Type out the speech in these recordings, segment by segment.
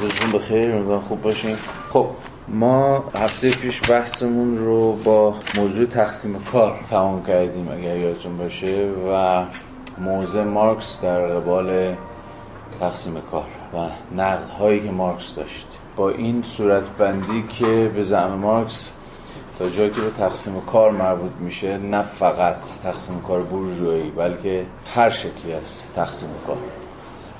روزتون بخیر امیدوارم خوب باشین. خب ما هفته پیش بحثمون رو با موضوع تقسیم کار تمام کردیم اگر یادتون باشه و موضع مارکس در قبال تقسیم کار و نقد هایی که مارکس داشت. با این صورت بندی که به زعم مارکس تا جایی که به تقسیم کار مربوط میشه نه فقط تقسیم کار بورژوایی بلکه هر شکلی از تقسیم کار.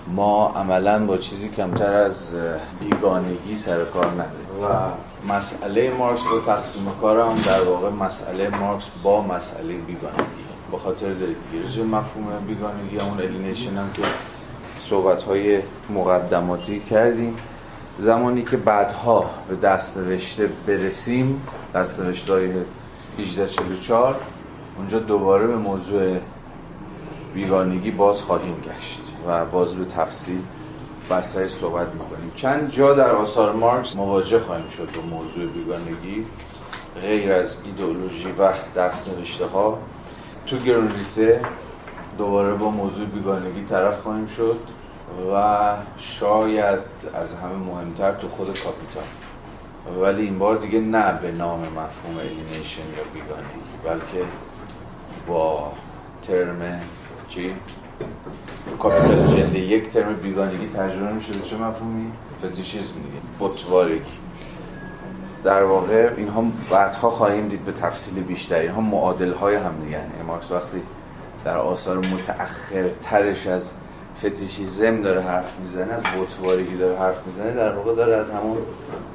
ما عملا با چیزی کمتر از بیگانگی سر کار نداریم. و مسئله مارکس رو تقسیم کار هم در واقع مسئله مارکس با مسئله بیگانگی. با خاطر دارید مفهوم بیگانگی؟ همون الینیشن هم که صحبت های مقدماتی کردیم. زمانی که بعدها به دست نوشته برسیم دست نوشته های 1844 اونجا دوباره به موضوع بیگانگی باز خواهیم گشت. و باز به تفصیل بر سر صحبت می‌کنیم. چند جا در آثار مارکس مواجه خواهیم شد با موضوع بیگانگی. غیر از ایدئولوژی و دست نوشته ها تو گرونریسه دوباره با موضوع بیگانگی طرف خواهیم شد و شاید از همه مهمتر تو خود کاپیتان. ولی این بار دیگه نه به نام مفهوم الینیشن یا بیگانگی بلکه با ترم چی؟ کاپیتال جلد یک ترم بیگانگی ترجمه میشه چه مفهومی؟ فتیشیزم دیگه بطوارگی در واقع اینها بعدها خواهیم دید به تفصیل بیشتر اینها معادل های هم دیگه مارکس وقتی در آثار متأخر ترش از فتیشیزم داره حرف می‌زنه از بطوارگی داره حرف می‌زنه در واقع داره از همون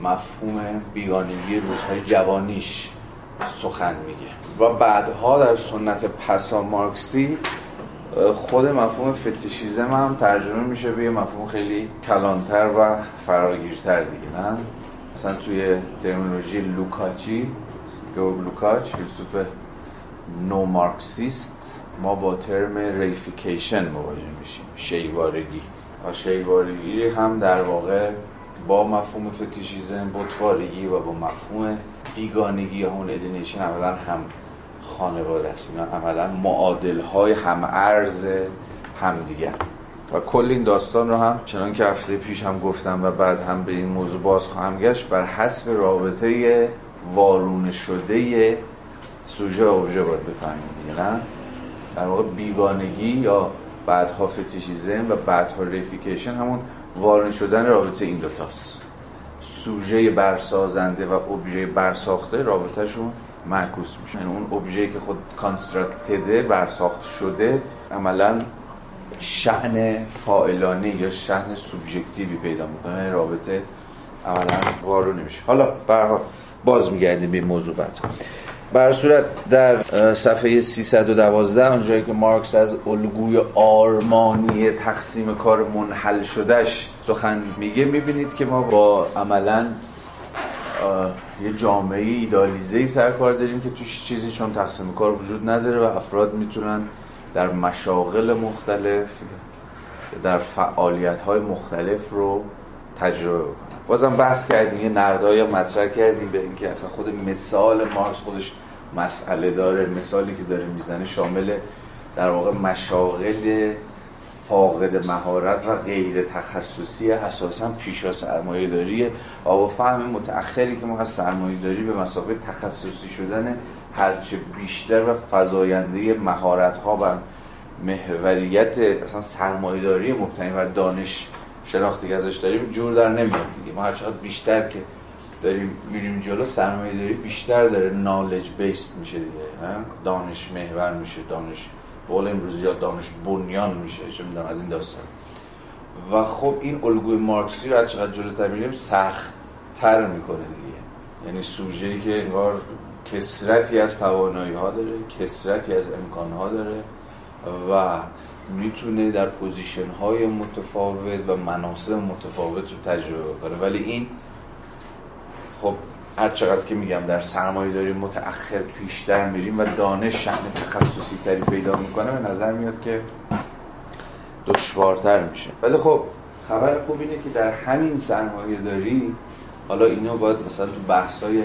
مفهوم بیگانگی روزهای جوانیش سخن میگه. و بعدها در سنت پسا مارکسی خود مفهوم فتیشیزم هم ترجمه میشه به مفهوم خیلی کلانتر و فراگیرتر دیگه نه؟ مثلا توی terminology لوکاچی گئورگ لوکاچ فیلسوف نو مارکسیست ما با term reification مواجه میشیم شی‌وارگی. و شی‌وارگی هم در واقع با مفهوم فتیشیزم بطوارگی و با مفهوم بیگانگی یا اون ادینیشن اولا هم خانواده است. اینا عملا معادل های هم ارز همدیگر و کل این داستان رو هم چنان که هفته پیش هم گفتم و بعد هم به این موضوع باز خواهم گشت بر حسب رابطه وارونه شده سوژه و اوبژه باید بفهمیم نه؟ در واقع بیگانگی یا بعدها فتیشیزم و بعدها ریفیکیشن همون وارون شدن رابطه این دوتاست. سوژه برسازنده و ابژه برساخته رابطهشون معکوس میشه یعنی اون ابژه که خود کانستراکتده برساخت شده عملا شعن فائلانه یا شعن سوبژکتیوی پیدا می‌کنه. یعنی رابطه عملا وارو نمیشه. حالا برها باز میگردیم به موضوع بعد. بر صورت در صفحه 312 اونجایی که مارکس از الگوی آرمانی تقسیم کار منحل شدهش سخن میگه می‌بینید که ما با عملا یه جامعه ایدالیزه ای سر کار داریم که توش چیزی چون تقسیم کار وجود نداره و افراد می‌تونن در مشاغل مختلف در فعالیت های مختلف رو تجربه کنن بازم بحث کردیم یه نقدهای مطرح کردیم به اینکه اصلا خود مثال مارکس خودش مسئله داره مثالی که داره می‌زنه شامل در واقع مشاغل فاقد مهارت و غیر تخصصی اساسا پیشا سرمایه داریه و فهم متأخری که ما از سرمایه داری به مسابقه تخصصی شدن هرچه بیشتر و فضاینده مهارت ها و محوریت اصلا سرمایه داری مبتنی بر دانش شناختی که ازش داریم جور در نمیاد دیگه. ما هرچقدر بیشتر که داریم میریم جلو سرمایه داری بیشتر داره. knowledge based میشه دیگه دانش محور میشه دانش بول امروزی یا دانش بنیان میشه چه می‌دونم از این داستان. و خب این الگوی مارکسی رو چقدر جلوتر سخت تر می‌کنه دیگه. یعنی سوژه‌ای که انگار کثرتی از توانایی ها داره کثرتی از امکان ها داره و می‌تونه در position های متفاوت و مناصب متفاوت رو تجربه کنه. ولی این خب هر چقدر که میگم در سرمایه داریم متأخر پیشتر میریم و دانش شأن تخصصی تری پیدا می‌کنه به نظر میاد که دشوارتر میشه. ولی خب خبر خوب اینه که در همین سرمایه داری حالا اینو باید مثلا تو بحثای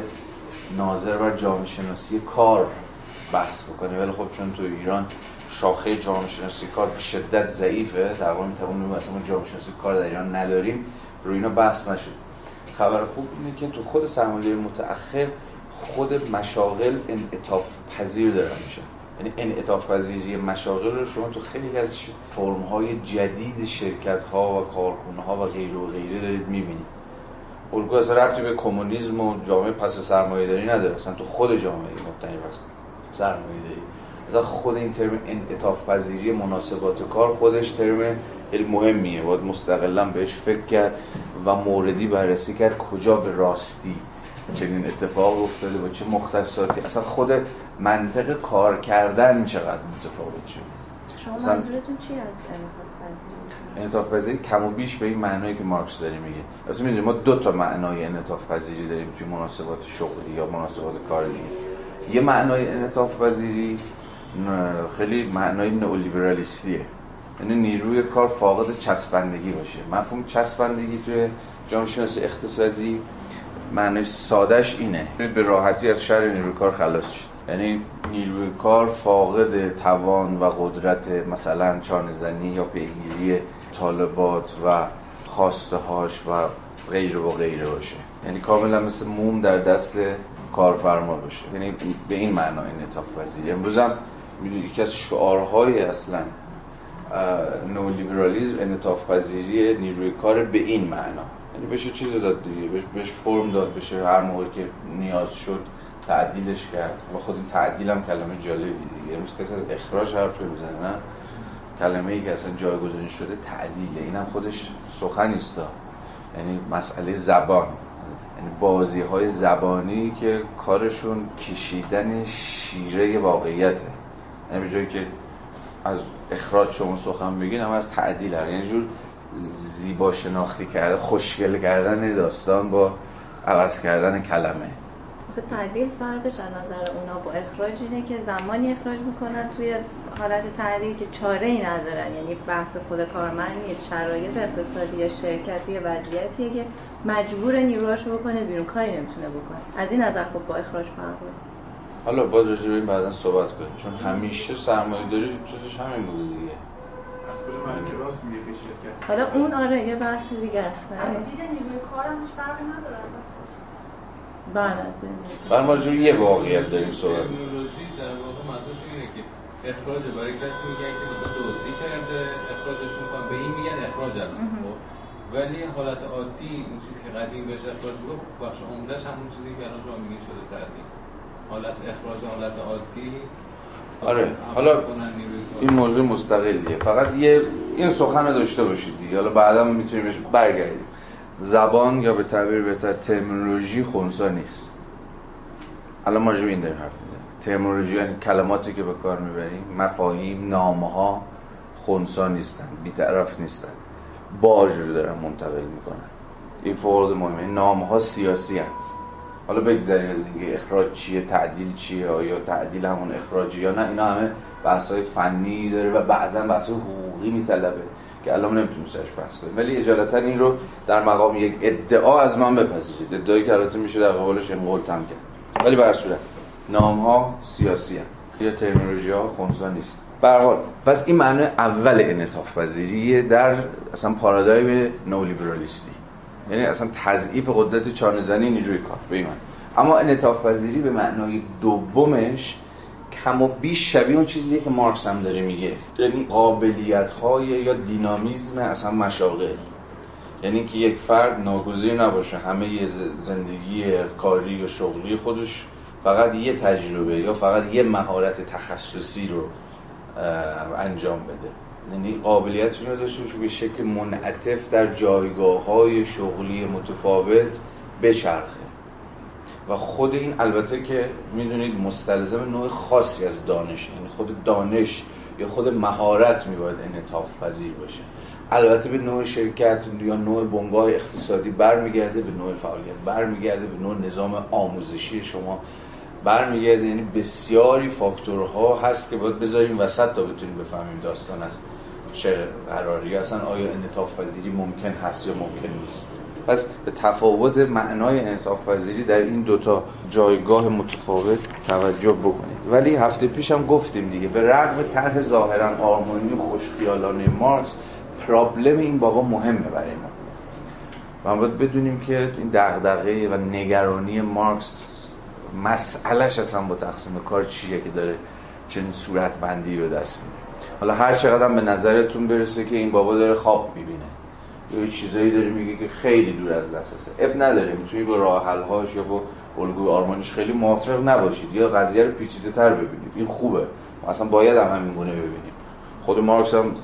ناظر بر جامعه شناسی کار بحث بکنه ولی خب چون تو ایران شاخه جامعه شناسی کار به شدت ضعیفه در واقع می‌تونیم مثلا جامعه شناسی کار در ایران نداریم روی اینا بحث نشد. خبر خوب اینه که تو خود سرمایه متأخر خود مشاغل انعطاف پذیر دارن میشن یعنی انعطاف پذیری مشاغل رو شما تو خیلی از فرم های جدید شرکت ها و کارخونه ها و غیر و غیره دارید می‌بینید. الگو اصلا ربطی به کمونیسم و جامعه پس سرمایه داری نداره. اصلا تو خود جامعه مبتنی بر سرمایه داری اصلا خود این ترم انعطاف پذیری مناسبات کار خودش ترم خیلی مهمیه. باید مستقلا بهش فکر کرد و موردی بررسی کرد کجا به راستی چنین اتفاق افتاده با چه مختصاتی. اصلا خود منطق کار کردن چقدر متفاوت شد؟ شما منظورتون چی از انعطاف پذیری؟ کم و بیش به این معنایی که مارکس داره میگه. البته می‌دونید ما دو تا معنای انعطاف پذیری داریم توی مناسبات شغلی یا مناسبات کاری یه معنای انعطاف پذیری خیلی معنای نئولیبرالیستیه. یعنی نیروی کار فاقد چسبندگی باشه. مفهوم چسبندگی توی جامعه شناسی اقتصادی معنی سادش اینه. به راحتی از شر نیروی کار خلاص شد یعنی نیروی کار فاقد توان و قدرت مثلا چانزنی یا پیگیری طالبات و خواسته هاش و غیر و غیره باشه. یعنی کاملا مثل موم در دست کارفرما باشه. یعنی به این معنا این اتاف پذیری امروز هم یکی از شعارهای اصلا نولیبرالیزم انطاف پذیری نیروی کار به این معنا. یعنی بشه چیز داد دیگه بهش, بهش فرم داد بشه هر موقع که نیاز شد تعدیلش کرد. و خود این تعدیل هم کلمه جالبی دیگه. امروز کسی از اخراج حرف می‌زنه نه؟ کلمه ای که اصلا جایگزین شده تعدیله. اینم خودش سخن نیست یعنی مسئله زبان. یعنی بازی های زبانی که کارشون کشیدن شیره واقعیته. یعنی به جایی که از اخراج شما سخن بگین هم از تعدیل هر. یعنی جور زیبا شناختی کرده خوشگل کردن داستان با عوض کردن کلمه. تعدیل فرقش از نظر اونا با اخراج اینه که زمانی اخراج می‌کنن توی حالت تعدیل که چاره ای ندارن. یعنی بحث خود کارمند نیست شرایط اقتصادی یا شرکت توی وضعیتیه که مجبور نیروهاشو بکنه بیرون. کاری نمی‌تونه بکنه. از این نظر خب با اخراج فرق حالا با راجع به بعدا صحبت کنیم. چون همیشه سرمایه داری چیزش همین بوده دیگه. راست میگه حالا اون آره یه بحث دیگه است. از دید نیروی کارم هیچ فرقی نداره؟ بله از بله ما یه واقعیت داریم صحبت تکنولوژی در واقع اینه که اخراج برای کسی میگن که مثلا دزدی کرده اخراجش می‌کنن به این میگن اخراج خب. ولی حالت عادی اون چیزی که قدیم بهش اخراج می‌گفت بخش عمدهش همون چیزی که الان شما میگین شده تعدیل حالت اخراج حالت عادی. آره حالا این موضوع مستقلیه. فقط یه این سخن رو داشته باشید دیگه. حالا بعدا می‌تونیم بهش برگردیم. زبان یا به تعبیر بهتر ترمینولوژی خونسا نیست. الان ما این داریم حرف ترمینولوژی یعنی کلماتی که به کار می‌بریم مفاهیم نامه ها خونسا نیستن بیطرف نیستن. باج رو دارن منتقل می‌کنن. این فورد مهمه نامه ها سیاسی هست حالا بگذاریم از اینکه اخراج چیه تعدیل چیه آیا تعدیل همون اخراجی یا نه اینا همه بحث های فنی داره و بعضا بحث حقوقی میطلبه که الان نمی‌تونیم سرش بحث کنیم. ولی اجالتا این رو در مقام یک ادعا از من بپذیرید. ادعایی که میشه در قبالش انقلتم کرد. ولی بر صورت نام ها سیاسی هم. یا ترمینولوژی ها خونسا نیست. حال پس این معنی اول انعطاف پذیریه در اصلا پارادایم نولیبرالیستی. یعنی اصلا تضعیف قدرت چانه‌زنی نیروی کار. به این اما انعطاف پذیری به معنای دومش کم و بیش شبیه اون چیزیه که مارکس هم داره میگه. یعنی قابلیت های یا دینامیزم اصلا مشاغل. یعنی که یک فرد ناگزیر نباشه همه زندگی کاری و شغلی خودش فقط یه تجربه یا فقط یه مهارت تخصصی رو انجام بده. یعنی قابلیت رو داشته باشه به شکل منعطف در جایگاه های شغلی متفاوت بچرخه. و خود این البته که می‌دونید مستلزم نوع خاصی از دانش یعنی خود دانش یا خود مهارت میباید انعطاف پذیر باشه. البته به نوع شرکت یا نوع بنگاه اقتصادی برمیگرده به نوع فعالیت برمیگرده به نوع نظام آموزشی شما برمیگرده. یعنی بسیاری فاکتورها هست که باید بذاریم وسط تا بتونیم بفهمیم داستان از چه قراری. اصلا آیا انعطاف پذیری ممکن هست یا ممکن نیست. پس به تفاوت معنای انعطاف پذیری در این دوتا جایگاه متفاوت توجه بکنید. ولی هفته پیش هم گفتیم دیگه به رغم طرح ظاهرا آرمانی خوشخیالانه مارکس پرابلم این بابا مهمه برای ما. و باید بدونیم که این دغدغه و نگرانی مارکس مسئلهش اصلا با تقسیم کار چیه که داره چنین صورت بندی به دست میده. حالا هر چقدر به نظرتون برسه که این بابا داره خواب می‌بینه. یا چیزایی داره میگه که خیلی دور از دسترسه. اب نداره می‌تونی با راه حل‌هاش یا با الگوی آرمانیش خیلی موافق نباشید. یا قضیه رو پیچیده تر ببینید. این خوبه. اصلا باید هم همین گونه ببینیم. خود مارکس هم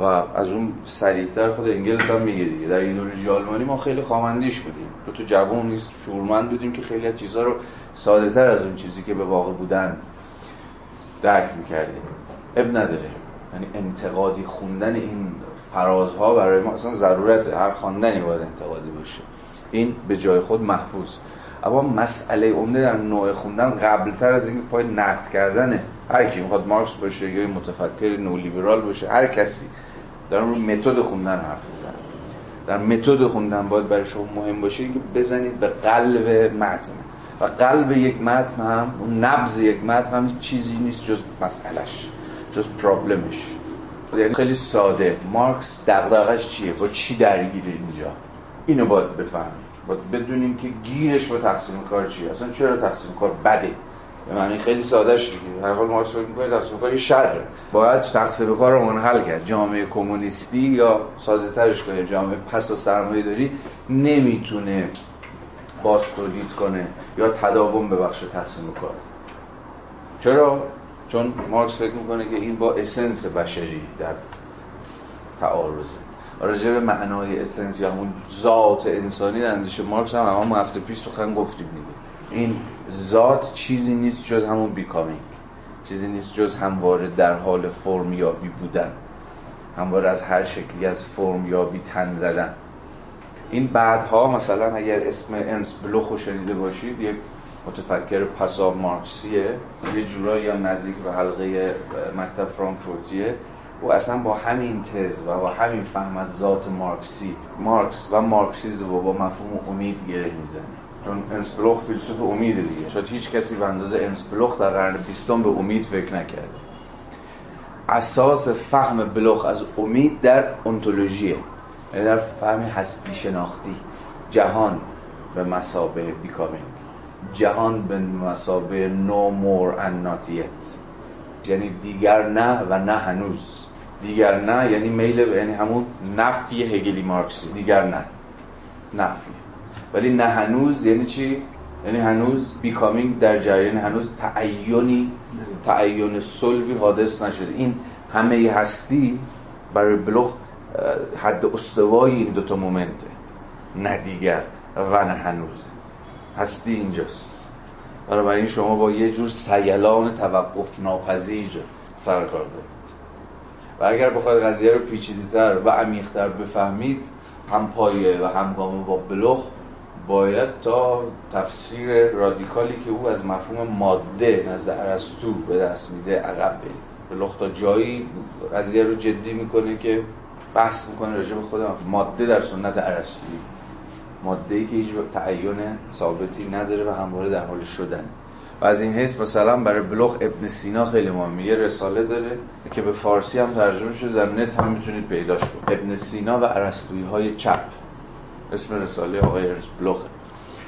و از اون سریعتر خود انگلس هم میگه دیگه. در ایدئولوژی آلمانی ما خیلی خامندیش بودیم. دو تو جوان نیست شورمند بودیم که خیلی از چیزها رو ساده تر از اون چیزی که به واقع بودند درک می‌کردیم. اب نداره. یعنی انتقادی خوندن این فرازها برای ما اصلا ضرورت هر خواندنی باید انتقادی باشه. این به جای خود محفوظ. اما مسئله عمده در نوع خوندن قبلتر از اینکه پای نقد کردنه هر کی می‌خواد مارکس باشه یا متفکر نولیبرال باشه هر کسی در رو متد خوندن حرف بزنه در متد خوندن باید برای شما مهم باشه که بزنید به قلب متن. و قلب یک متن هم اون نبض یک متن هم چیزی نیست جز مسئلهش جز پرابلمش یعنی خیلی ساده. مارکس دغدغش چیه؟ با چی درگیره اینجا؟ اینو باید بفهمید باید بدونیم که گیرش با تقسیم کار چیه. اصلا چرا تقسیم کار بده؟ به معنی خیلی سادهش دیگه. هر حال مارکس فکر می‌کنه تقسیم کار شره. باید تقسیم کار رو منحل کرد. جامعه کمونیستی یا ساده ترش کنه. جامعه پس و سرمایه داری نمی‌تونه باز تولید کنه یا تداوم ببخشه تقسیم کار. چرا؟ چون مارکس فکر می‌کنه که این با اسنس بشری در تعارضه. راجع به معنای اسنس یا همون ذات انسانی در اندیشه مارکس هم همون هفته پیش سخن گفتیم دیگه. این ذات چیزی نیست جز همون بیکامینگ چیزی نیست جز همواره در حال فرم یابی بودن. همواره از هر شکلی از فرم یابی تن زدن. این بعدها مثلا اگر اسم انس بلوخ شنیده باشید یک متفکر پسا مارکسیه یه جورایی یا نزدیک به حلقه مکتب فرانکفورتیه. و اصلا با همین تز و با همین فهم از ذات مارکسی مارکس و مارکسیزم و با مفهوم امید گره می‌زنه. چون انس بلوخ فیلسوف امیده دیگه. شاید هیچ کسی به اندازه انس بلوخ در قرن بیستم به امید فکر نکرده اساس فهم بلوخ از امید در انتولوژیه یعنی در فهم هستی شناختی جهان به مسابه بیکامینگ جهان به مسابه no more and یعنی دیگر نه و نه هنوز. دیگر نه یعنی میل یعنی همون نفی هگلی مارکسی. دیگر نه. نفی. ولی نه هنوز یعنی چی؟ یعنی هنوز بیکامینگ در جریان هنوز تعینی تعین صلبی حادث نشده. این همه هستی برای بلوخ حد استوای این دوتا مومنته. نه دیگر و نه هنوز. هستی اینجاست. بنابراین شما با یه جور سیلان توقف ناپذیر سرکار دارید. و اگر بخواید قضیه رو پیچیده‌تر و عمیق‌تر بفهمید هم پایه و همگام با بلوخ باید تا تفسیر رادیکالی که او از مفهوم ماده نزد ارسطو به دست میده عقب برید. بلوخ تا جایی قضیه رو جدی می‌کنه که بحث می‌کنه راجع به خود ماده در سنت ارسطویی. ماده ای که هیچ تعین ثابتی نداره و همواره در حال شدن. و از این حیث مثلا برای بلوخ ابن سینا خیلی مهمه. یه رساله داره که به فارسی هم ترجمه شده. در نت هم می‌تونید پیداش کنید. ابن سینا و ارسطویی های چپ. اسم رساله آقای ارنست بلوخه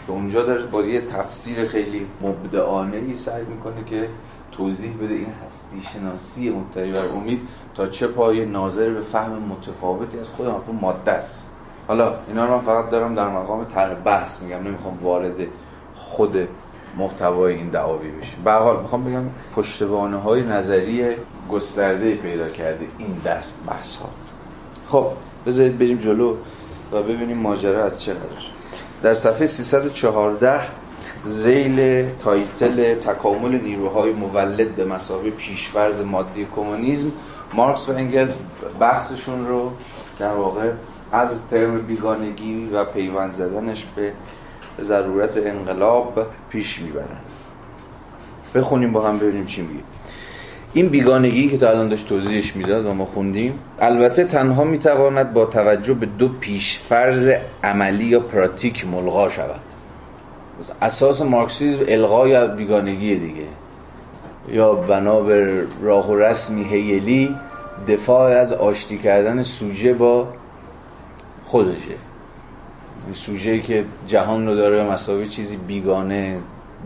که اونجا داره با یه تفسیر خیلی مبدعانه ای سعی می‌کنه که توضیح بده این هستی شناسی مبتنی بر امید تا چه پای ناظر به فهم متفاوتی از خود مفهوم ماده است. حالا اینا رو من فقط دارم در مقام طرح بحث میگم نمی‌خوام وارد خود محتوای این دعاوی بشیم. به حال می‌خوام بگم پشتوانه های نظری گسترده پیدا کرده این دست بحث ها خب بذارید بریم جلو و ببینیم ماجرا از چه قرار در صفحه 314 ذیل title تکامل نیروهای مولد به مثابه پیش‌فرض مادی کمونیسم مارکس و انگلز بحثشون رو در واقع از ترم بیگانگی و پیوند زدنش به ضرورت انقلاب پیش می‌برن. بخونیم با هم ببینیم چی میگه. این بیگانگی که تا الان داشت توضیحش می‌داد و ما خوندیم البته تنها می‌تواند با توجه به دو پیشفرض عملی یا پراتیک ملغا شود. اساس مارکسیزم الغای بیگانگی دیگه. یا بنابر راه و رسمی هیلی دفاع از آشتی کردن سوژه با خودشه. سوژه‌ای که جهان رو داره مساوی چیزی بیگانه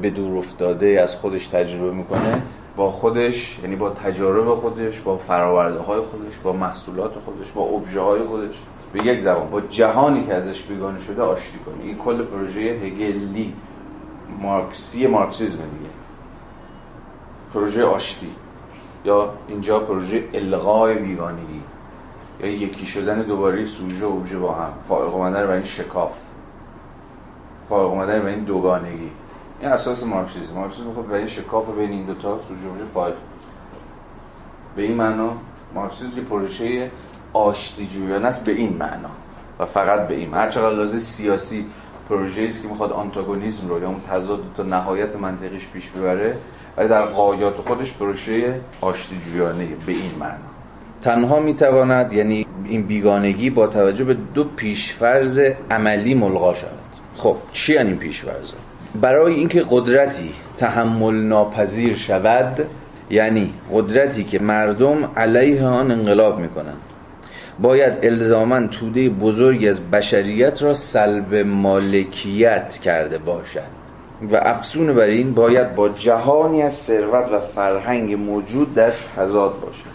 به دور افتاده از خودش تجربه می‌کنه با خودش یعنی با تجارب خودش با فراورده های خودش با محصولات خودش با ابژه های خودش. به یک زبان با جهانی که ازش بیگانه شده آشتی کنه. این کل پروژه هگلی مارکسی مارکسیزم دیگه. پروژه آشتی. یا اینجا پروژه الغای بیگانگی. یکی شدن دوباره سوژه و ابژه با هم. فائق اومدن برای این شکاف. فائق اومدن برای این دوگانگی. این اساس مارکسیسم مارکسیسم خود برای شکاف بین این دو تا سوژه ابژه فائق. به این معنا مارکسیسم یه پروژه آشتی جویانه است به این معنا و فقط به این. هر چقدر لازم سیاسی پروژه است که می‌خواد آنتاگونیسم رو یا اون تضاد تا نهایت منطقیش پیش ببره ولی در قایات خودش پروژه آشتی جویانه به این معنا. تنها می‌تواند یعنی این بیگانگی با توجه به دو پیشفرض عملی ملغا شود. خب چی این پیشفرض برای اینکه قدرتی تحمل ناپذیر شود یعنی قدرتی که مردم علیه آن انقلاب می‌کنند باید الزاما توده بزرگی از بشریت را سلب مالکیت کرده باشد. و افسون بر این باید با جهانی از ثروت و فرهنگ موجود در تضاد باشد.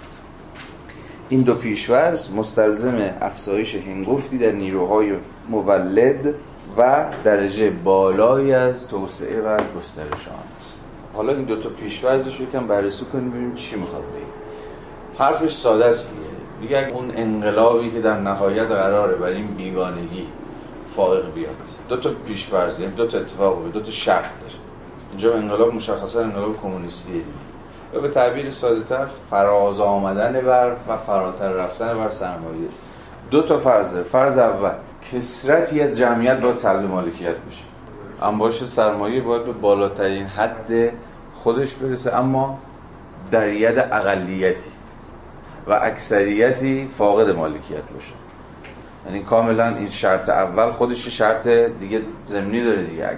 این دو پیشورز مستلزم افزایش هنگفتی در نیروهای مولد و درجه بالایی از توسعه و گسترش آن است. حالا این دو تا پیشورزش رو یکم بررسی کنیم ببینیم چی می‌خواد بگه. حرفش ساده است دیگه. اون انقلابی که در نهایت قراره برای این بیگانگی فائق بیاد. دو تا پیش‌فرض یعنی دو تا اتفاق دو تا شرط داره. اینجا انقلاب مشخصا انقلاب کمونیستی دیگه. و به تعبیر ساده تر فراز آمدن بر و فراتر رفتن بر سرمایه. دو تا فرض داره فرض اول کسرتی از جمعیت باید سلب مالکیت بشه انباش سرمایه باید به بالاترین حد خودش برسه اما در ید اقلیتی و اکثریتی فاقد مالکیت باشه. یعنی کاملا این شرط اول خودش شرط دیگه زمینی داره دیگه.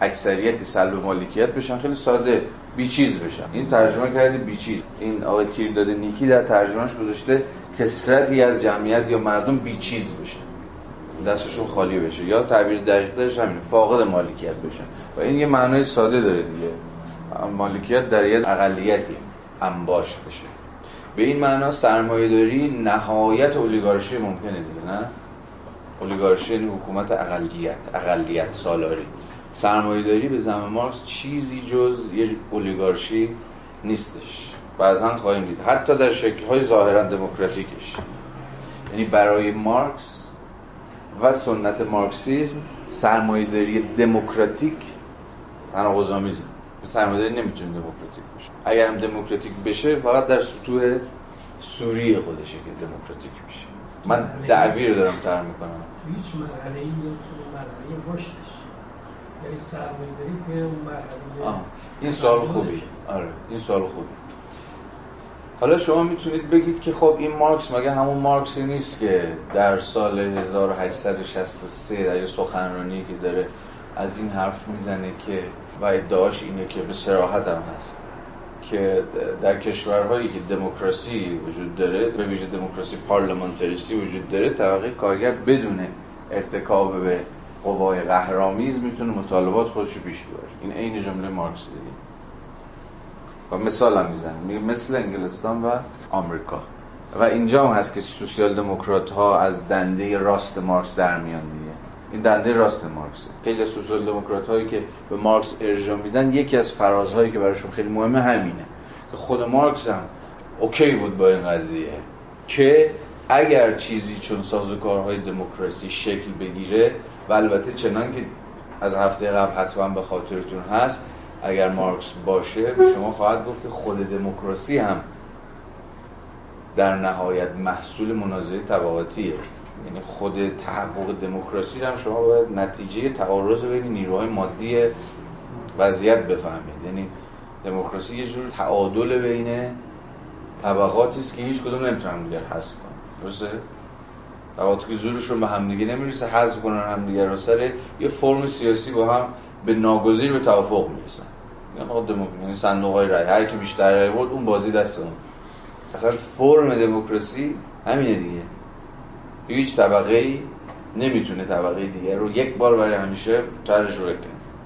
اکثریتی سلب مالکیت بشن خیلی ساده بیچیز بشن. این ترجمه کرده بیچیز این آقای تیر داده نیکی در ترجمهش گذاشته کسرتی از جمعیت یا مردم بیچیز بشن. دستشون خالی بشه. یا تعبیر دقیق درش همینه فاقد مالکیت بشن. و این یه معنای ساده داره دیگه. مالکیت در یه اقلیتی انباش بشه. به این معنا سرمایه داری نهایت اولیگارشی ممکنه دیگه نه؟ اولیگارشی یعنی حکومت اقلیت اقلیت سالاری. سرمایه داری به زمان مارکس چیزی جز یه اولیگارشی نیستش. بعضا خواهیم دید. حتی در شکل‌های ظاهرا دموکراتیکش. یعنی برای مارکس و سنت مارکسیزم سرمایه داری دموکراتیک تناقض آمیزه سرمایه‌داری نمی‌تونه دموکراتیک بشه اگر هم دموکراتیک بشه فقط در سطوح سوریه خودشه که دموکراتیک میشه. من دعوی رو دارم تر می‌کنم. هیچ مرحله ای مرحله رشدش. اون مرحله این سوال خوبی. آره این سوال خوبی. حالا شما می‌تونید بگید که خب این مارکس مگه همون مارکسی نیست که در سال 1863 در یه سخنرانی که داره از این حرف می‌زنه که و ادعاش اینه که به سراحت هم هست که در کشورهایی که دموکراسی وجود داره به ویژه دموکراسی پارلمانتریستی وجود داره طبقه کارگر بدون ارتکاب به قوای قهرامیز می‌تونه مطالبات خودش رو پیش ببره این عین جمله مارکس دیگه و مثال هم می‌زنه میگه مثل انگلستان و آمریکا. و اینجا هم هست که سوسیال دموکرات ها از دنده راست مارکس در میان دیگه. این دنده راست مارکس خیلی سوسیال دموکرات هایی که به مارکس ارجاع میدن یکی از فرازهایی که براشون خیلی مهمه همینه. که خود مارکس هم اوکی بود با این قضیه. که اگر چیزی چون سازوکارهای دموکراسی شکل بگیره و البته چنان که از هفته قبل حتما به خاطرتون هست اگر مارکس باشه به شما خواهد گفت که خود دموکراسی هم در نهایت محصول مناظره طبقاتیه. یعنی خود تحقق دموکراسی هم شما باید نتیجه تعارض بین نیروهای مادی وضعیت بفهمید. یعنی دموکراسی یه جور تعادل بین طبقاتی است که هیچ کدوم نمی‌تونن دیگر حذف کنن. درسته؟ طبقاتی که زورشون به همدیگه نمی‌رسه. حذف کنن همدیگه رو سر یه فرم سیاسی با هم به ناگزیر به توافق می‌رسن. یعنی دموکراسی یعنی صندوق های رای هر کی بیشتر رای برد اون بازی دست اون. اصلا فرم دموکراسی همینه دیگه. هیچ طبقه ای نمی‌تونه طبقه دیگر رو یک بار برای همیشه سرش رو بکنه.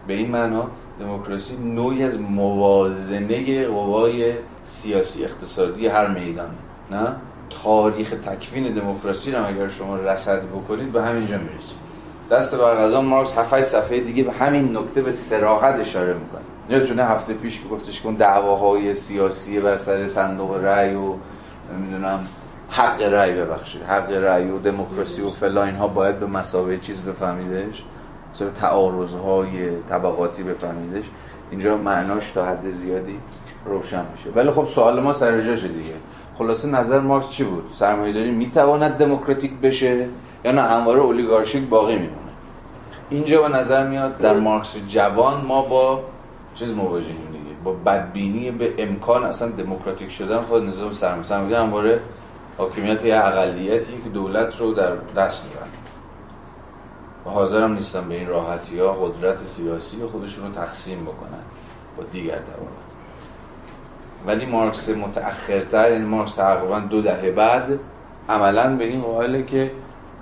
به این معنا دموکراسی نوعی از موازنه قوای سیاسی اقتصادی هر میدانه نه؟ تاریخ تکوین دموکراسی رو اگر شما رصد بکنید به همینجا می‌رسید دست بر غذا مارکس 7 صفحه دیگه به همین نکته به سراحت اشاره می‌کنه. نمی‌تونه هفته پیش گفتش اون دعواهای سیاسی بر سر صندوق رأی و نمی‌دونم حق رأی ببخشید حق رأی و دموکراسی و فلا اینها باید به مسابقه چیز بفهمیدش مثلا تعارضهای طبقاتی بفهمیدش. اینجا معناش تا حد زیادی روشن میشه. ولی خب سوال ما سر جاشه دیگه. خلاصه نظر مارکس چی بود؟ سرمایه‌داری می‌تواند دموکراتیک بشه یا نه؟ همواره اولیگارشیک باقی میمونه. اینجا به نظر میاد در مارکس جوان ما با چیز مواجهیم دیگه. با بدبینی به امکان اصلا دموکراتیک شدن خود نظام سرمایه سرمایه همواره حاکمیت یه اقلیتی که دولت رو در دست می‌برن و حاضرم نیستن به این راحتی ها قدرت سیاسی خودشون رو تقسیم بکنن با دیگر طبقات ولی مارکس متأخرتر یعنی مارکس تقریبا دو دهه بعد عملا به این قائله که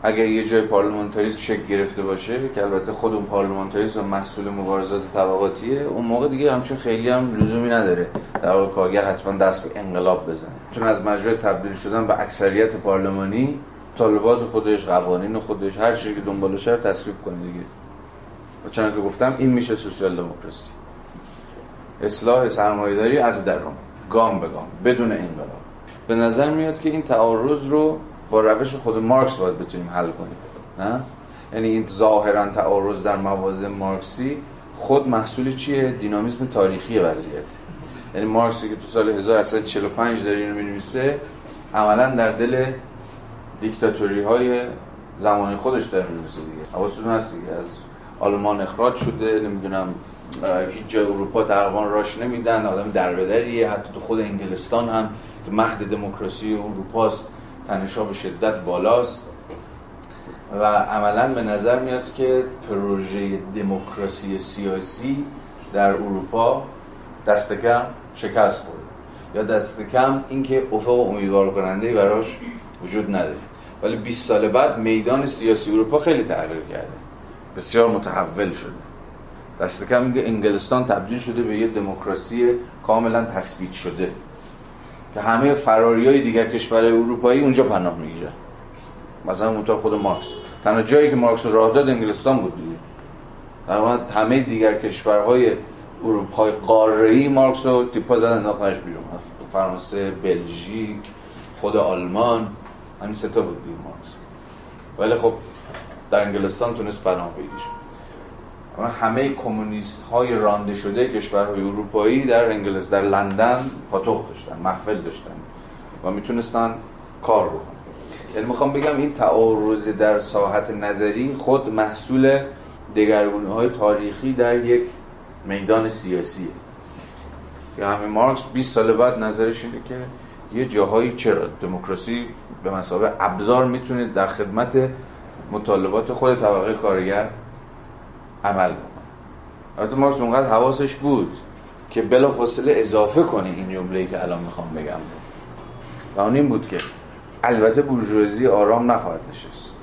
اگر یه جای پارلمانتاریسم شکل گرفته باشه که البته خود اون پارلمانتاریسم محصول مبارزات طبقاتیه اون موقع دیگه همچون خیلی هم لزومی نداره در واقع کارگر حتما دست به انقلاب بزنه. چون از مجرای تبدیل شدن به اکثریت پارلمانی طالبات خودش قوانین خودش هر چیزی که دنبالش رو تصویب کنه دیگه. و چون که گفتم این میشه سوسیال دموکراسی. اصلاح سرمایه‌داری از درون. گام به گام بدون انقلاب به نظر میاد که این تعارض رو با روش خود مارکس باید بتونیم حل کنیم نه؟ یعنی این ظاهرا تعارض در موازه مارکسی خود محصول چیه؟ دینامیسم تاریخی وضعیت. یعنی مارکسی که تو سال 1845 داره اینو می‌نویسه عملا در دل دیکتاتوری های زمانی خودش داره می‌نویسه دیگه. حواستون هست دیگه از آلمان اخراج شده نمی‌دونم هیچ جای اروپا تقریبا راش نمیدن آدم دربدریه حتی تو خود انگلستان هم که مهد دموکراسی اروپاست تنشا به شدت بالاست. و عملا به نظر میاد که پروژه دموکراسی سیاسی در اروپا دست کم شکست خورده. یا دست کم اینکه افق امیدوار کننده براش وجود نداره. ولی 20 سال بعد میدان سیاسی اروپا خیلی تغییر کرده. بسیار متحول شده. دست کم انگلستان تبدیل شده به یه دموکراسی کاملا تثبیت شده. که همه فراری های دیگر کشور اروپایی اونجا پناه می‌گیره. مثلا اونطور خود مارکس. تنها جایی که مارکس راه داد انگلستان بود دیگه. در همه دیگر کشورهای اروپای قاره مارکس رو تیپا زدن انداختنش بیرون. فرانسه بلژیک خود آلمان همین سه بود دیگه مارکس. ولی خب در انگلستان تونست پناه بگیره. همه کمونیست های رانده شده کشورهای اروپایی در انگلیس در لندن پاتوق داشتن محفل داشتن و می‌تونستن کار بکنن. یعنی می‌خوام بگم این تعارض در ساحت نظری خود محصول دگرگونی های تاریخی در یک میدان سیاسیه. که همین مارکس 20 سال بعد نظرش اینه که یه جاهایی چرا دموکراسی به مسابقه ابزار می‌تونه در خدمت مطالبات خود طبقه کارگر عمل بکنه. البته مارکس اونقدر حواسش بود که بلا فاصله اضافه کنه این جمله‌ای که الان می‌خوام بگم. و اون این بود که البته بورژوازی آرام نخواهد نشست.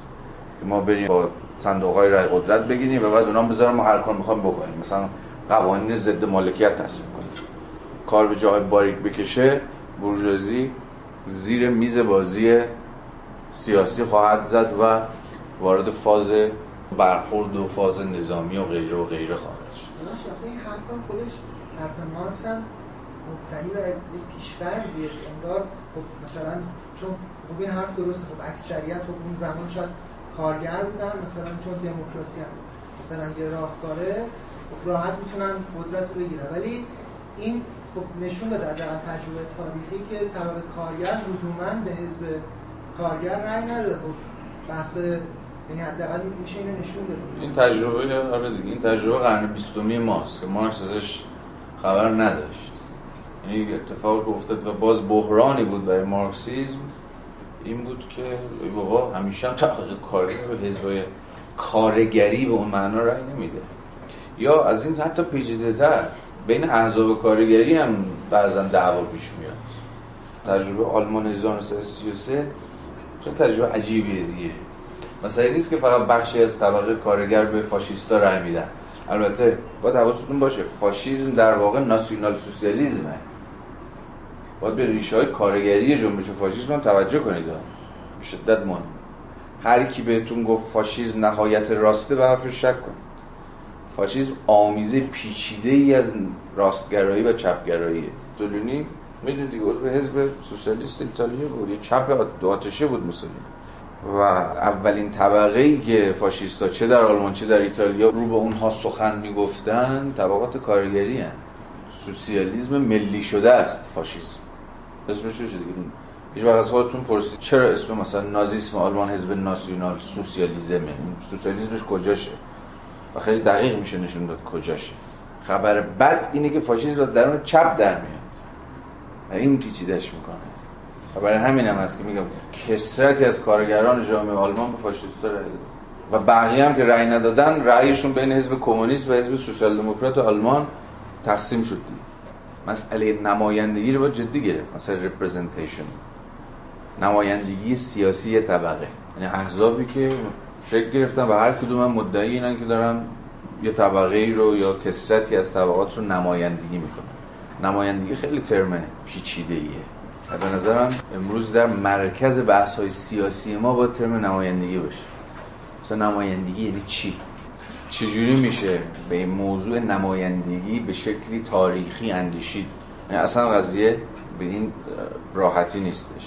که ما بریم با صندوق های رای قدرت بگیریم و بعد اونا بذارم ما هر کار می‌خوام بکنیم. مثلا قوانین ضد مالکیت تصویب کنیم. کار به جای باریک بکشه بورژوازی زیر میز بازی سیاسی خواهد زد و وارد فاز برخورد و فاز نظامی و غیره و غیره خواهد شد. این حرف خودش حرف مارکس هم مبتنی بر پیشفرضیه انگار خب مثلا چون خب این حرف درسته خب اکثریت خب اون زمان شاید کارگر بودن مثلا چون دموکراسی هم مثلا یه راهکاره خب راحت می‌تونن قدرت رو بگیرن. ولی این خب نشون داده در تجربه تاریخی که طبقه کارگر لزوما به حزب کارگر رأی نداده. خب بحث یعنی حداقل میشه اینو نشون بده این تجربه آره دیگه این تجربه قرن 20 ماست که مارکس ازش خبر نداشت. یعنی اتفاق که افتاد و باز بحرانی بود برای مارکسیزم. این بود که ای بابا همیشه هم طبقه کارگر به حزبای کارگری به اون معنا رأی نمیده. یا از این حتی پیچیده تر بین احزاب کارگری هم بعضا دعوا پیش میاد. تجربه آلمان 1933 خیلی تجربه عجیبیه دیگه. مثلا نیست که فقط بخشی از طبقه کارگر به فاشیستا رای میدن. البته با حواستون باشه فاشیسم در واقع ناسیونال سوسیالیزمه باید به ریشه های کارگری جنبش فاشیسم هم توجه کنید. به شدت مهم. هر کی بهتون گفت فاشیسم نهایت راسته به حرف شک کن. فاشیسم آمیزه پیچیده ای از راستگرایی و چپگراییه زولونی می‌دونید دیگه عضو حزب سوسیالیست ایتالیا بود. یه چپ آتشه بود موسولینی و اولین طبقه ای که فاشیستا چه در آلمان چه در ایتالیا رو به اونها سخن می‌گفتن طبقات کارگری هن. سوسیالیسم ملی شده است فاشیسم. اسمش چه دیگه هیچ وقت از خودتون پرسید چرا اسم مثلا نازیسم آلمان حزب ناسیونال سوسیالیزمه سوسیالیسمش کجاشه؟ و خیلی دقیق میشه نشون داد کجاشه. خبر بد اینه که فاشیسم از درون چپ در میاد. و این پیچیدش می‌کنه. و برای همین هم هست که میگم کسرتی از کارگران جامعه آلمان به فاشیستا رأی و بقیه هم که رأی ندادن رأیشون بین حزب کمونیست و حزب سوسیال دموکرات آلمان تقسیم شد مسئله نمایندگی رو با جدی گرفت. مثلا representation. نمایندگی سیاسی طبقه. یعنی احزابی که شکل گرفتن و هر کدوم هم مدعی اینن که دارن یه طبقه رو یا کسرتی از طبقات رو نمایندگی می‌کنن. نمایندگی خیلی ترم پیچیده ایه به نظرم امروز در مرکز بحث های سیاسی ما با ترم نمایندگی باشه. مثلا نمایندگی یعنی چی؟ چجوری میشه به این موضوع نمایندگی به شکلی تاریخی اندیشید؟ یعنی اصلا قضیه به این راحتی نیستش.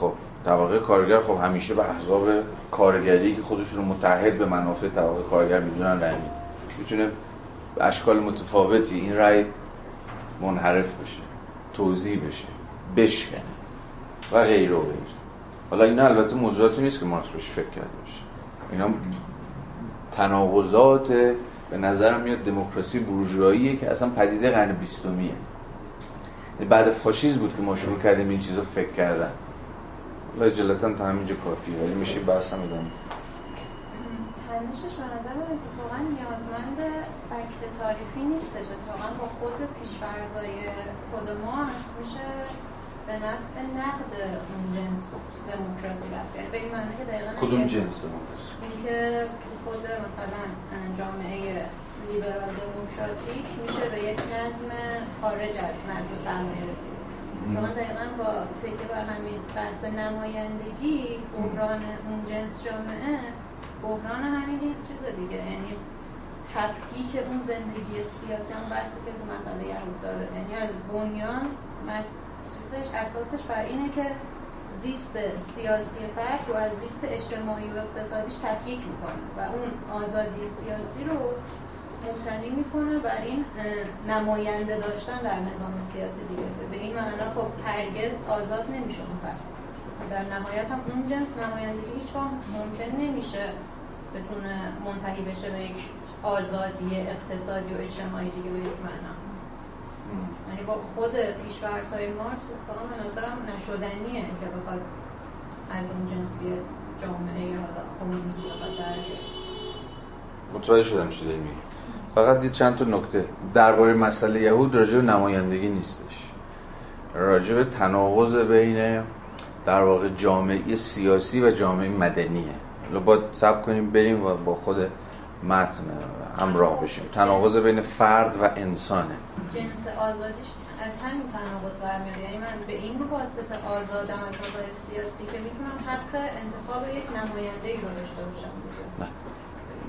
خب طبقه کارگر خب همیشه به احزاب کارگری که خودشون رو متحد به منافع طبقه کارگر می‌دونن رای میده می‌تونه اشکال متفاوتی این رای منحرف بشه توضیح بشه. بشکنه و غیر و غیر. حالا این البته موضوعاتی نیست که مارکس بهش فکر کرده باشه. اینا تناقضات به نظر میاد دموکراسی بورژواییه که اصلا پدیده قرن بیستمیه. یعنی بعد فاشیسم بود که ما شروع کردیم این چیزا فکر کردن. حالا جلتا تا همینجا کافیه ولی میشه بحث هم ادامه تنشش به نظر من اتفاقا نیازمند فکت تاریخی نیستش اتفاقا با خود پیشفرزای خود ما میشه به نفع نقد اون جنس دموکراسی رفت یعنی به این معنی که دقیقا کدوم جنس دموکراسی؟ اینکه خود مثلا جامعه لیبرال دموکراتیک میشه به یک نظم خارج از نظم سرمایه رسید. اتفاقا دقیقا با تکیه بر همین بحث نمایندگی بحران اون جنس جامعه بحران همین یک چیز دیگه. یعنی تفکیک اون زندگی سیاسی هم بحثی که تو مسئله یهود داره. یعنی از بنیان چیزش اساسش بر اینه که زیست سیاسی فرد رو از زیست اجتماعی و اقتصادیش تفکیک می‌کنه و اون آزادی سیاسی رو مبتنی می‌کنه بر این نماینده داشتن در نظام سیاسی دیگه. به این معنا خب هرگز آزاد نمیشه اون فرد. در نهایت هم اون جنس نمایندگی هیچ ممکن نمیشه بتونه منتهی بشه به یک آزادی اقتصادی و اجتماعی دیگه به یک معنا. یعنی با خود پیشورس های مارکس اتفاقا به نظرم نشدنیه که بخواد از اون جنسی جامعه یا کمونیستی بخواد در متوجه شدم چی داری فقط یه چند تا نکته. درباره مسئله یهود راجع به نمایندگی نیستش. راجع به تناقض بین در واقع جامعه سیاسی و جامعه مدنیه. باید سب کنیم بریم و با خود متن همراه بشیم. تناقض بین فرد و انسانه. جنس آزادیش از همین تناقض برمیاد. یعنی من به این واسطه آزادم از نظر سیاسی که می‌تونم حق انتخاب یک نماینده ای رو داشته باشم. نه.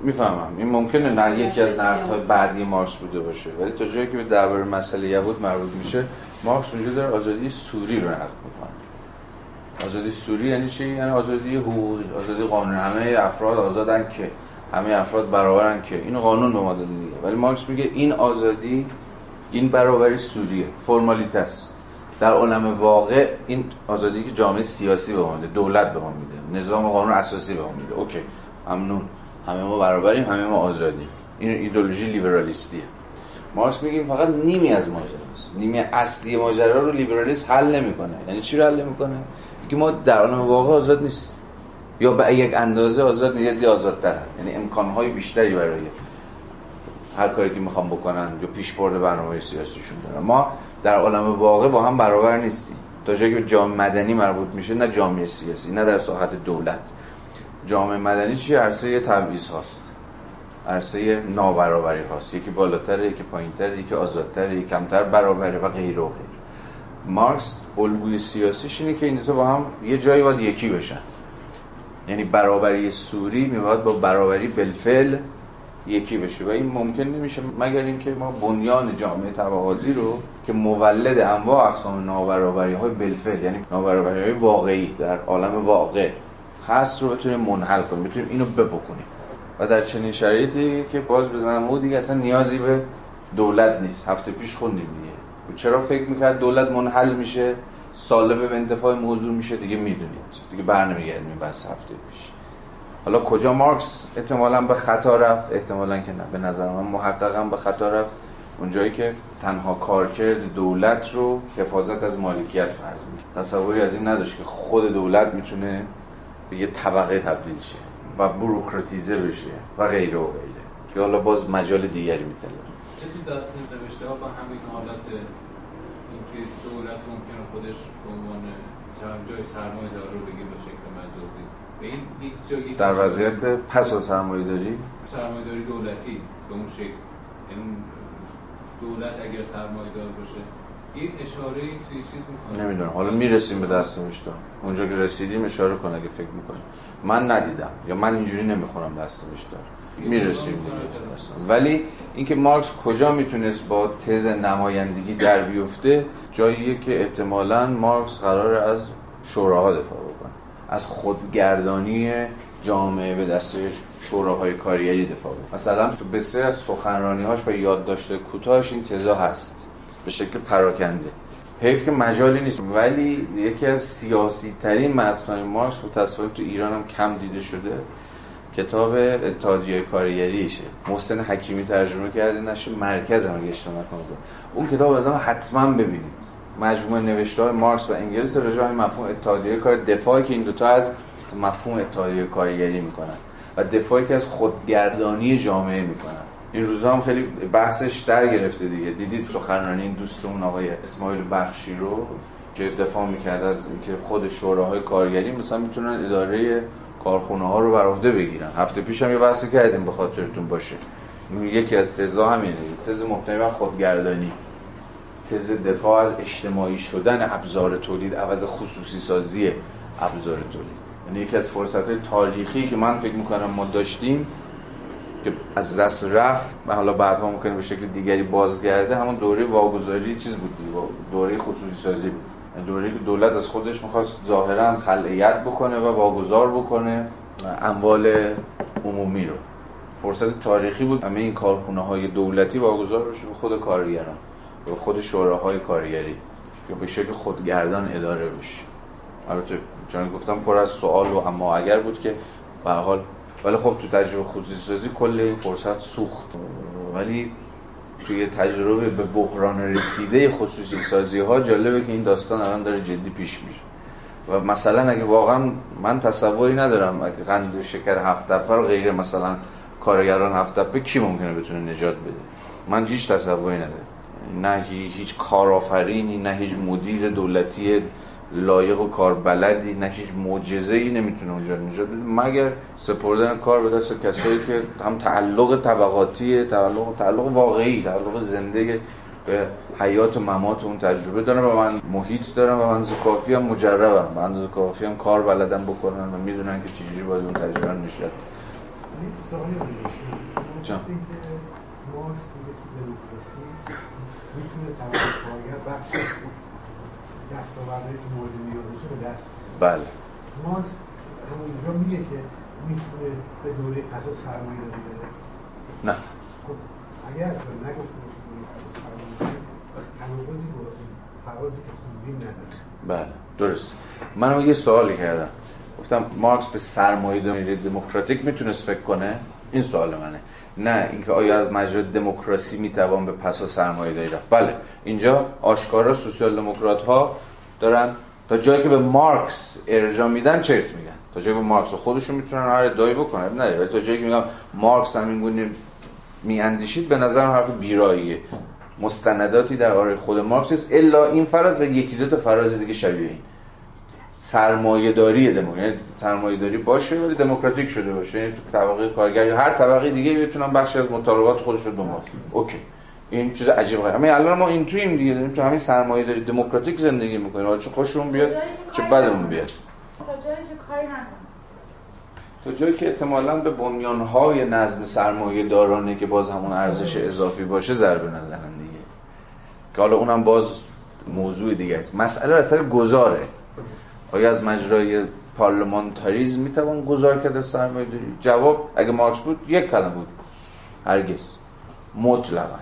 می‌فهمم. این ممکنه نه یکی از نقدهای بعدی مارکس بوده باشه. ولی تا جایی که به درباره مسئله یهود مربوط میشه مارکس اونجا داره آزادی سوری رو نقد می‌کنه. آزادی سوری یعنی چی؟ یعنی آزادی حقوقی آزادی قانونی همه افراد آزادن که همه افراد برابرن که. این قانون به ما داده دیگه. ولی مارکس میگه این آزادی این برابری سوریه فرمالیته است در عالم واقع این آزادی که جامعه سیاسی به ما میده دولت به ما میده نظام قانون اساسی به ما میده. اوکی ممنون. همه ما برابریم همه ما آزادیم. این ایدولوژی لیبرالیستیه. مارکس میگه فقط نیمی از ماجراست. نیمی اصلی ماجرا رو لیبرالیسم حل نمی‌کنه. یعنی چی رو حل نمی‌کنه؟ که ما در عالم واقع آزاد نیست یا به یک اندازه آزاد نیست آزادتر. یعنی امکانهای بیشتری برای هر کاری که می‌خوام بکنن یا پیش برده برنامه سیاسیشون دارن. ما در عالم واقع با هم برابر نیستیم. تا جایی که جامعه مدنی مربوط میشه نه جامعه سیاسی نه در ساحت دولت. جامعه مدنی چی؟ عرصه تبعیض هاست. عرصه نابرابری هاست. یکی بالاتره یکی پایینتره یکی آزادتره یکی کمتر برابره و غیره و غیره مارکس الگوی سیاسیش اینه که این دو با هم یه جایی باید یکی بشن. یعنی برابری سوری میباید با برابری بلفل یکی بشه و این ممکن نمیشه مگر اینکه ما بنیان جامعه طبقاتی رو که مولد انواع اقسام نابرابری های بلفل یعنی نابرابری های واقعی در عالم واقع هست رو بتونیم منحل کنیم بتونیم اینو بپکنیم و در چنین شرایطی که باز بزنم دیگه اصلا نیازی به دولت نیست. هفته پیش خوندیم دیگه. چرا فکر می‌کرد دولت منحل میشه؟ سالبه به انتفاع موضوع میشه؟ دیگه می‌دونید. دیگه برنمیگردیم بس هفته پیش. حالا کجا مارکس احتمالا به خطا رفت؟ احتمالا که نه. به نظر من محققا به خطا رفت. اونجایی که تنها کارکرد دولت رو حفاظت از مالکیت فرض می‌کنه. تصوری از این نداشت که خود دولت می‌تونه به یه طبقه تبدیل شه و بروکراتیزه بشه و غیره و غیره. که حالا باز مجال دیگری می‌تونه. چه دست نوشته ها با همین حالت اینکه دولت ممکنه خودش به عنوان جای سرمایه دار رو بگیر شکل مجازی به این هیچ جایی در وضعیت پس از سرمایه داری سرمایه داری دولتی به اون شکل. یعنی دولت اگر سرمایه دار باشه. یک اشاره توی چیز می‌کنه نمی‌دونم. حالا می‌رسیم به دست اونجا که رسیدیم اشاره کن اگه فکر می‌کنیم من ندیدم. یا من اینجوری نمی‌خورم دست مشتا می‌رسیم. ولی اینکه مارکس کجا می‌تونست با تز نمایندگی در بیفته جاییه که احتمالا مارکس قرار از شوراها دفاع از خودگردانی جامعه به دست شوراهای کاریری دفاع بکنه مثلا تو بسیاری از سخنرانیهاش و یادداشت کوتاهش این تزا هست. به شکل پراکنده. حیف که مجالی نیست. ولی یکی از سیاسی ترین متنای مارکس متاسفانه تو ایران هم کم دیده شده. کتاب اتحادیه کارگریشه محسن حکیمی ترجمه کرده. نشه مرکز هم اگه اون کتاب از حتما ببینید. مجموعه نوشته های مارکس و انگلیس راجع به مفهوم اتحادیه کار دفاعی که این دوتا از مفهوم اتحادیه کارگری می‌کنن و دفاعی که از خودگردانی جامعه می‌کنن. این روزا هم خیلی بحثش در گرفته دیگه. دیدید سخنرانی این دوستمون آقای اسماعیل بخشی رو که دفاع می‌کرد از اینکه خود شوراهای کارگری مثلا می‌تونن اداره کارخونه ها رو بر عهده بگیرن. هفته پیش هم یه بحثی کردیم به خاطرتون باشه. یکی از تزا همینه. تز محتوی بر خودگردانی. تز دفاع از اجتماعی شدن ابزار تولید عوض خصوصی سازی ابزار تولید. یعنی یکی از فرصت های تاریخی که من فکر می‌کنم ما داشتیم که از دست رفت و حالا بعدها ممکنه به شکل دیگری بازگرده همون دوره واگذاری چیز بود دوره خصوصی سازی. بود دوره که دولت از خودش می‌خواست ظاهرا خلعیت بکنه و واگذار بکنه اموال عمومی رو. فرصت تاریخی بود همه این کارخونه های دولتی واگذار بشه به خود کارگران. خود شوراهای کارگری. که به شکل خودگردان اداره بشه. البته چون گفتم پر از سوال و اما اگر بود که به حال ولی خب تو تجربه خصوصی سازی کل این فرصت سوخت. ولی توی تجربه به بحران رسیده خصوصی سازی ها جالبه که این داستان الان داره جدی پیش میره. و مثلا اگه واقعا من تصوری ندارم اگه قند و شکر هفت رو غیر مثلا کارگران هفت کی ممکنه بتونه نجات بده؟ من هیچ تصوری ندارم. نه هیچ کارآفرینی نه هیچ مدیر دولتی لایق و کاربلدی نه هیچ معجزه ای نمی‌تونه اونجا نجات بده مگر سپردن کار به دست کسایی که هم تعلق طبقاتی تعلق تعلق واقعی تعلق زنده به حیات و ممات اون تجربه دارن و من محیط دارم و من کافی هم مجربم. من کافی هم کار بلدم بکنن و می‌دونن که چجوری باید اون تجربه رو نشد سوالی جان. مارکس دموکراسی می‌تونه کارگر بخش دستاوردهایی که مورد نیازشه به دست بله. مارکس همونجا میگه که می‌تونه به دوره قضا سرمایه داری بده. نه. خب اگر نگفته باشه دوره قضا سرمایه داری پس تناقضی با فرازی که خوندیم نداره. بله درست. من یه سوالی کردم. گفتم مارکس به سرمایه داری دموکراتیک می‌تونست فکر کنه؟ این سوال منه. نه اینکه آیا از مجرا دموکراسی می‌توان به پس و سرمایه داری رفت. بله اینجا آشکارا سوسیال دموکرات ها دارن تا جایی که به مارکس ارجاع میدن چرت میگن. تا جایی به مارکس خودشون می‌تونن هر ادعایی بکنن. نه ولی تا جایی که میگم مارکس هم اینگونه میاندیشید به نظر حرف بیراییه. مستنداتی در آره خود مارکس الا این فراز و یکی دو تا فراز دیگه شبیه این. سرمایه داری دموکراسی یعنی سرمایه داری باشه ولی دموکراتیک شده باشه. یعنی تو طبقه کارگر یا هر طبقه دیگه بتونن بخشی از مطالبات خودش رو دنبال اوکی. این چیز عجیب غریبه همین الان ما این تویم دیگه. داریم تو همین سرمایه داری دموکراتیک زندگی می‌کنیم. چه خوشمون بیاد چه بدمون بیاد. تا جایی که کاری تا جایی که احتمالاً به بنیانهای نظم سرمایه دارانه که باز همون ارزش اضافی باشه ضربه نزنن دیگه. که حالا اونم باز موضوع دیگه است. مسئله اثر گذاره آیا از مجرای پارلمانتاریزم می‌توان گذار کرد از سرمایه داری؟ جواب اگه مارکس بود یک کلمه بود. هرگز. مطلقا.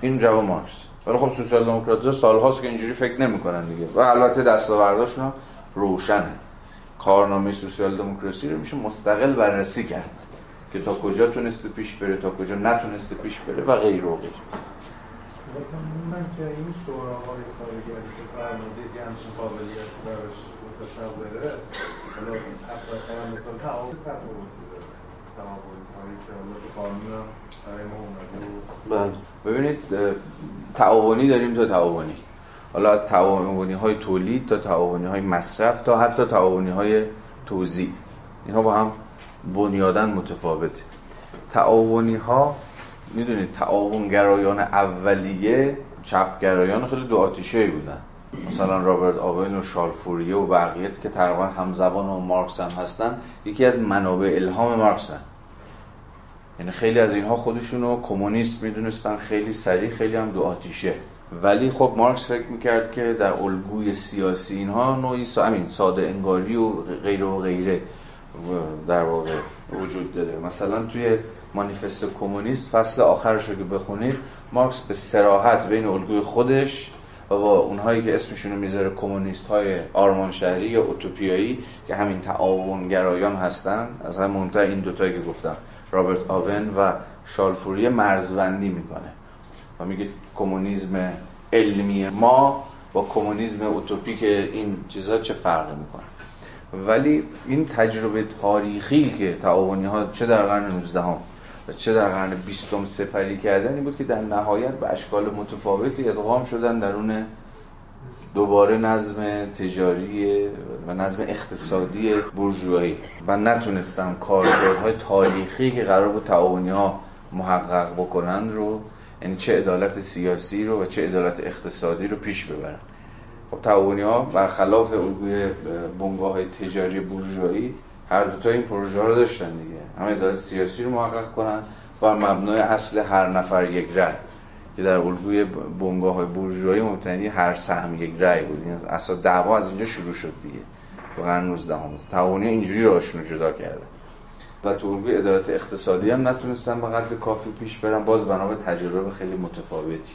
این جواب مارکس. ولی خب سوسیال دموکرات سالهاست که اینجوری فکر نمی‌کنن دیگه. و البته دستاورداشون روشنه. کارنامه سوسیال دموکراسی رو میشه مستقل بررسی کرد. که تا کجا تونسته پیش بره تا کجا نتونسته پیش بره و غیر و غیر. مثلا من که این شوراهای کارگری که که همچین قابلیت براش متصوره حالا حتی مثلا تعاون تفاوتی داره. بله. ببینید تعاونی داریم تا تعاونی. حالا از تعاونی های تولید تا تعاونی های مصرف تا حتی تعاونی های توزیع. اینها با هم بنیادن متفاوته. تعاونی ها می‌دونید تعاونگرایان اولیه چپگرایان خیلی دو آتیشه بودن. مثلا رابرت آوین و شالفوریه و بقیه که تقریبا همزبان و مارکس هم هستن یکی از منابع الهام مارکس هم. یعنی خیلی از اینها خودشونو کمونیست می‌دونستن خیلی سریع خیلی هم دو آتیشه. ولی خب مارکس فکر می‌کرد که در الگوی سیاسی اینها نوعی سا... ساده انگاری و غیره و غیره در واقع وجود داره. مثلا توی مانیفست کمونیست فصل آخرش رو که بخونید مارکس به سراحت بین الگوی خودش و با اونهایی که اسمشون رو می‌ذاره کمونیست های آرمان شهری یا اوتوپیایی که همین تعاونگرایان هستن. از هم مهمتر این دوتایی که گفتم رابرت آون و شالفوری مرزبندی می‌کنه و میگه کمونیسم علمی ما با کمونیسم اوتوپیک این چیزا چه فرقی می‌کنه؟ ولی این تجربه تاریخی که تعاونی ها چه در قرن 19 هم و چه در قرن 20 سپری کردن این بود که در نهایت به اشکال متفاوتی ادغام شدن درون دوباره نظم تجاری و نظم اقتصادی بورژوایی. و نتونستن کارکردهای تاریخی که قرار بود تعاونی ها محقق بکنن رو یعنی چه عدالت سیاسی رو و چه عدالت اقتصادی رو پیش ببرن. خب تعاونی ها برخلاف الگوی بنگاه تجاری بورژوایی هر دو تا این پروژه رو داشتن دیگه. هم عدالت سیاسی رو محقق کنن و مبنای اصل هر نفر یک رأی. که در الگوی بنگاه های بورژوایی مبتنی هر سهم یک رأی بود. این اصلا دعوا از اینجا شروع شد دیگه. تو قرن 19 هم تعاونی اینجوری راهشون رو جدا کرده. و تو الگوی عدالت اقتصادی هم نتونستن به قدر کافی پیش برن. باز بنا تجربه خیلی متفاوتی.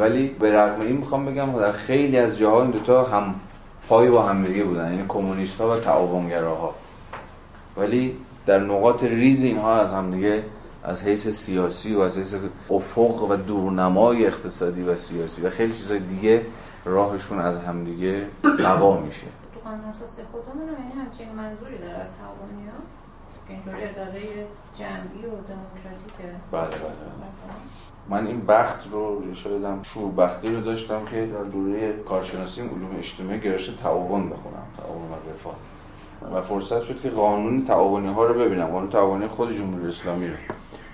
ولی به رغم این می‌خوام بگم در خیلی از جاها این دوتا هم پای با هم دیگه بودن. یعنی کمونیست ها و تعاونگراها. ولی در نقاط ریز اینها از هم دیگه از حیث سیاسی و از حیث افق و دورنمای اقتصادی و سیاسی و خیلی چیزای دیگه راهشون از همدیگه سوا میشه. تو قانون اساسی خودمون یعنی همچین منظوری داره از تعاونی ها؟ اینجوری اداره جمعی و دموکراتیکه بله بله من این بخت رو شایدم شور بختی رو داشتم که در دوره کارشناسی علوم اجتماعی گرایش تعاون بخونم تعاون و رفاه. و فرصت شد که قانون تعاونی ها رو ببینم. قانون تعاونی خود جمهوری اسلامی رو.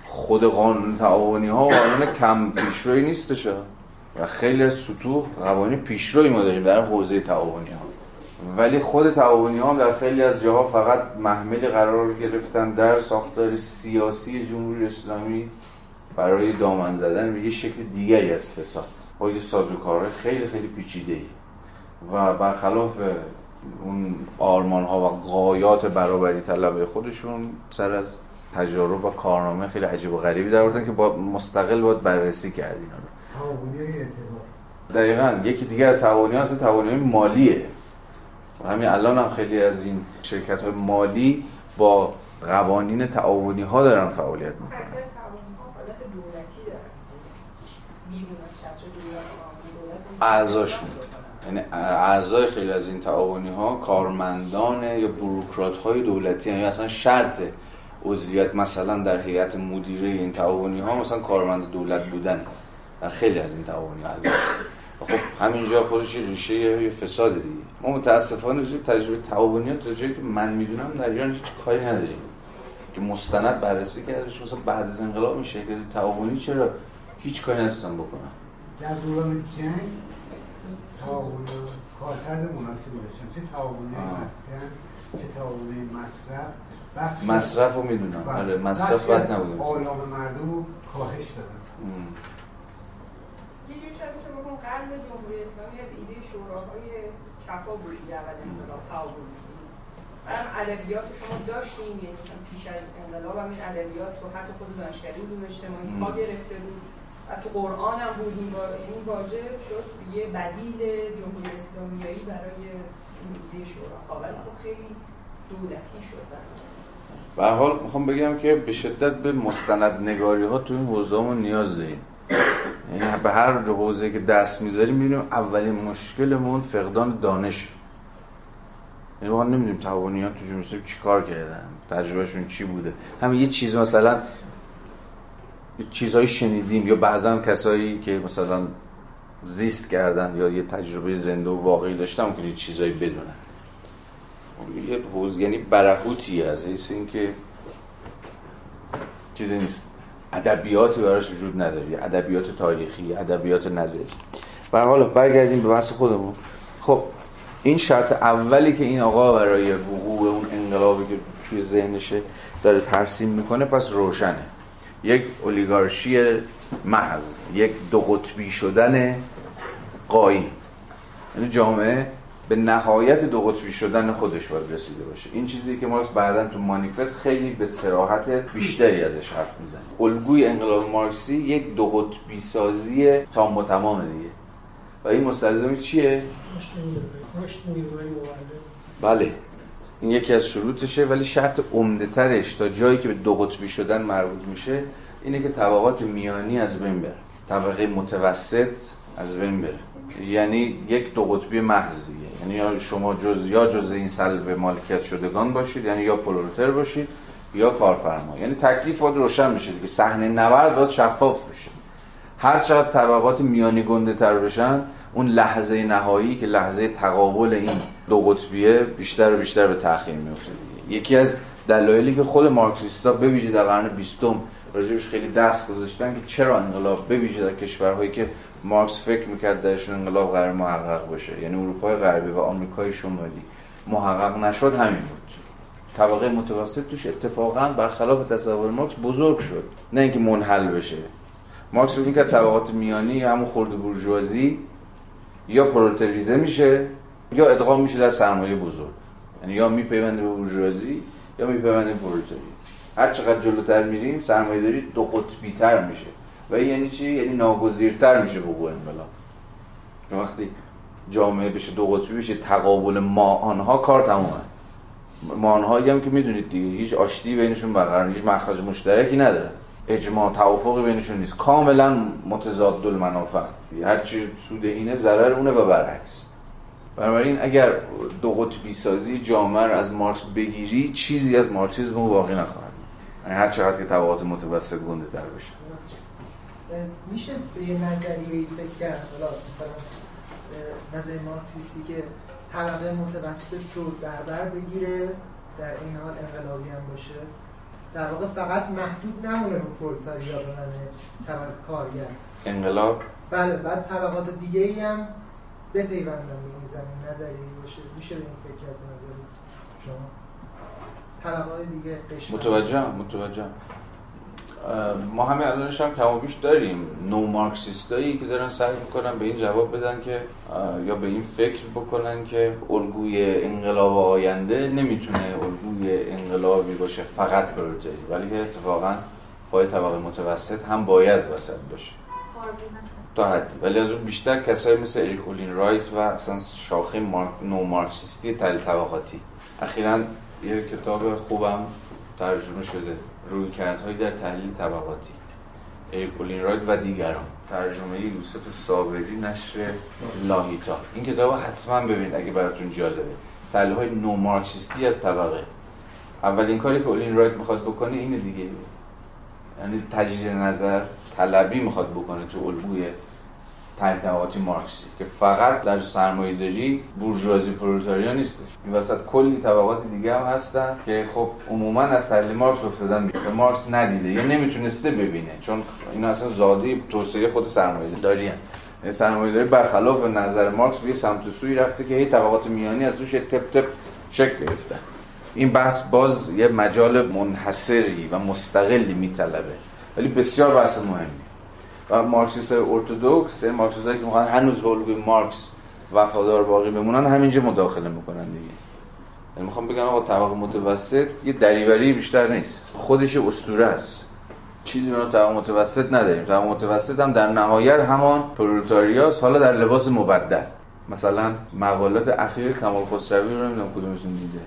خود قانون تعاونی ها قانون کم پیشروی نیستش و خیلی از سطوح قوانین پیشروی ما داریم در حوزه تعاونی ها ولی خود تعاونی ها در خیلی از جاها فقط محمل قرار گرفتن در ساختار سیاسی جمهوری اسلامی برای دامن زدن به یه شکل دیگری از فساد. با یه سازوکارهای خیلی خیلی پیچیده ای و برخلاف اون آرمان ها و قایات برابری طلبه خودشون سر از تجارب و کارنامه خیلی عجیب و غریبی در که با مستقل باید بررسی کردین. دقیقا یکی دیگر تعاونی هست تعاونی مالیه. و همین الان هم خیلی از این شرکت های مالی با قوانین تعاونی ها دارن فعالیت می‌کنن. اعضاشون یعنی اعضای خیلی از این تعاونی ها کارمندان یا بروکرات های دولتی یعنی اصلا شرط عضویت مثلا در هیئت مدیره این تعاونی ها مثلا کارمند دولت بودن در خیلی از این تعاونی ها خب همینجا خودش یه ریشه یه فساد دیگه. ما متاسفانه روی تجربه تعاونیات تا جایی که من می‌دونم در ایران هیچ کاری نداریم. که مستند بررسی کردش مثلا بعد از انقلاب این شکل تعاونی چرا هیچ کاری نتونستن بکنن؟ در دوران جنگ؟ تعاون کارکرد مناسبی داشتن. چه تعاونی مسکن چه تعاونی مصرف. بخش مصرف رو می‌دونم. بله. آره مصرف بد نبود آلام مردم رو کاهش دادن. یه جوری شاید بشه بگم قلب جمهوری اسلامی از ایده شوراهای چپا بود دیگه اول انقلاب تعاون. هم ادبیات شما داشتیم یعنی پیش از انقلاب هم این ادبیات رو حتی خود دانشگاهی علوم اجتماعی. پا گرفته بود. و تو قرآن هم بود این واژه شد یه بدیل جمهوری اسلامیایی برای ایده شوراها. ولی خب خیلی دولتی شد. به حال می‌خوام بگم که به شدت به مستند نگاری ها تو این حوزه نیاز داریم یعنی به هر حوزه که دست می‌ذاریم می‌بینیم اولین مشکلمون فقدان دانش. یعنی ما نمی‌دونیم تعاونیان تو جمهوری چی کار کردن تجربهشون چی بوده. همین یه چیز مثلا چیزهایی شنیدیم یا بعضا کسایی که مثلا زیست کردن یا یه تجربه زنده و واقعی داشتن یه چیزایی بدونن. یه حوز یعنی برهوتی از حیث اینکه چیزی نیست. ادبیاتی براش وجود نداره. ادبیات تاریخی ادبیات نظری. و حالا برگردیم به بحث خودمون. خب این شرط اولی که این آقا برای وقوع اون انقلابی که توی ذهنشه داره ترسیم می‌کنه پس روشنه. یک اولیگارشی محض یک دو قطبی شدن قایی. یعنی جامعه به نهایت دو قطبی شدن خودش باید رسیده باشه. این چیزی که مارکس بعدا تو مانیفست خیلی به سراحت بیشتری ازش حرف می‌زنه. الگوی انقلاب مارکسی یک دو قطبی سازی تام و تمام دیگه. و این مستلزم چیه؟ بله. این یکی از شروطشه ولی شرط عمده ترش تا جایی که به دو قطبی شدن مربوط میشه اینه که طبقات میانی از بین بره. طبقه متوسط از بین بره. یعنی یک دو قطبی محض دیگه. یعنی یا شما جز یا جز این سلب مالکیت شدگان باشید یعنی یا پرولتر باشید یا کارفرما. یعنی تکلیف باید روشن بشه دیگه. صحنه نبرد باید شفاف بشه. هر چقدر طبقات میانی گنده تر بشن اون لحظه نهایی که لحظه تقابل این دو قطبیه بیشتر و بیشتر به تأخیر میفته یکی از دلایلی که خود مارکسیستا به ویژه در قرن بیستم راجبش خیلی دست گذاشتن که چرا انقلاب به ویژه در کشورهایی که مارکس فکر می‌کرد درشون انقلاب قرار محقق بشه یعنی اروپای غربی و آمریکای شمالی محقق نشد همین بود. طبقه متوسط توش اتفاقا برخلاف تصور مارکس بزرگ شد. نه اینکه منحل بشه. مارکس فکر می‌کرد طبقات میانی یا همون خرد بورژوازی یا پرولتریزه میشه. یا ادغام میشه در سرمایه بزرگ. یعنی یا میپیونده به بورژوازی یا میپیونده به پرولتری هر چقدر جلوتر میریم سرمایه داری دو قطبی تر میشه. و این یعنی چی؟ یعنی ناگزیرتر میشه وقوع انقلاب. چون وقتی جامعه بشه دو قطبی بشه تقابل ما آنها کار تمومه. ما آنهایی هم که می‌دونید دیگه هیچ آشتی بینشون برقرار هیچ مخرج مشترکی نداره. اجماع توافقی بینشون نیست. کاملا متضاد المنافع. هر چی سود اینه ضرر اونه و برعکس. بنابراین اگر دو قطبی سازی جامعه رو از مارکس بگیری چیزی از مارکسیسم رو باقی نخواهد یعنی هر چقدر که طبقات متوسط گنده تر بشه. میشه به یه نظریه فکر کرد؟ حالا مثلا نظریه مارکسیستی که طبقه متوسط رو در بر بگیره در این حال انقلابی هم باشه. در واقع فقط محدود نمونه به پرولتاریا بمانه طبقه کارگر. انقلاب؟ بله بعد طبقات دیگه ای هم بپیوندن به این زمین نظریه باشه. میشه به این فکر کرد به نظر شما؟ طبقات دیگه قشر متوجهم متوجهم. ما همه الانش هم کم و بیش داریم. نو مارکسیستایی که دارن سعی می‌کنن به این جواب بدن که یا به این فکر بکنن که الگوی انقلاب آینده نمی‌تونه الگوی انقلابی باشه فقط پرولتری ولی که اتفاقا پای طبقه متوسط هم باید وسط باشه. تا حدی. ولی از اون بیشتر کسایی مثل اریک اولین رایت و اصلا شاخه مارک... نو مارکسیستی تل طبقاتی. اخیرا یه کتاب خوبم ترجمه شده. روی کردهایی در تحلیل طبقاتی. اریک اولین رایت و دیگران. ترجمه یوسف صابری نشر لاهیتا. این کتاب حتما ببینید اگه براتون جالبه. تحلیل های نو مارکسیستی از طبقه. اولین کاری که اولین رایت می‌خواد بکنه اینه دیگه. یعنی تجدید نظر طلبی می‌خواد بکنه تو الگوی تحلیل طبقاتی مارکسی که فقط در سرمایه داری بورژوازی پرولتاریا نیستش. این وسط کلی طبقات دیگه هم هستن که خب عموما از تحلیل مارکس افتادن به مارکس ندیده یا نمی‌تونسته ببینه چون اینا اصلا زاده توسعه خود سرمایه داری. سرمایه داری برخلاف نظر مارکس به سمت سوی رفته که هی طبقات میانی از روش تپ تپ شکل گرفتن این بحث باز یه مجال منحصر و مستقلی میطلبه. ولی بسیار بحث مهمی. و مارکسیست های ارتودکس مارکسیست هایی که می‌خوان هنوز به الگوی مارکس وفادار باقی بمونن همینجا مداخله می‌کنن دیگه. یعنی می‌خوام بگم آقا طبقه متوسط یه دریوری بیشتر نیست. خودش اسطوره است. چیزی به طبقه متوسط نداریم. طبقه متوسط هم در نهایت همان پرولتاریاس حالا در لباس مبدل. مثلا مقالات اخیر کمال خسروی رو نمی‌دونم کدومتون دیده.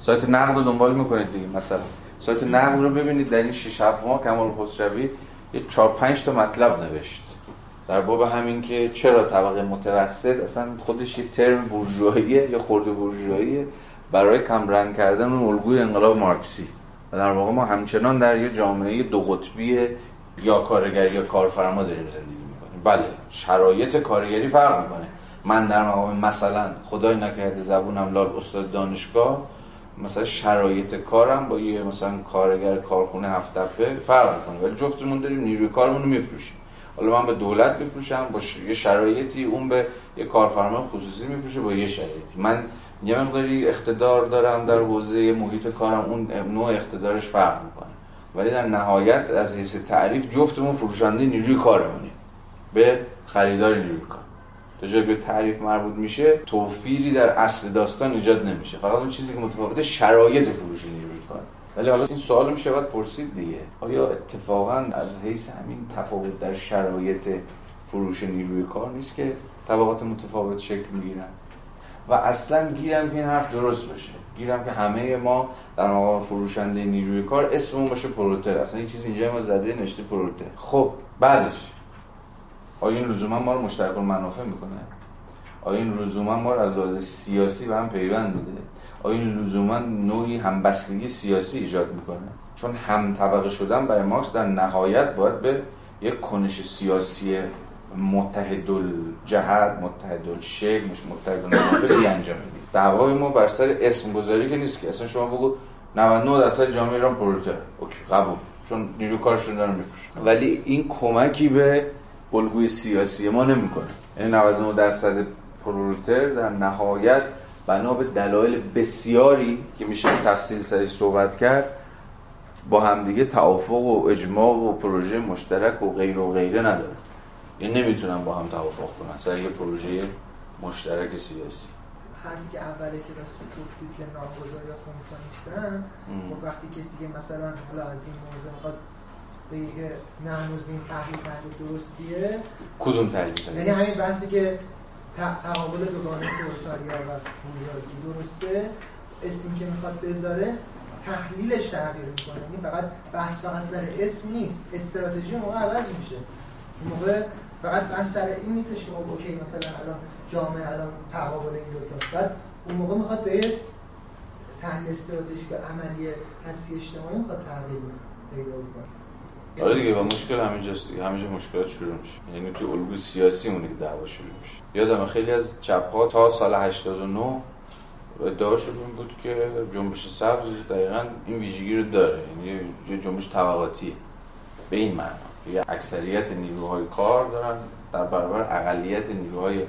سایت نقد رو دنبال می‌کنید دیگه مثلا. سایت نقد رو ببینید در این 6 7 ماه کمال خسروی یه 4 5 تا مطلب نوشت. در باب همین که چرا طبقه متوسط اصلا خودش یه ترم بورژواییه یا خرد بورژواییه برای کمرنگ کردن اون الگوی انقلاب مارکسی. و در واقع ما همچنان در یه جامعه دو قطبی یا کارگر یا کارفرما داریم زندگی می‌کنیم. بله شرایط کارگری فرق می‌کنه. من در مقام مثلا خدای نکرده زبونم لال استاد دانشگاه مثلا شرایط کارم با یه مثلا کارگر کارخونه هفت دفعه فرق می‌کنه. ولی جفتمون داریم نیروی کارمون رو میفروشیم. حالا من به دولت میفروشم با. یه شرایطی اون به یه کارفرما خصوصی میفروشه با یه شرایطی. من یه مقداری اقتدار دارم در حوزه محیط کارم اون نوع اقتدارش فرق می‌کنه. ولی در نهایت از حیث تعریف جفتمون فروشنده نیروی کارمونیم. به خریدار نیروی کار. تا جایی به تعریف مربوط میشه توفیری در اصل داستان ایجاد نمیشه. فقط اون چیزی که متفاوت شرایط فروش نیروی کار ولی حالا این سوال میشه باید پرسید دیگه. آیا اتفاقا از حیث همین تفاوت در شرایط فروش نیروی کار نیست که طبقات متفاوت شکل می‌گیرن؟ و اصلا گیرم که این حرف درست باشه. گیرم که همه ما در مقام فروشنده نیروی کار اسممون باشه پروتر اصلا این چیز اینجا ما زده نشته پروتر خب بعدش. آیا این لزوما ما رو مشترک المنافع می‌کنه؟ آیا این لزوما ما رو از لحاظ سیاسی به هم پیوند میده؟ آیا این لزوما نوعی همبستگی سیاسی ایجاد می‌کنه؟ چون هم طبقه شدن برای مارکس در نهایت باید به یک کنش سیاسی متحد الجهت متحد الشکل مش متحد انجام میدیم دعوای ما بر سر اسم گذاری که نیست که. اصلا شما بگو 99 درصد جامعه ایران پرولتر اوکی قبول. چون نیرو کارشون دارن میفروشن ولی این کمکی به الگوی سیاسی ما نمی‌کنه. یعنی 99 درصد پرولتر در نهایت بنا به دلایل بسیاری که میشه تفصیل سرش صحبت کرد با همدیگه توافق و اجماع و پروژه مشترک و غیر و غیره نداره. یعنی نمی‌تونن با هم توافق کنن سر یه پروژه مشترک سیاسی. همین که اوله که راست گفتید که نامگذار یا خونسا نیستن خب وقتی کسی که مثلا حالا از این موضوع می‌خواد بگه نه هنوز این تحلیل تحلیل درستیه. کدوم تحلیل یعنی همین بحثی که تقابل دوگانه پرولتاریا و بورژوازی درسته. اسمی که می‌خواد بذاره تحلیلش تغییر می‌کنه. یعنی فقط بحث فقط سر اسم نیست. استراتژی موقع عوض میشه. اون موقع فقط بحث سر این نیستش که خب اوکی مثلا الان جامعه الان تقابل این دو تا بعد اون موقع می‌خواد به تحلیل استراتژیک عملی هستی اجتماعی می‌خواد تغییر پیدا بکنه. آره دیگه و مشکل همینجاست دیگه. همینجا مشکلات شروع میشه. یعنی تو الگوی سیاسی اون دیگه دعوا شروع میشه. یادم خیلی از چپ ها تا سال 89 ادعاشون این بود که جنبش سبز دقیقا این ویژگی رو داره. یعنی یه جنبش طبقاتیه به این معنا. یه اکثریت نیروهای کار دارن در برابر اقلیت نیروهای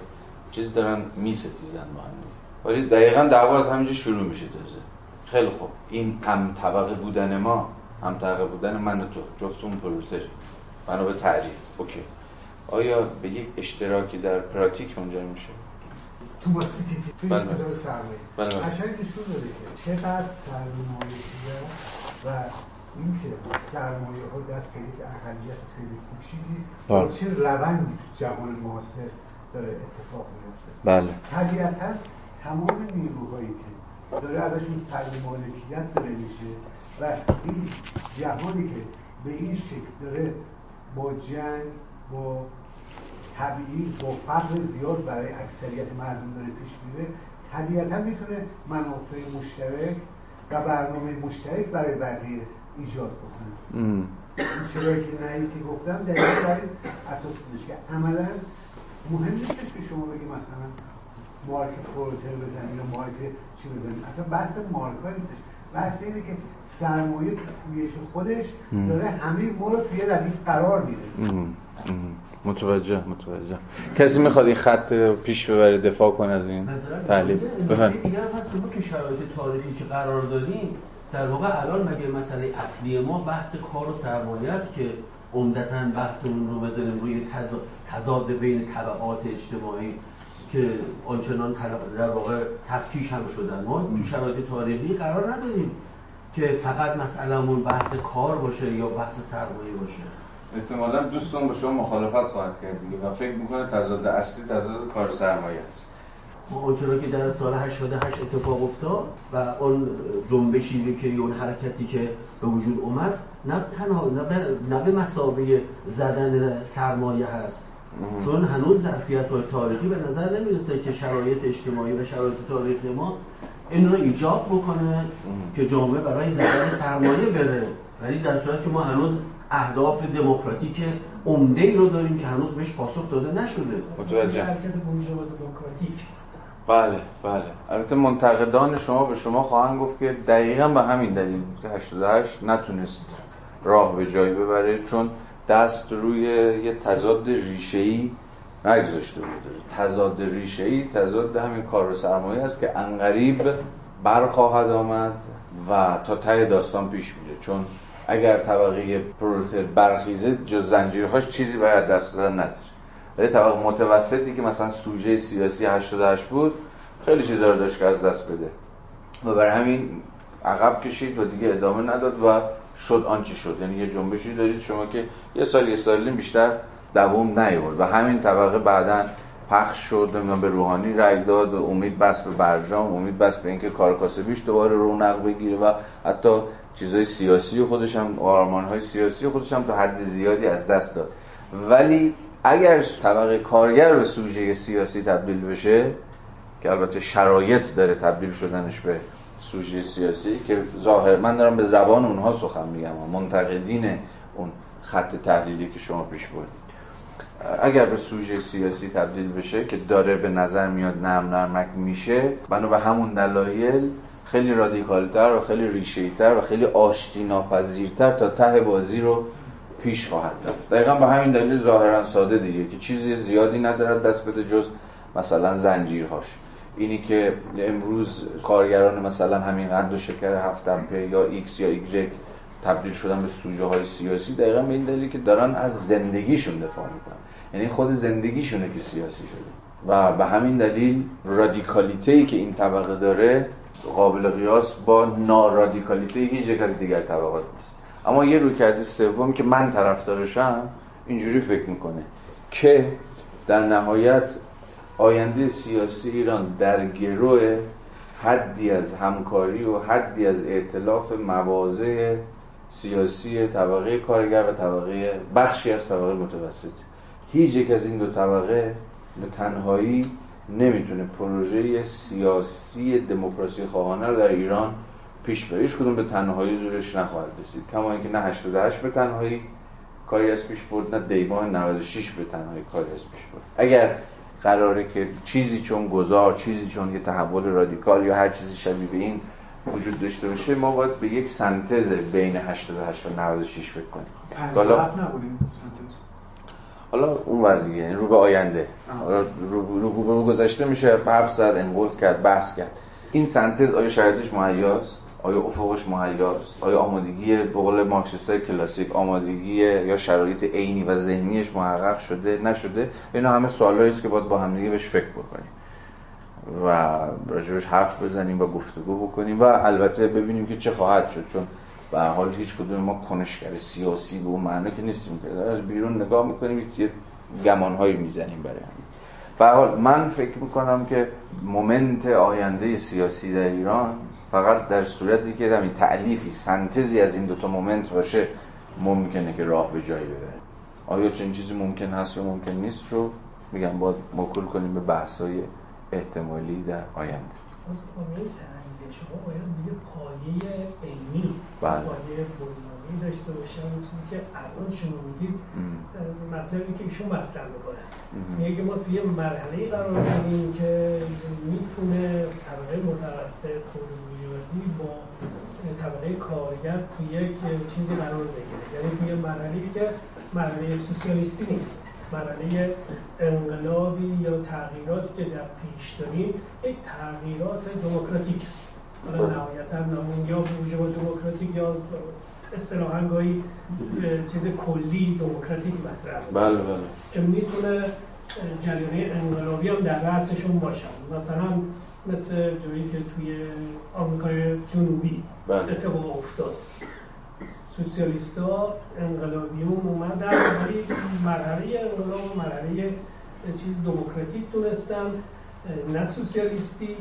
چیز دارن میستیزن با هم ولی دقیقا دعوا از همینجا شروع میشه تازه. خیلی خوب. این هم طبقه بودن ما هم طبقه بودن من و تو جفتمون پرولتری بنا به تعریف. اوکی. آیا به یک اشتراکی در پراتیک منجر میشه؟ تو ماسپیکیتی توی بله. سرمایه بله بله. قشنگ نشون داده که چقدر سرمایه و اینکه سرمایه ها دست یک اقلیت خیلی کوچیکی بله. با چه روندی تو جهان معاصر داره اتفاق میفته بله. طبیعتا تمام نیروهایی که داره ازشون سلب مالکیت داره میشه و این جهانی که به این شکل داره با جنگ با تبعیض با فقر زیاد برای اکثریت مردم داره پیش میره طبیعتا می‌تونه منافع مشترک و برنامه مشترک برای بقیه ایجاد بکنه. این چرایی که نهی که گفتم در این اساس بودش که عملا مهم نیستش که شما بگی مثلا مارک پروتر بزنی یا مارک چی بزنی اصلا بحث مارک ها نیستش. بحث اینه که سرمایه پویش خودش داره همه ما رو توی ردیف قرار میده. متوجه متوجه. کسی می‌خواد این خط پیش ببره دفاع کنه از این تحلیل؟ بفهم. دیگه هست که ما که شرایط تاریخی که قرار داریم در واقع الان مگه مسئله اصلی ما بحث کار و سرمایه است که عمدتا بحثمون رو بذاریم روی تضاد بین طبقات اجتماعی که آنچنان در واقع تفتیش هم شدن. ما شرایط تاریخی قرار نداریم که فقط مسئلهمون بحث کار باشه یا بحث سرمایه باشه. احتمالا دوستان با شما مخالفت خواهد کرد و فکر می‌کنه تضاد اصلی تضاد کار سرمایه است. ما آنچرا که در سال 88 اتفاق افتاد و اون جنبشی که اون حرکتی که به وجود اومد نه تنها نه به مسابقه زدن سرمایه هست چون هنوز ظرفیت های تاریخی به نظر نمی‌رسه که شرایط اجتماعی و شرایط تاریخی ما این رو ایجاب بکنه که جامعه برای زدن سرمایه بره. ولی در صورت که ما هنوز اهداف دموکراتیک عمده ای رو داریم که هنوز بهش پاسخ داده نشده. متوجه. حرکت بورژوا دموکراتیک بله بله. البته منتقدان شما به شما خواهند گفت که دقیقا به همین دلیل که 88 نتونست راه به جایی ببره چون دست روی یه تضاد ریشه‌ای نگذاشته بود. تضاد ریشه‌ای تضاد همین کار و سرمایه است که انقریب برخواهد آمد و تا ته داستان پیش میره. چون اگر طبقه پرولتر برخیزه جز زنجیرهاش چیزی باید دست دادن نداره. ولی طبقه متوسطی که مثلا سوژه سیاسی 88 بود خیلی چیزا رو داشت که از دست بده. و برای همین عقب کشید و دیگه ادامه نداد و شد آنچه شد. یعنی یه جنبشی دارید شما که یه سال یه سال بیشتر دووم نیورد. و همین طبقه بعدا پخش شد و به روحانی رای داد و امید بس به برجام امید بس به اینکه کار کاسبیش دوباره رونق بگیره و حتی چیزای سیاسی خودش هم آرمان های سیاسی خودش هم تا حد زیادی از دست داد. ولی اگر طبقه کارگر به سوژه سیاسی تبدیل بشه که البته شرایط داره تبدیل شدنش به سوژه سیاسی که ظاهر من دارم به زبان اونها سخن میگم منتقدین اون خط تحلیلی که شما پیش بردید. اگر به سوژه سیاسی تبدیل بشه که داره به نظر میاد نرم نرمک میشه بنا به همون دلایل خیلی رادیکالتر و خیلی ریشهیتر و خیلی آشتی ناپذیرتر تا ته بازی رو پیش خواهد رفت. دقیقا به همین دلیل ظاهرا ساده دیگه که چیزی زیادی ندارد دست بده جز مثلا زنجیرهاش. اینی که امروز کارگران مثلا همین قند و شکر هفتم یا ایکس یا ایگرک تبدیل شدن به سوژه های سیاسی دقیقا به این دلیلی که دارن از زندگیشون دفاع می‌کنن. یعنی خود زندگیشونه که سیاسی شده. و به همین دلیل رادیکالیته ای که این طبقه داره قابل قیاس با رادیکالیته هیچ یک از دیگر طبقات نیست. اما یه رویکرد سوم که من طرفدارشم اینجوری فکر می‌کنه که در نهایت آینده سیاسی ایران در گروه حدی از همکاری و حدی از ائتلاف مواضع سیاسی طبقه کارگر و طبقه بخشی از طبقه متوسط. هیچ یک از این دو طبقه به تنهایی نمی‌تونه پروژه سیاسی دموکراسی خواهانه رو در ایران پیش بره. هیچ کدوم به تنهایی زورش نخواهد رسید. کما اینکه نه 88 به تنهایی کاری از پیش برد نه دیوان 96 به تنهایی کاری از پیش برد. اگر قراره که چیزی چون گذار چیزی چون یه تحول رادیکال یا هر چیزی شبیه به این وجود داشته باشه ما باید به یک سنتز بین 88 و 96 فکر کنیم. حالا حالا اون ور دیگه یعنی رو به آینده. حالا رو, رو, رو, گذشته میشه حرف زد انقلت کرد بحث کرد. این سنتز آیا شرایطش مهیاست؟ آیا افقش مهیاست آیا آمادگی به قول مارکسیستای کلاسیک آمادگی یا شرایط عینی و ذهنیش محقق شده نشده؟ اینا همه سوالایی است که باید با هم دیگه بهش فکر بکنیم و راجبش حرف بزنیم و گفتگو بکنیم و البته ببینیم که چه خواهد شد چون به حال هیچ کدوم ما کنشگر سیاسی به اون معنا که نیستیم که از بیرون نگاه می‌کنیم که گمانهایی می‌زنیم برای همین. به حال من فکر می‌کنم که مومنت آینده سیاسی در ایران فقط در صورتی که همین تعلیفی سنتزی از این دوتا مومنت باشه ممکنه که راه به جایی ببره. آیا چنین چیزی ممکن هست یا ممکن نیست رو میگم باید موکول کنیم به بحث های احتمالی در آینده. شما باید یه پایه علمی بله. پایه بنیانی داشته باشه اون چیزی که الان شما میگید مطلبی که ایشون مطرح می‌کنه. میگه ما توی مرحله قرار داریم که می‌تونه طبقه متوسط خود بورژوازی با طبقه کارگر توی یک چیزی قرار بگیره. یعنی توی مرحله که مرحله سوسیالیستی نیست. مرحله انقلابی یا تغییراتی که در پیش داریم یک تغییرات دموکراتیک. حالا نهایتا نامون یا بورژوا دموکراتیک یا اصطلاحا گاهی چیز کلی دموکراتیک مطرح. بله بله. که می‌تونه جریانه انقلابی هم در رأسشون باشن مثلا مثل جایی که توی آمریکای جنوبی بله. اتفاق افتاد. سوسیالیستا انقلابیون اومدن ولی مرحله انقلاب مرحله چیز دموکراتیک دونستن. نه سوسیالیستی.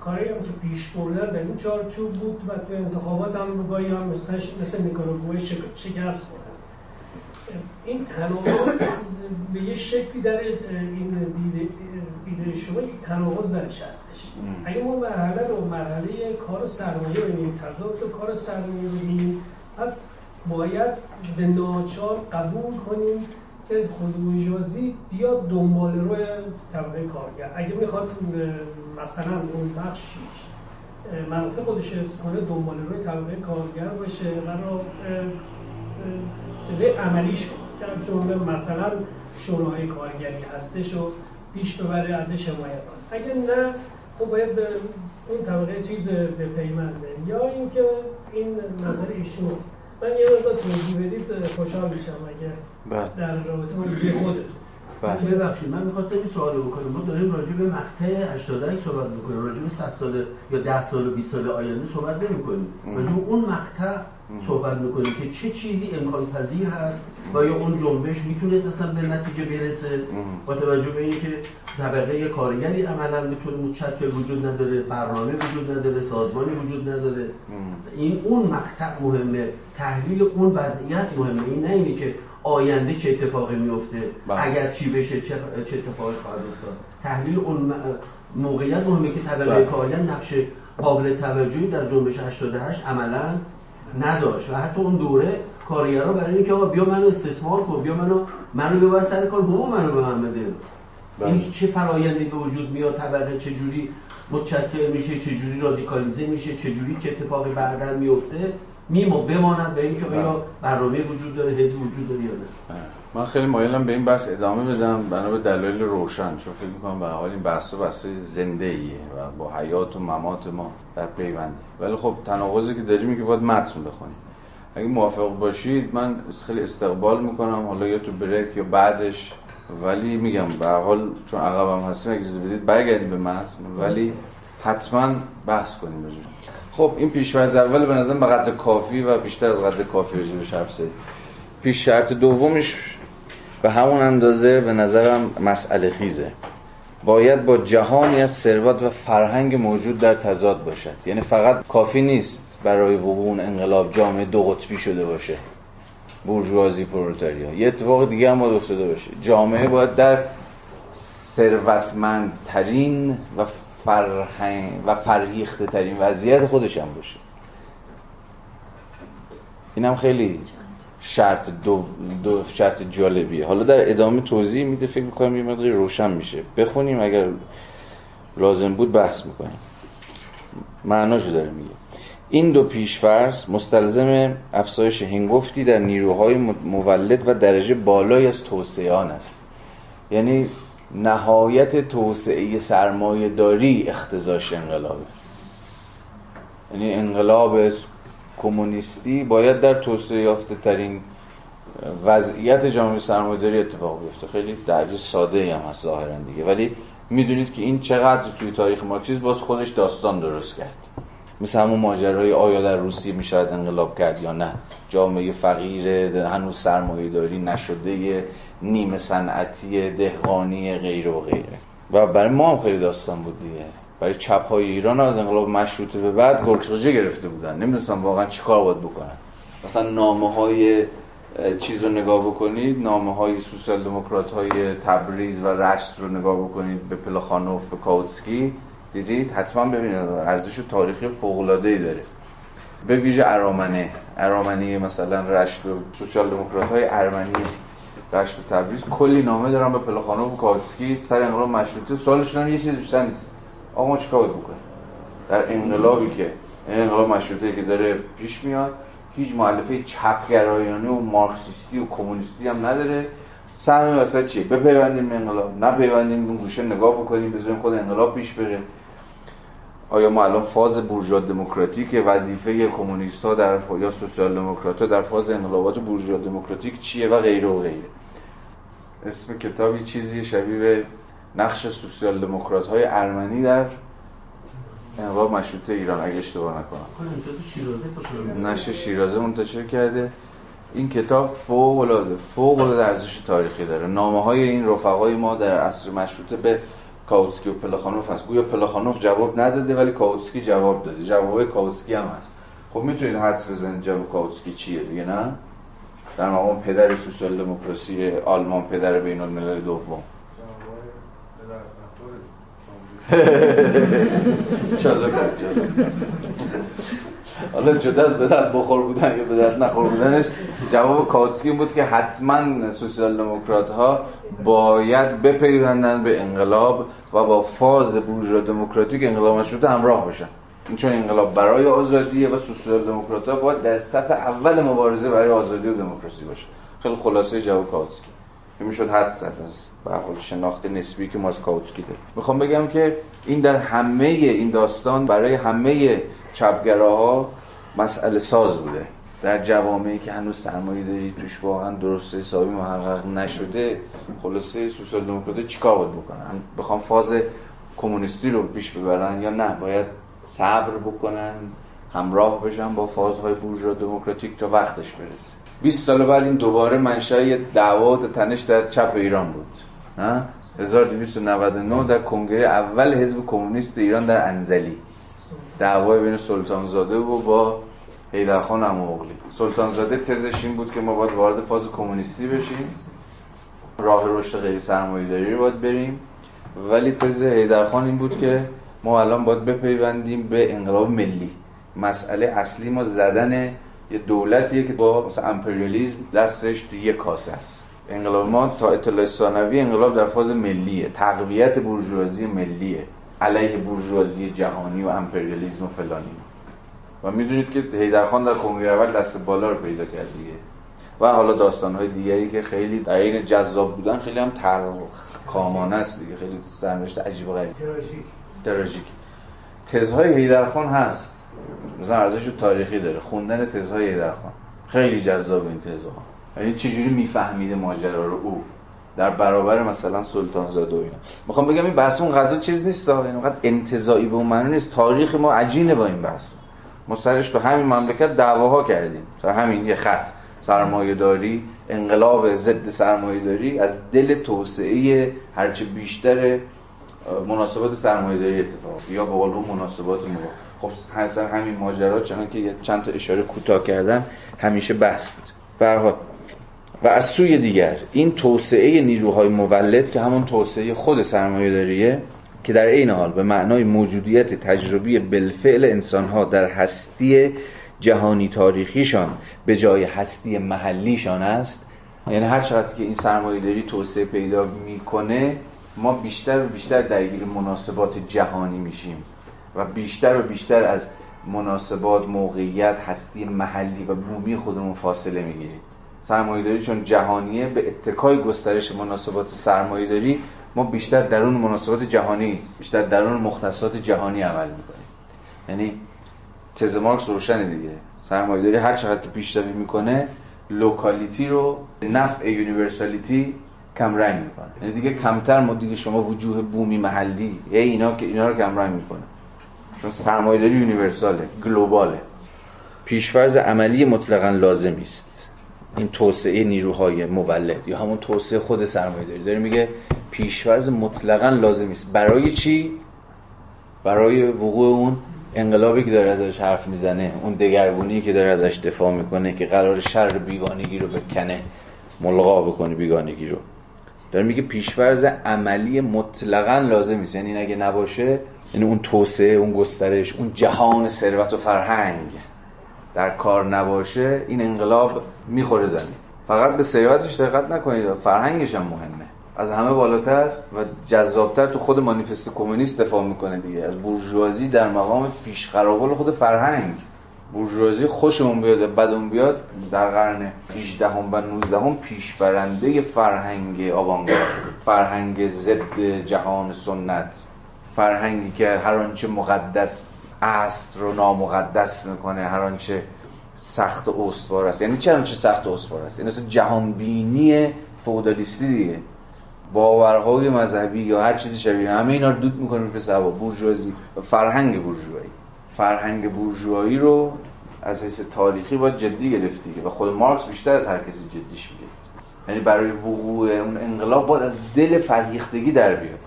کاری هم که پیش بردن در این چارچوب بود و توی انتخابات هم گاهی هم مثل, مثل نیکاراگوئه شکست خوردن این تناقض به یه شکلی در این دیده, دیده شما یک تناقض درش هستش اگه ما مرحله رو مرحله کار سرمایه ببینیم تضاد کار سرمایه ببینیم پس باید به ناچار قبول کنیم که خودبوژوازی بیاد دنبال روی طبقه کارگر. اگه می‌خواد مثلا اون بخشیش منافع خودش حفظ کنه دنبال روی طبقه کارگر باشه قرار چیزای عملیش کنه. که جمله مثلا شورای کارگری هستش و پیش ببره ازش حمایت کنه. اگه نه خب باید به اون طبقه چیز به پیمنده یا اینکه این نظر ایشون من یه مقدار توضیح بدید خوشحال میشم اگه بله. در رابطه با خودتون. ببخشید من می‌خواستم این سوال بکنم. ما داریم راجع به مقطع 88 صحبت می‌کنیم. راجع به 100 سال یا 10 سال و 20 سال آینده صحبت نمی‌کنیم. راجع به اون مقطع صحبت می‌کنیم که چه چیزی امکان پذیر هست و یا اون جنبش می‌تونست اصلا به نتیجه برسه؟ با توجه به اینکه طبقه کارگری عملا می‌تونه متشکل وجود نداره برنامه وجود نداره سازمانی وجود نداره. این اون مقطع مهمه. تحلیل اون وضعیت مهمه. این نه اینی که آینده چه اتفاقی میفته؟ بله. اگر چی بشه چه, چه اتفاقی خواهد افتاد؟ تحلیل اون موقعیت مهمه که طبقه بله. کارگر نقش قابل توجهی در جنبش 88 عملا نداشت و حتی اون دوره کارگرا برای اینکه آقا بیا منو استثمار کن بیا منو منو ببر سر کار حقوق منو به من بده. بله. این چه فرایندی به وجود میاد؟ طبقه چه جوری متشکل میشه؟ چه جوری رادیکالیزه میشه؟ چه جوری چه اتفاقی بعداً میفته؟ میمو بماند به اینکه آیا برنامه وجود داره حزب وجود داره یا نه. من خیلی مایلم به این بحث ادامه بدم. بنا به دلایل روشن چون فکر می‌کنم به حال این بحث بحث زنده ایه و با حیات و ممات ما در پیوندی ولی خب تناقضی که داریم که باید متن بخونیم. اگه موافق باشید من خیلی استقبال می‌کنم. حالا یا تو بریک یا بعدش. ولی میگم به حال چون عقبم هستیم اگه بدید برگردیم به متن. ولی حتما بحث کنیم بجور. خب این پیشورز اول به نظرم به قدر کافی و بیشتر از قدر کافی راجبش حرف زدیم پیش شرط دومش به همون اندازه به نظرم مسئله خیزه. باید با جهانی از ثروت و فرهنگ موجود در تضاد باشد. یعنی فقط کافی نیست برای وقوع انقلاب جامعه دو قطبی شده باشه. بورژوازی پرولتاریا. یه اتفاق دیگه هم باید افتاده باشه. جامعه باید در ثروتمند ترین و فرهنگ و فرهیخته ترین وضعیت خودش هم باشه. اینم خیلی شرط دو, دو شرط جالبیه. حالا در ادامه توضیح میده فکر می‌کنم یه مقداری روشن میشه. بخونیم اگر لازم بود بحث می‌کنیم. معناشو داره میگه. این دو پیشفرض مستلزم افزایش هنگفتی در نیروهای مولد و درجه بالای از توسعه آن است. یعنی نهایت توسعه سرمایه داری اختزاش انقلابه. یعنی انقلاب کمونیستی باید در توسعه یافته ترین وضعیت جامعه سرمایه‌داری اتفاق بیفته. خیلی درجه ساده هم هست ظاهرا دیگه. ولی می‌دونید که این چقدر توی تاریخ مارکسیسم باز خودش داستان درست کرد. مثل همون ماجرای آیا در روسیه می‌شود انقلاب کرد یا نه. جامعه فقیر هنوز سرمایه داری نشده نیمه صنعتی دهقانی غیر و غیره. و برای ما هم خیلی داستان بود دیگه. برای چپ های ایران از انقلاب مشروطه به بعد گرگخجه گرفته بودن. نمی‌دونستم واقعا چیکار باید بکنن. مثلا نامه های چیز رو نگاه بکنید. نامه های سوسیال دموکرات های تبریز و رشت رو نگاه بکنید. به پلاخانوف به کاوتسکی. دیدید؟ حتما ببینید. ارزش تاریخی فوق داره. به ویژه ارامنه. ارامنه مثلا رشت و سوسیال دموکرات های ارمنی. رشت و تبریز. کلی نامه دارن به پلاخانوف و کاتسکی سر انقلاب مشروطه. سوالشون یه چیز بیشتر نیست. آقا ما چیکار بکنیم؟ در انقلابی که انقلاب مشروطه که داره پیش میاد هیچ مؤلفه چپگرایانه و مارکسیستی و کمونیستی هم نداره. سهم وسط چیه؟ بپیوندیم انقلاب. نه پیوندیم اون گوشه نگاه بکنیم بذاریم خود انقلاب پیش بره. آیا ما الان فاز بورژوا دموکراتیک وظیفه کمونیست ها در یا سوسیال دموکرات ها در فاز انقلابات بورژوا دموکراتیک چیه و غیره و غیره؟ اسم کتابی چیزی شبیه به نقش سوسیال دموکرات های ارمنی در انقلاب مشروطه ایران اگه اشتباه نکنم. نشر شیرازه منتشر کرده. این کتاب فوق العاده فوق العاده ارزش تاریخی داره. نامه های این رفقای ما در عصر مشروطه به کاوتسکی و پلاخانوف هست. گویا پلاخانوف جواب نداده ولی کاوتسکی جواب داده. جواب کاوتسکی هم هست. خب می‌تونید حدس بزنید جواب کاوتسکی چیه دیگه نه؟ در مقام پدر سوسیال دموکراسی آلمان پدر بین الملل دوم حالا جدا از به درد بخور بودن یا به درد نخور بودنش جواب کاتسکی بود که حتما سوسیال دموکرات ها باید بپیوندن به انقلاب و با فاز بورژوا دموکراتیک انقلاب مشروطه همراه باشن این چون انقلاب برای آزادیه و سوسیال دموکرات ها باید در صف اول مبارزه برای آزادی و دموکراسی باشه. خیلی خلاصه جواب کاتسکی می‌شد حد زد از به حال شناخت نسبی که ما از کاوتسکی داریم. می‌خوام بگم که این در همه این داستان برای همه چپگراها مسئله ساز بوده. در جوامعی که هنوز سرمایه داری توش واقعا درست حسابی محقق نشده خلاصه سوسیال دموکرات چیکار باید بکنن؟ بخوام فاز کمونیستی رو پیش ببرن یا نه؟ باید صبر بکنن همراه بشن با فازهای بورژوا دموکراتیک تا وقتش برسه. 20 سال بعد این دوباره منشأ دعوا و تنش در چپ ایران بود. 1299 در کنگره اول حزب کمونیست ایران در انزلی. دعوای بین سلطانزاده و با حیدرخان اموغلی سلطانزاده تزش این بود که ما باید وارد فاز کمونیستی بشیم. راه رشد غیر سرمایه‌داری رو باید بریم. ولی تز حیدرخان این بود که ما الان باید بپیوندیم به انقلاب ملی. مسئله اصلی ما زدن یه دولتیه که با مثلا امپریالیزم دستش توی یه کاسه است. انقلاب ما تا اطلاع ثانوی انقلاب در فاز ملیه. تقویت بورژوازی ملیه. علیه بورژوازی جهانی و امپریالیزم و فلانی. و می‌دونید که حیدرخان در کنگره اول دست بالا رو پیدا کرد دیگه. و حالا داستانهای دیگری که خیلی در این جذاب بودن خیلی هم تلخ کامانه است دیگه. خیلی سرنوشت عجیب و غریب. تراژیک. تراژیک. تزهای حیدرخان هست. مثلا ارزش تاریخی داره. خوندن تزهای حیدرخان خیلی جذاب این تزها. یعنی چجوری میفهمیده ماجرا رو؟ او. در برابر مثلا سلطان زاده و اینا. می‌خوام بگم این بحث اون قدر چیز نیست اونقدر انتزاعی به اون معنی نیست. تاریخ ما عجینه با این بحث. ما سرش تو همین مملکت دعواها کردیم. سر همین یه خط. سرمایه داری انقلاب ضد سرمایه داری از دل توسعه هرچه بیشتر مناسبات سرمایه داری اتفاق. یا به قول مناسبات ما. خب حسن همین ماجرا چون که چند تا اشاره کوتاه کردم همیشه بحث بود. به و از سوی دیگر این توسعه نیروهای مولد که همون توسعه خود سرمایه داریه که در این حال به معنای موجودیت تجربی بالفعل انسانها در هستی جهانی تاریخیشان به جای هستی محلیشان است. یعنی هر چقدر که این سرمایه داری توسعه پیدا می‌کنه ما بیشتر و بیشتر درگیر مناسبات جهانی میشیم و بیشتر و بیشتر از مناسبات موقعیت هستی محلی و بومی خودمون فاصله می‌گیریم. سرمایه‌داری چون جهانیه به اتکای گسترش مناسبات سرمایه‌داری ما بیشتر درون مناسبات جهانی بیشتر درون مختصات جهانی عمل می‌کنیم. یعنی تز مارکس روشنه دیگه. سرمایه‌داری هر چقدر که پیشروی می‌کنه locality رو به نفع universality کم رنگ می‌کنه. یعنی دیگه کمتر ما دیگه شما وجوه بومی محلی ای اینا که اینا رو کم رنگ می‌کنه. چون سرمایه‌داری یونیورساله گلوباله. پیشفرض عملی مطلقا لازمی است این توسعه نیروهای مولد یا همون توسعه خود سرمایه داری داره میگه پیشفرض مطلقا لازمی است برای چی؟ برای وقوع اون انقلابی که داره ازش حرف می‌زنه اون دگرگونی که داره ازش دفاع می‌کنه که قرار شر بیگانگی رو بکنه ملغا بکنه بیگانگی رو. داره میگه پیشفرض عملی مطلقا لازم است یعنی اگه نباشه یعنی اون توسعه اون گسترش اون جهان ثروت و فرهنگ در کار نباشه این انقلاب می‌خوره زمین. فقط به ثروتش دقت نکنید. فرهنگش هم مهمه. از همه بالاتر و جذابتر تو خود مانیفست کمونیست دفاع می‌کنه دیگه. از بورژوازی در مقام پیشقراول خود فرهنگ. بورژوازی خوشمون بیاد بدمون بیاد در قرن 18 هم و 19 هم پیشبرنده فرهنگ آوانگارد. فرهنگ ضد جهان سنت. فرهنگی که هر آنچه مقدس است رو نامقدس می‌کنه هر آنچه سخت و استوار است. یعنی چه آنچه سخت و استوار است؟ یعنی جهان بینی فودالیستی دیگه. باورهای مذهبی یا هر چیزی شبیه همه اینا رو دود می‌کنه رو سوا بورژوازی. و فرهنگ بورژوایی. فرهنگ بورژوایی رو از حیث تاریخی باید جدی گرفتی و خود مارکس بیشتر از هر کسی جدیش میگه یعنی برای وقوع اون انقلاب باید از دل فرهیختگی در بیاد.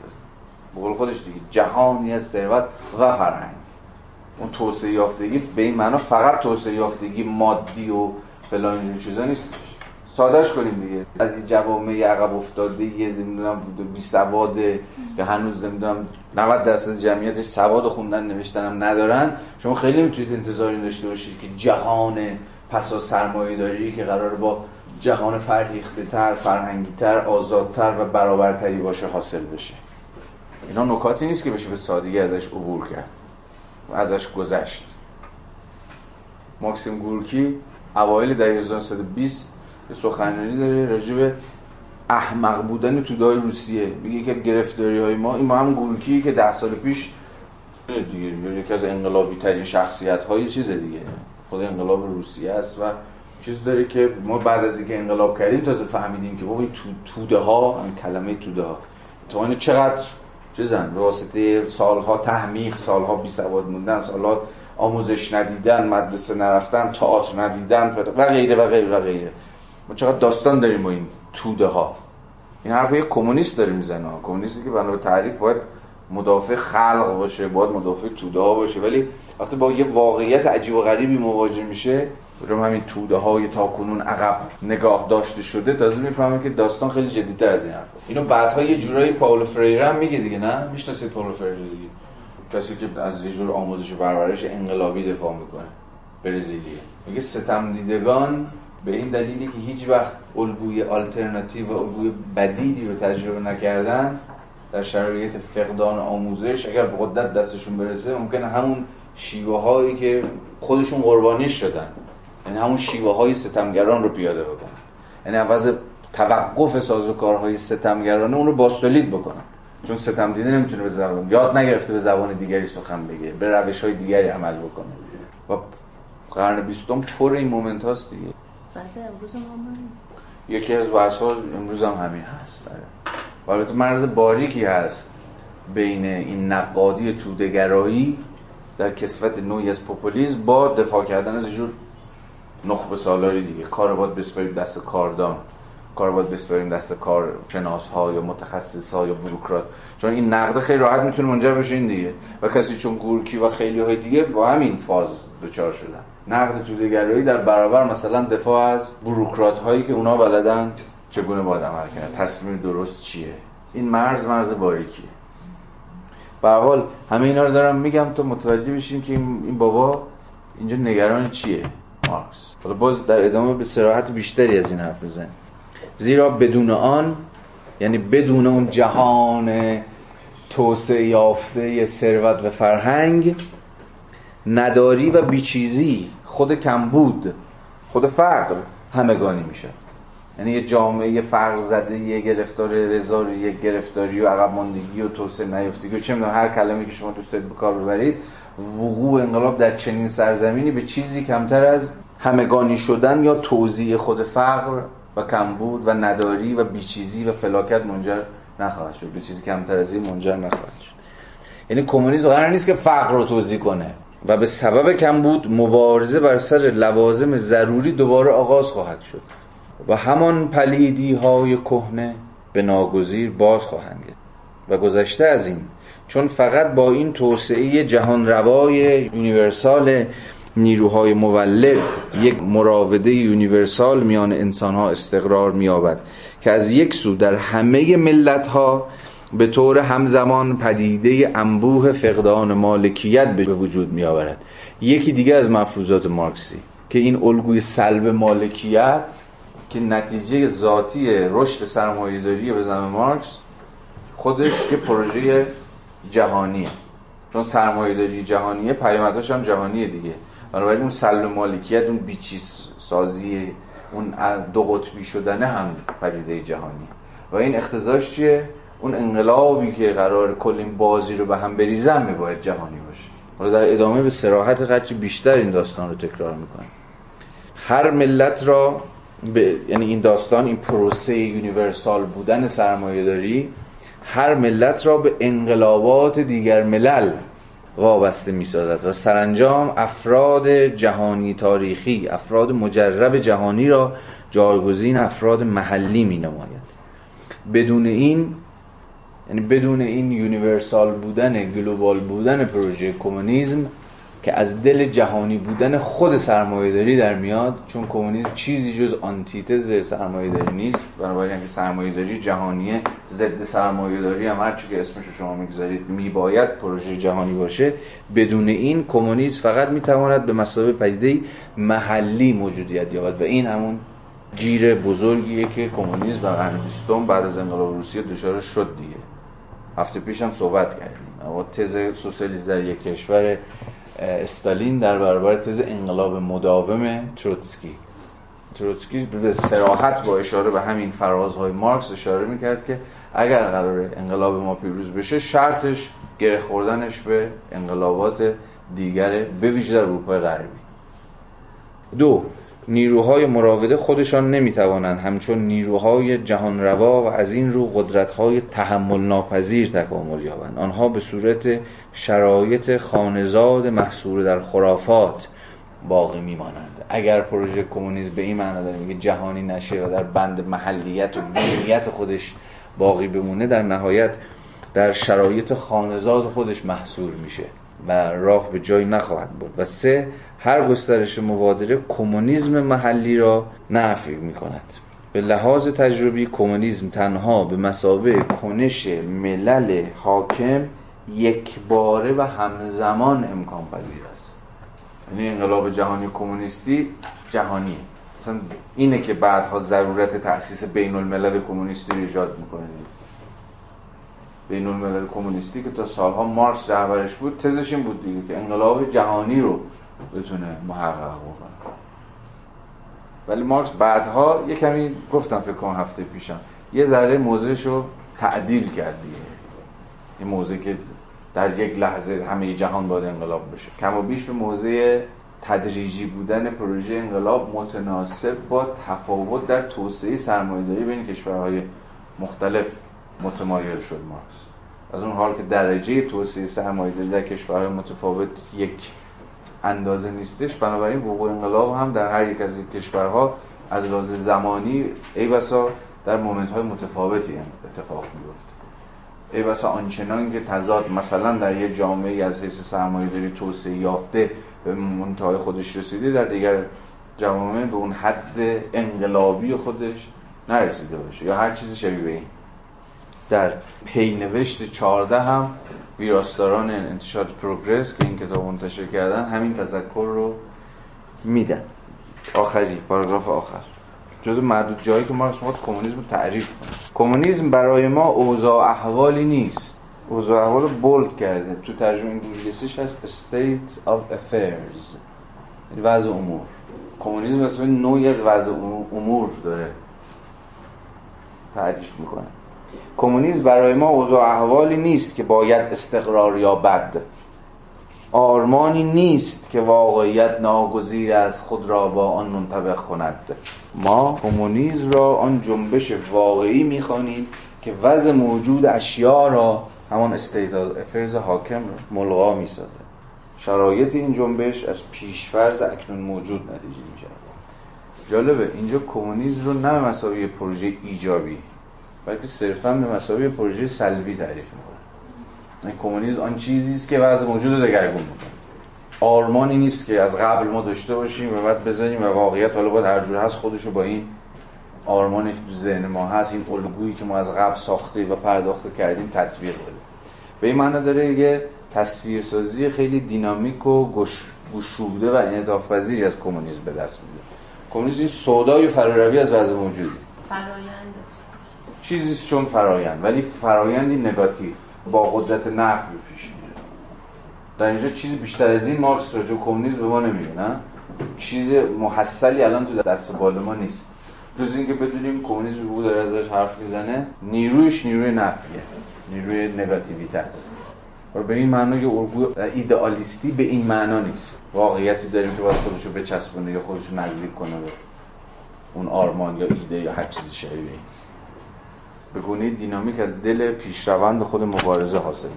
بقول خودش دیگه جهانی از ثروت و فرهنگ. اون توسعه یافتگی به این معنا فقط توسعه یافتگی مادی و فلان چیزا نیست. سادهش کنیم دیگه. از این جوامع عقب افتاده یه نمی‌دونم بی سواد که هنوز نمی‌دونم 90 درصد جمعیتش سواد خوندن هم ندارن. شما خیلی می‌تونید انتظاری داشته باشید که جهان پسا سرمایه داری که قرار با جهان فرهیخته تر فرهنگی تر آزادتر و برابرتری باشه حاصل بشه. اینا نکاتی نیست که بشه به سادگی ازش عبور کرد. ازش گذشت. ماکسیم گورکی اوایل دهه 1920 یه سخنرانی داره راجع به احمق بودن توده های روسیه. میگه که گرفتاری های ما این ما هم گورکی که ده سال پیش دیگه یکی از انقلابی ترین شخصیت های چیز دیگه. خود انقلاب روسیه است و چیز داره که ما بعد از اینکه انقلاب کردیم تازه فهمیدیم که بابا این توده ها این کلمه توده ها تو چقدر چیزن؟ به واسطه سالها تحمیق سالها بی سواد موندن سالها آموزش ندیدن مدرسه نرفتن تئاتر ندیدن و غیره و غیره و غیره. ما چقدر داستان داریم با این توده ها این حرف یک کمونیست داره می‌زنه. کمونیستی که بنا به تعریف باید مدافع خلق باشه باید مدافع توده ها باشه. ولی وقتی با یه واقعیت عجیب و غریبی مواجه میشه رو همین توده های تا کنون عقب نگاه داشته شده تازه می‌فهمه که داستان خیلی جدیتر از این حرف اینو بعدها یه جورایی پاولو فریره هم میگه دیگه نه؟ می‌شناسید پاولو فریره دیگه؟ کسی که از یه جور آموزش و پرورش انقلابی دفاع می‌کنه. برزیلیه. میگه ستم دیدگان به این دلیلی که هیچ وقت الگوی آلترناتیو و الگوی بدیلی رو تجربه نکردن در شرایط فقدان آموزش اگر به قدرت دستشون برسه ممکنه همون شیوه هایی که خودشون قربانی شدن. یعنی همون شیوه های ستمگران رو پیاده بکنن. یعنی عوض توقف سازوکارهای ستمگرانه اون رو باستولید بکنن. چون ستم دیده نمی‌تونه به زبان یاد نگرفته به زبان دیگری سخن بگه به روش های دیگری عمل بکنه. و قرن بیستم پر این مومنت هاست دیگه. امروز یکی از واسه امروز هم همین هست. البته مرز باریکی هست بین این نقادی تودگرایی در کسوت نوعی از پوپولیسم با دفاع کردن از جور نخبه سالاری دیگه. کار باید بسپاریم دست کاردان. کار باید بسپاریم دست کار شناس ها یا متخصص ها یا بروکرات. چون این نقد خیلی راحت می‌تونه منجر بشه این دیگه. و کسی چون گورکی و خیلی های دیگه با همین فاز دچار شدن. نقد تودگرایی در برابر مثلا دفاع از بروکرات هایی که اونا بلدن چگونه باید عمل کنه تصمیم درست چیه؟ این مرز مرز باریکیه. به حال همه اینا رو دارم میگم تا متوجه بشیم که این بابا اینجا نگران چیه؟ مارکس. حالا باز در ادامه به سراحت بیشتری از این حرف بزن زیرا بدون آن یعنی بدون اون جهان توسعه یافته ثروت و فرهنگ نداری و بیچیزی خود کمبود خود فقر همگانی میشه. یعنی یه جامعه فقر زده یه گرفتار رزار یه گرفتاری و عقب ماندگی و توسعه نیافتگی و چه می‌دونم هر کلمه که شما دوست دارید به کار ببرید وقوع انقلاب در چنین سرزمینی به چیزی کمتر از همگانی شدن یا توزیع خود فقر و کمبود و نداری و بیچیزی و فلاکت منجر نخواهد شد. به چیزی کمتر از این منجر نخواهد شد. یعنی کمونیسم قرار نیست که فقر رو توزیع کنه. و به سبب کمبود مبارزه بر سر لوازم ضروری دوباره آغاز خواهد شد و همان پلیدی های کهنه به ناگزیر باز خواهند و گذشته از این چون فقط با این توسعه جهان روای universal نیروهای مولد یک مراوده یونیورسال میان انسان ها استقرار میابد که از یک سو در همه ملت ها به طور همزمان پدیده انبوه فقدان مالکیت به وجود می آورد یکی دیگه از مفروضات مارکسی که این الگوی سلب مالکیت که نتیجه ذاتی رشد سرمایه‌داری به زمان مارکس خودش یه پروژه جهانیه. چون سرمایه‌داری جهانیه پیامدش هم جهانیه دیگه. بنابراین اون سلب مالکیت اون بیچیز سازی اون دو قطبی شدن هم پدیده جهانی. و این اختزاش چیه؟ اون انقلابی که قرار کل این بازی رو به هم بریزن میباید جهانی باشه. حالا در ادامه به سراحت قدری بیشتر این داستان رو تکرار می‌کنم. هر ملت را به... یعنی این داستان این پروسه یونیورسال بودن سرمایه داری هر ملت را به انقلابات دیگر ملل وابسته می سازد و سرانجام افراد جهانی تاریخی افراد مجرب جهانی را جایگزین افراد محلی می نماید بدون این یعنی بدون این universal بودن global بودن پروژه کمونیسم که از دل جهانی بودن خود سرمایه‌داری در میاد چون کمونیسم چیزی جز آنتیتز سرمایه‌داری نیست. بنابراین اینکه سرمایه‌داری جهانیه ضد سرمایه‌داری هم هر که اسمش شما می‌گذارید میباید پروژه جهانی باشه. بدون این کمونیسم فقط می‌تواند به مسابقه پدیده محلی موجودیت یابد و این همون گیر بزرگیه که کمونیسم و قرن بعد از انقلاب روسیه دچار شد دیگه. هفته پیش هم صحبت کردیم. اما تز سوسیالیسم در یک کشور استالین در برابر تز انقلاب مداوم تروتسکی. تروتسکی به سراحت با اشاره به همین فرازهای مارکس اشاره می‌کرد که اگر قرار انقلاب ما پیروز بشه شرطش گره خوردنش به انقلابات دیگر به ویژه در اروپای غربی. دو نیروهای مراوده خودشان نمی‌توانند همچون نیروهای جهان روا و از این رو قدرتهای تحمل ناپذیر تکامل یابند. آنها به صورت شرایط خانزاد محصور در خرافات باقی میمانند. اگر پروژه کمونیسم به این معنا داره میگه جهانی نشه و در بند محلیت و ملیت خودش باقی بمونه در نهایت در شرایط خانزاد خودش محصور میشه. و راه به جای نخواهد بود. و سه هر گسترش مبادره کمونیسم محلی را نفی می کند به لحاظ تجربی کمونیسم تنها به مسابه کنش ملل حاکم یک باره و همزمان امکان پذیر است. یعنی انقلاب جهانی کمونیستی جهانیه. مثلا اینه که بعدها ضرورت تأسیس بین الملل کمونیستی رو ایجاد می‌کنه. بین الملل کمونیستی که تا سالها مارکس رهبرش بود تزش این بود دیگه که انقلاب جهانی رو بتونه محقق بکنه. ولی مارکس بعدها یه کمی گفتم فکر کنم هفته پیشم یه ذره موضعش رو تعدیل کرد دیگه. این موضع که در یک لحظه همه جهان باید انقلاب بشه. کم و بیش به موضع تدریجی بودن پروژه انقلاب متناسب با تفاوت در توسعه سرمایه‌داری بین کشورهای مختلف متمایل شد مارکس. از اون حال که درجه توسعه سرمایه‌داری در کشورهای متفاوت یک اندازه نیستش بنابراین وقوع انقلاب هم در هر یک از این کشورها از لحاظ زمانی ای بسا در مومنت های متفاوتی اتفاق میفته ای بسا آنچنان که تضاد مثلا در یک جامعه از حیث سرمایه داری توسعه یافته به منتهای خودش رسیده در دیگر جامعه به اون حد انقلابی خودش نرسیده باشه یا هر چیزی شبیه این. در پینوشت 14 هم ویراستاران انتشار پروگرس که این کتاب منتشر کردن همین تذکر رو میدن. آخری پاراگراف آخر. جز معدود جایی که مارکس می‌خواد کمونیسم رو تعریف کنه. کمونیسم برای ما اوضاع احوالی نیست. اوضاع احوال رو بولد کرده تو ترجمه انگلیسیش هست state of affairs وضع امور. کمونیسم مثلا نوعی از وضع امور داره تعریف می‌کنه. کمونیسم برای ما اوضاع احوالی نیست که باید استقرار یا بد آرمانی نیست که واقعیت ناگزیر از خود را با آن منطبق کند. ما کمونیسم را آن جنبش واقعی می‌خوانیم که وضع موجود اشیا را همان استیت افرز حاکم ملغا می‌سازه شرایط این جنبش از پیشفرز اکنون موجود نتیجه میشه جالبه اینجا کمونیسم رو نه مساوی پروژه ایجابی بلکه صرفا به مسابقه پروژه سلبی تعریف می‌کنه. این کمونیسم آن چیزی است که وضع موجود رو دگرگون می‌کنه. آرمانی نیست که از قبل ما داشته باشیم و بعد بزنیم و واقعیت حالا باید هر هست خودشو با این آرمانی که تو ذهن ما هست این الگویی که ما از قبل ساخته و پرداخته کردیم تطبیق بدیم به این معنی داره یه تصویرسازی خیلی دینامیک و گشوده و انعطاف پذیری از کمونیسم به دست میده. کمونیسم این سودای فراروی از وضع موجودی فرایند چیزی چون فرایند ولی فرایندی نگاتیو. با قدرت نفی پیش میره در اینجا چیزی بیشتر از این مارکس راجع کمونیسم به ما نمیگه نه؟ چیز محصلی الان تو دست و بال ما نیست. جز اینکه بدونیم کمونیسم بود داره ازش حرف می‌زنه نیرویش نیروی نفیه نیروی نگاتیویته است. و به این معنا که الگو ایدئالیستی به این معنا نیست. واقعیتی داریم که باید خودشو بچسبونه یا خودشو نزدیک کنه به اون آرمان یا ایده یا هر چیزی شبیه به گونه دینامیک از دل پیشروند خود مبارزه حاصل.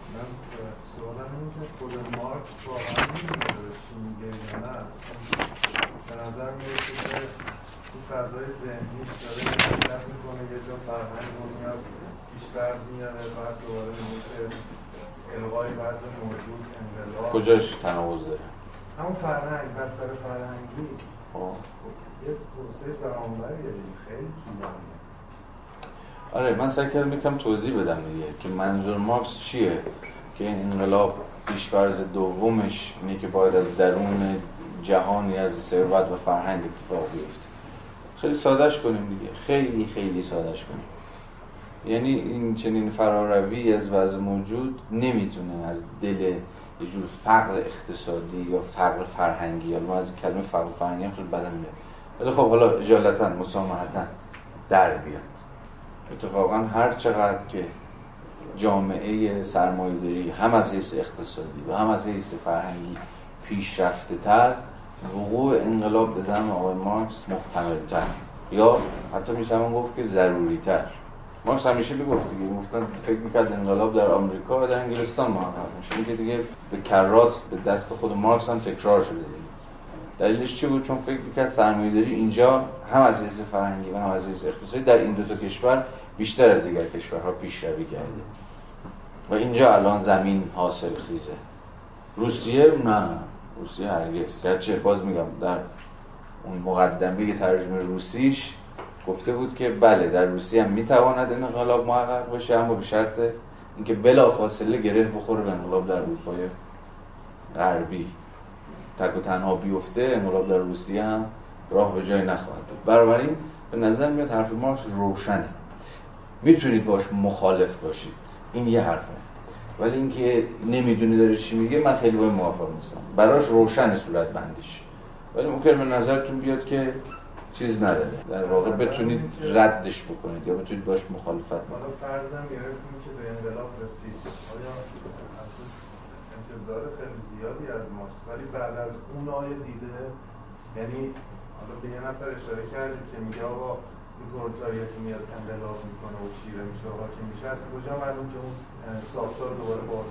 فضای ذهنیش داره می‌کنه یه جا فرهنگ رو میاد میاره بعد دوباره میگه الغای وضع موجود انقلاب. کجاش تناقض داره؟ همون فرهنگ بستر فرهنگی. خب. یه پروسه زمانبریه خیلی طولانیه. آره من سعی کردم یکم توضیح بدم دیگه که منظور مارکس چیه؟ که این انقلاب پیشفرض دومش اینه که باید از درون جهانی از ثروت و فرهنگ اتفاق بیفته. خیلی سادهش کنیم دیگه. خیلی خیلی سادهش کنیم. یعنی این چنین فراروی از وضع موجود نمی‌تونه از دل یه جور فقر اقتصادی یا فقر فرهنگی یا ما از کلمه فقر فرهنگی خیلی بدم میاد. ولی خب حالا اجالتا مسامحتا در بیاد. اتفاقا هر چقدر که جامعه سرمایه‌داری هم از حیث اقتصادی و هم از حیث فرهنگی پیشرفته تر وقوع انقلاب به زمان آقای مارکس محتمل تر یا حتی میشه گفت که ضروری تر مارکس همیشه می‌گفت دیگه گفتن فکر می‌کرد انقلاب در آمریکا و در انگلستان محقق میشه. این که دیگه به کرات به دست خود مارکس هم تکرار شده. دیگه دلیلش چی بود؟ چون فکر می‌کرد سرمایه‌داری اینجا هم از حیث فرهنگی و هم از حیث اقتصادی در این دو تا کشور بیشتر از دیگر کشورها پیشروی کرده. و اینجا الان زمین حاصل خیزه. روسیه؟ نه. روسیه هرگز. گرچه باز میگم در اون مقدمه ترجمه روسیش گفته بود که بله در روسیه هم می‌تواند انقلاب محقق بشه اما به شرط اینکه بلا فاصله گره بخوره به انقلاب در اروپای غربی. تک و تنها بیفته انقلاب در روسیه هم راه به جای نخواهد بود. بنابراین به نظر میاد حرف مارکس روشنه. می‌تونید باش مخالف باشید. این یه حرفه. ولی اینکه نمی‌دونی داره چی میگه من خیلی باید موافق نیستم. براش روشن صورت بندیش. ولی ممکن به نظرتون بیاد که چیز نداره. در واقع بتونید ردش بکنید یا بتونید باش مخالفت حالا بکنید. فرضم گرفتیم که به انقلاب رسید. آیا انتظار خیلی زیادی از ماست. ولی بعد از اون آیه دیده یعنی حالا به یه نفر اشاره کردید که میگه آقا این که میاد انقلاب می‌کنه و چیره میشه و حاکم میشه از کجا معلوم که اون ساختار دوباره باز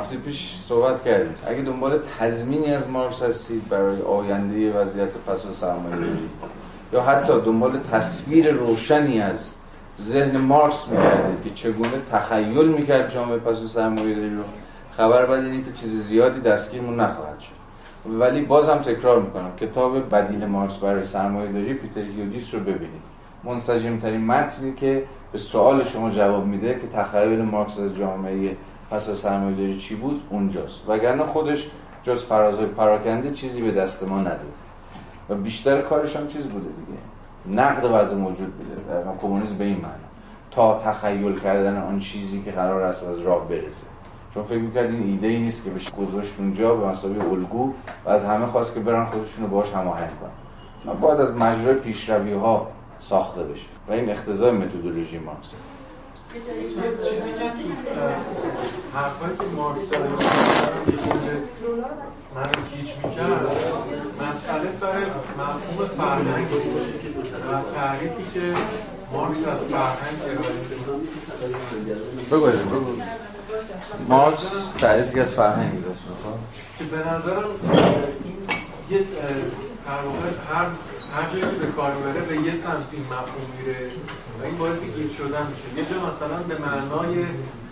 هفته پیش صحبت کردیم اگه دنبال تضمینی از مارکس هستید برای آینده وضعیت پس سرمایه یا حتی دنبال تصویر روشنی از ذهن مارکس می‌کردید که چگونه تخیل می‌کرد جامعه پس سرمایه رو خبر بد اینه که چیز زیادی دستگیرمون نخواهد شد. ولی بازم تکرار می‌کنم کتاب بدیل مارکس برای سرمایه داری پیتر هیوگیس رو ببینید. منسجم ترین متنی که به سوال شما جواب میده که تخیل مارکس از جامعه پس از سرمایه داری چی بود؟ اونجاست. وگرنه خودش جز فرازهای پراکنده چیزی به دست ما نداد. و بیشتر کارش هم چیز بوده دیگه. نقد وضع موجود بوده. در کمونیسم به این معنی. تا تخیل کردن آن چیزی که قرار است از راه برسه. چون فکر می‌کرد این ایده ای نیست که بشه گذاشت اونجا به مسابقه الگو و از همه خواست که برن خودشونو باهاش هماهنگ کنن. باید از مجرای پیشروی ها ساخته بشه و این اقتضای متدولوژی مارکس. چیزی که حرفایی که مارکس من گیج می‌کرد مسئله سر مفهوم فرهنگ. و تعریفی که مارکس از فرهنگ ارائه میده بگو بگو. مارکس تعریفی که از فرهنگ می‌کنه. که به نظرم این یه در واقع هر هر جایی که به کار بره به یه سمت این مفهوم میره و این باعث گیج شدن میشه. یه جا مثلا به معنای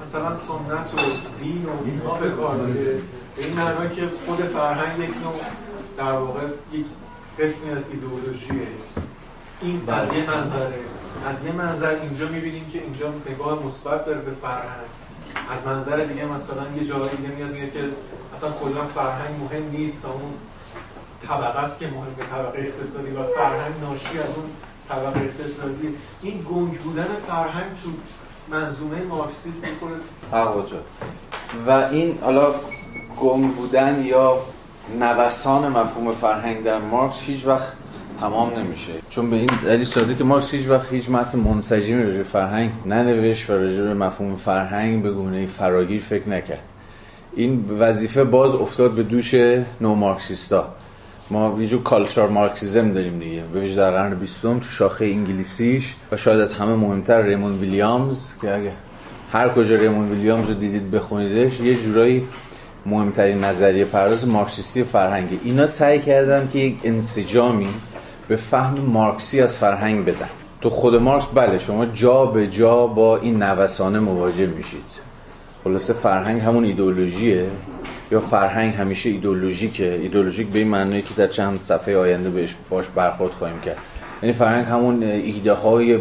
مثلا سنت و دین و اینها به کار میره. به این معنای که خود فرهنگ یک نوع در واقع یک قسمی از ایدئولوژیه. این از یه منظره. از یه منظر اینجا می‌بینیم که اینجا نگاه مثبت داره به فرهنگ. از منظر دیگه مثلا یه جایی دیگه میاد میگه که اصلا کلا فرهنگ مهم نیست و اون طبقه است که مهم طبقه اقتصادی و فرهنگ ناشی از اون طبقه اقتصادی. این گنگ بودن فرهنگ تو منظومه مارکسیسم می‌کنه و این حالا گنگ بودن یا نوسان مفهوم فرهنگ در مارکس هیچ وقت تمام نمیشه. چون به این دلیل ساده که مارکس هیچ وقت هیچ متن منسجمی راجع فرهنگ ننوشت و راجع به مفهوم فرهنگ به گونه فراگیر فکر نکرد. این وظیفه باز افتاد به دوش نو مارکسیستا. ما یه جور کالچار مارکسیزم داریم دیگه. به ویژه در قرن بیستم تو شاخه انگلیسیش و شاید از همه مهمتر ریمون ویلیامز که اگه هر کجا ریمون ویلیامز رو دیدید بخونیدش یه جورایی مهمترین نظریه پرداز مارکسیستی فرهنگی اینا سعی کردن که یک انسجامی به فهم مارکسی از فرهنگ بدن. تو خود مارکس بله شما جا به جا با این نوسانه مواجه میشید. خلاصه فرهنگ همون ایدئولوژیه یا فرهنگ همیشه ایدئولوژیکه؟ ایدئولوژیک به این معنی که در چند صفحه آینده بهش باش برخورد خواهیم کرد. یعنی فرهنگ همون ایده های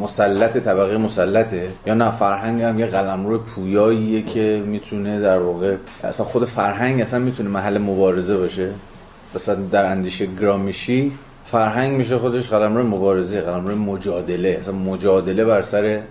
مسلط طبقه مسلطه یا نه فرهنگ هم یه قلمرو پویاییه که می‌تونه در واقع اصلا خود فرهنگ اصلا می‌تونه محل مبارزه باشه. مثلا در اندیشه گرامیشی فرهنگ میشه خودش قلمرو مبارزه قلمرو مجادله. اصلا مجادله بر سر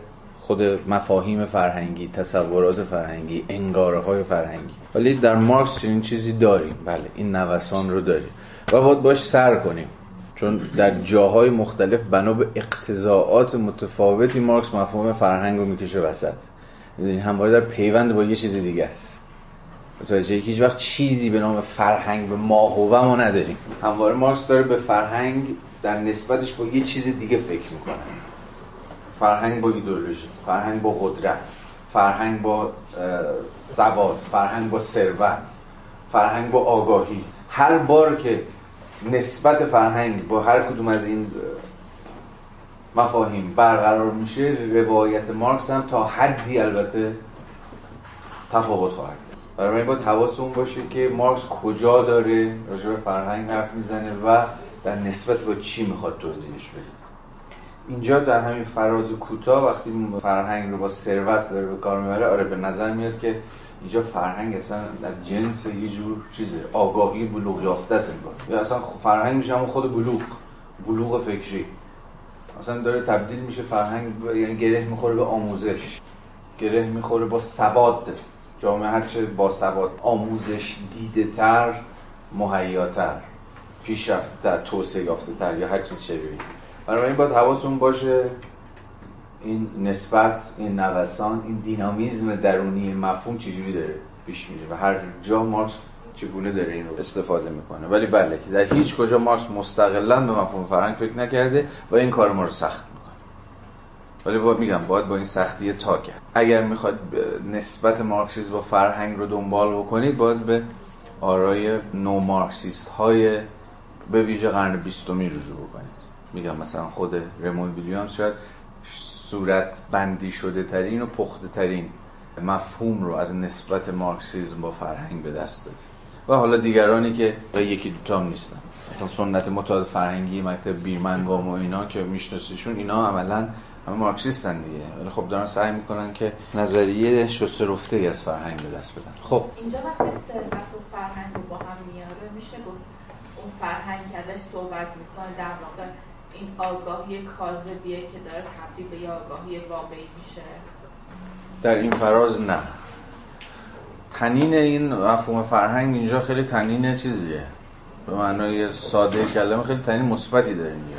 خود مفاهیم فرهنگی تصورات فرهنگی انگاره های فرهنگی. ولی در مارکس این چیزی داریم. بله این نوسان رو داریم. و باید باش سر کنیم. چون در جاهای مختلف بنا به اقتضاعات متفاوتی مارکس مفهوم فرهنگ رو می‌کشه وسط. این همواره در پیوند با یه چیز دیگه است. متوجه هیچ وقت چیزی به نام فرهنگ به ماهوه ما نداریم. همواره مارکس داره به فرهنگ در نسبتش با یه چیز دیگه فکر می‌کنه. فرهنگ با ایدولوژی فرهنگ با قدرت فرهنگ با سواد فرهنگ با ثروت فرهنگ با آگاهی. هر بار که نسبت فرهنگ با هر کدوم از این مفاهیم برقرار میشه روایت مارکس هم تا حدی البته تفاوت خواهد برای باید حواسمون باشه که مارکس کجا داره راجع به فرهنگ حرف می‌زنه و در نسبت با چی می‌خواد توضیحش بده. اینجا در همین فراز کوتاه وقتی فرهنگ رو با ثروت داره به کار می‌بره آره به نظر میاد که اینجا فرهنگ اصلا از جنس یه جور چیزه آگاهی بلوغ یافته است یا اصلا فرهنگ میشه همون خود بلوغ بلوغ فکری. اصلا داره تبدیل میشه فرهنگ یعنی گره می‌خوره به آموزش گره می‌خوره با سواد جامعه هرچه با سواد آموزش دیده تر مهیاتر پیشرفته تر توسعه یافته تر یا هر چیز شبیه بنابراین باید حواسون باشه این نسبت این نوسان این دینامیزم درونی مفهوم چجوری داره پیش میره و هر جا مارکس چگونه داره این رو استفاده می‌کنه. ولی بله که در هیچ کجا مارکس مستقلا به مفهوم فرهنگ فکر نکرده و این کار ما رو سخت ولی باید میگم باید با این سختی تا کرد. اگر می‌خواد نسبت مارکسیسم با فرهنگ رو دنبال بکنید باید به آرای نو مارکسیست های به ویژه قرن بیستمی رجوع بکنید میگم مثلا خود ریمون ویلیامز شاید صورت بندی شده ترین و پخته ترین مفهوم رو از نسبت مارکسیزم با فرهنگ به دست داد و حالا دیگرانی که و یکی دوتا هم نیستن. مثلا سنت متعاد فرهنگی مکتب بیرمنگام و اینا که میشناسیشون اینا عملا همه مارکسیستن دیگه. ولی خب دارن سعی می‌کنن که نظریه شسته رفته از فرهنگ به دست بدن. خب. اینجا وقتی ثروت و فرهنگ رو با هم میاره میشه گفت اون فرهنگ که ازش صحبت می‌کنه در واقع این آگاهی کاذبیه که داره تبدیل به یه آگاهی واقعی میشه. در این فراز نه. تنین این مفهوم فرهنگ اینجا خیلی تنین چیزیه. به معنای ساده کلمه خیلی تنین مثبتی داره اینجا.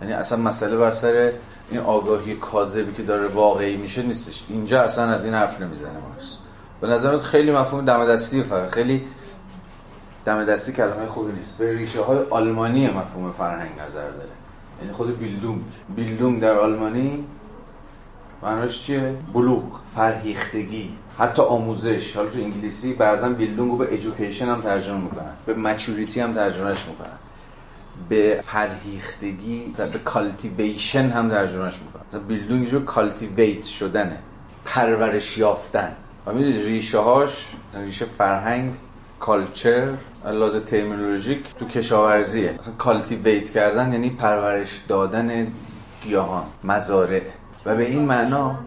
یعنی اصلا مسئله بر سر این آگاهی کاذبی که داره واقعی میشه نیستش. اینجا اصلا از این حرف نمی‌زنه مارکس. به نظرت خیلی مفهوم دم دستی فرق خیلی دم دستی کلمه خوبی نیست. به ریشه های آلمانی مفهوم فرهنگ نظر داره. یعنی خود Bildung. Bildung در آلمانی معناش چیه؟ بلوغ فرهیختگی حتی آموزش. حالا تو انگلیسی بعضا Bildung رو به education هم ترجمه می‌کنن. به maturity هم ترجمهش می‌کنن. به فرهیختگی به cultivation هم ترجمهش می‌کنن Bildung یه جور cultivate شدنه. پرورش یافتن. و می‌دونید ریشه هاش ریشه فرهنگ culture لحاظ ترمینولوژیک تو کشاورزیه. مثلا cultivate کردن یعنی پرورش دادن گیاهان مزارع. و به این معنا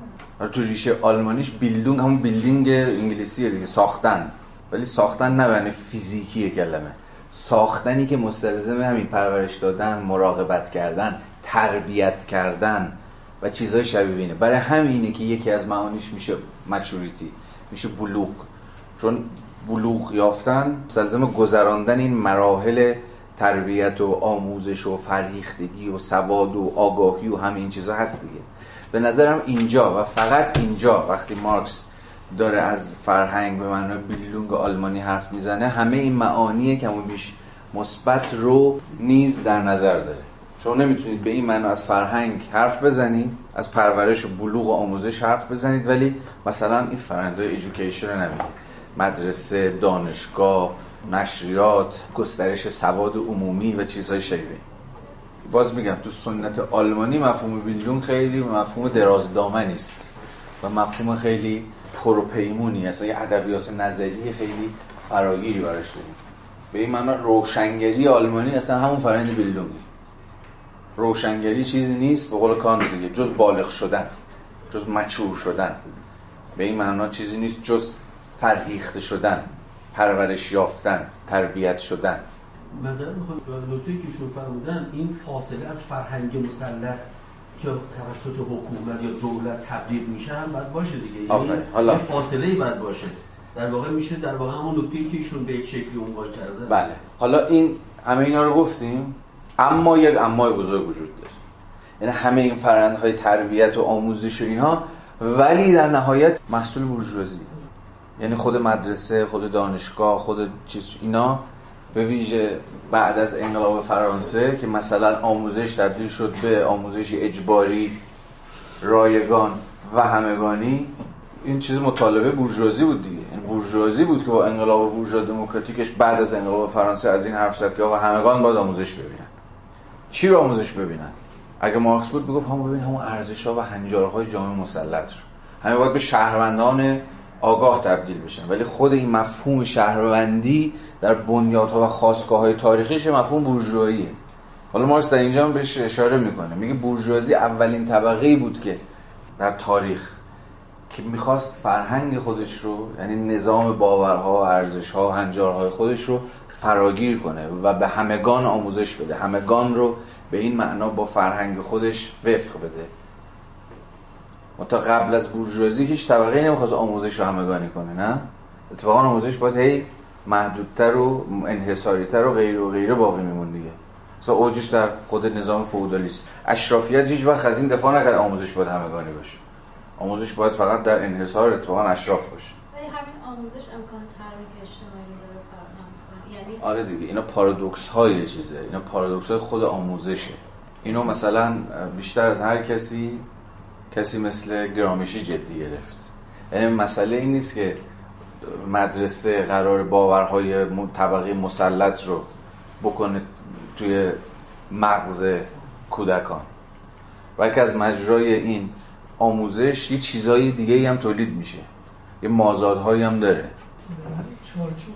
تو ریشه آلمانیش Bildung همون building انگلیسیه دیگه ساختن. ولی ساختن نه یعنی فیزیکی کلمه. ساختنی که مستلزم همین پرورش دادن مراقبت کردن تربیت کردن و چیزهای شبیه اینه. برای همینه که یکی از معانیش میشه مچوریتی میشه بلوغ. چون بلوغ یافتن مستلزم گذراندن این مراحل تربیت و آموزش و فرهیختگی و سواد و آگاهی و همین چیزها هست دیگه. به نظرم اینجا و فقط اینجا وقتی مارکس داره از فرهنگ به معنای بیلونگ آلمانی حرف می‌زنه همه این معانی کم و بیش مثبت رو نیز در نظر داره. شما نمی‌تونید به این معنا از فرهنگ حرف بزنید از پرورش و بلوغ و آموزش حرف بزنید ولی مثلا این فرهنگ ایژوکیشن رو نمی‌دید مدرسه دانشگاه نشریات گسترش سواد عمومی و چیزهای شبیه باز میگم تو سنت آلمانی مفهوم بیلیون خیلی مفهوم درازدامنی است و مفهوم خیلی پروپیمونی است یه ادبیات نظری خیلی فراگیری براش داریم. به این معنا روشنگری آلمانی اصلا همون فرآیند بیلیونی روشنگری چیزی نیست به قول کانت دیگه جز بالغ شدن جز مچور شدن. به این معنا چیزی نیست جز فرهیخته شدن پرورش یافتن تربیت شدن. مثلا می‌خوام نکته که شما فرمودن این فاصله از فرهنگ مسلح که توسط حکومت یا دولت تبلیغ میشه هم باید باشه دیگه. یعنی حالا فاصله باید باشه. در واقع میشه در واقع همون نکته که ایشون به یک شکلی عنوان کرده. بله. حالا این همه اینا رو گفتیم اما یک امای بزرگ وجود داره. یعنی همه این فرآیندهای های تربیت و آموزش و اینها ولی در نهایت محصول بورژوازی. یعنی خود مدرسه خود دانشگاه خود چیز اینا به ویژه بعد از انقلاب فرانسه که مثلا آموزش تبدیل شد به آموزش اجباری رایگان و همگانی این چیز مطالبه بورژوازی بود دیگه. این بورژوازی بود که با انقلاب بورژوا دموکراتیکش بعد از انقلاب فرانسه از این حرف زد که آقا همگان باید آموزش ببینن. چی رو آموزش ببینن؟ اگه مارکس بود می‌گفت همون ببین همون ارزش‌ها و هنجارهای جامعه مسلط رو. همه باید به شهروندان آگاه تبدیل بشن. ولی خود این مفهوم شهروندی در بنیادها و خواستگاه های تاریخیش مفهوم بورژواییه. حالا مارکس در اینجا بهش اشاره می‌کنه. میگه بورژوازی اولین طبقه بود که در تاریخ که می‌خواست فرهنگ خودش رو یعنی نظام باورها ارزشها هنجارهای خودش رو فراگیر کنه و به همگان آموزش بده. همگان رو به این معنا با فرهنگ خودش وفق بده. تا قبل از بورژوازی هیچ طبقه نمی‌خواست آموزش رو همگانی کنه نه؟ اتفاقا آموزش باید هی محدودتر و انحصاریتر و غیر و غیره باقی میمون دیگه. مثلا اوجش در خود نظام فئودالیست اشرافیت هیچ وقت از این دفاع نکرد آموزش باید همگانی باشه. آموزش باید فقط در انحصار اتفاقا اشراف باشه. ولی همین آموزش امکان تحریک اجتماعی داره یعنی آره دیگه اینا پارادوکس های چیزه. اینا پارادوکس های خود آموزشه. اینو مثلا بیشتر از هر کسی کسی مثل گرامیشی جدی گرفت. یعنی مسئله این نیست که مدرسه قرار باورهای طبقه مسلط رو بکنه توی مغز کودکان. بلکه از مجرای این آموزش یه چیزای دیگه هم تولید میشه. یه مازادهایی هم داره. چارچوب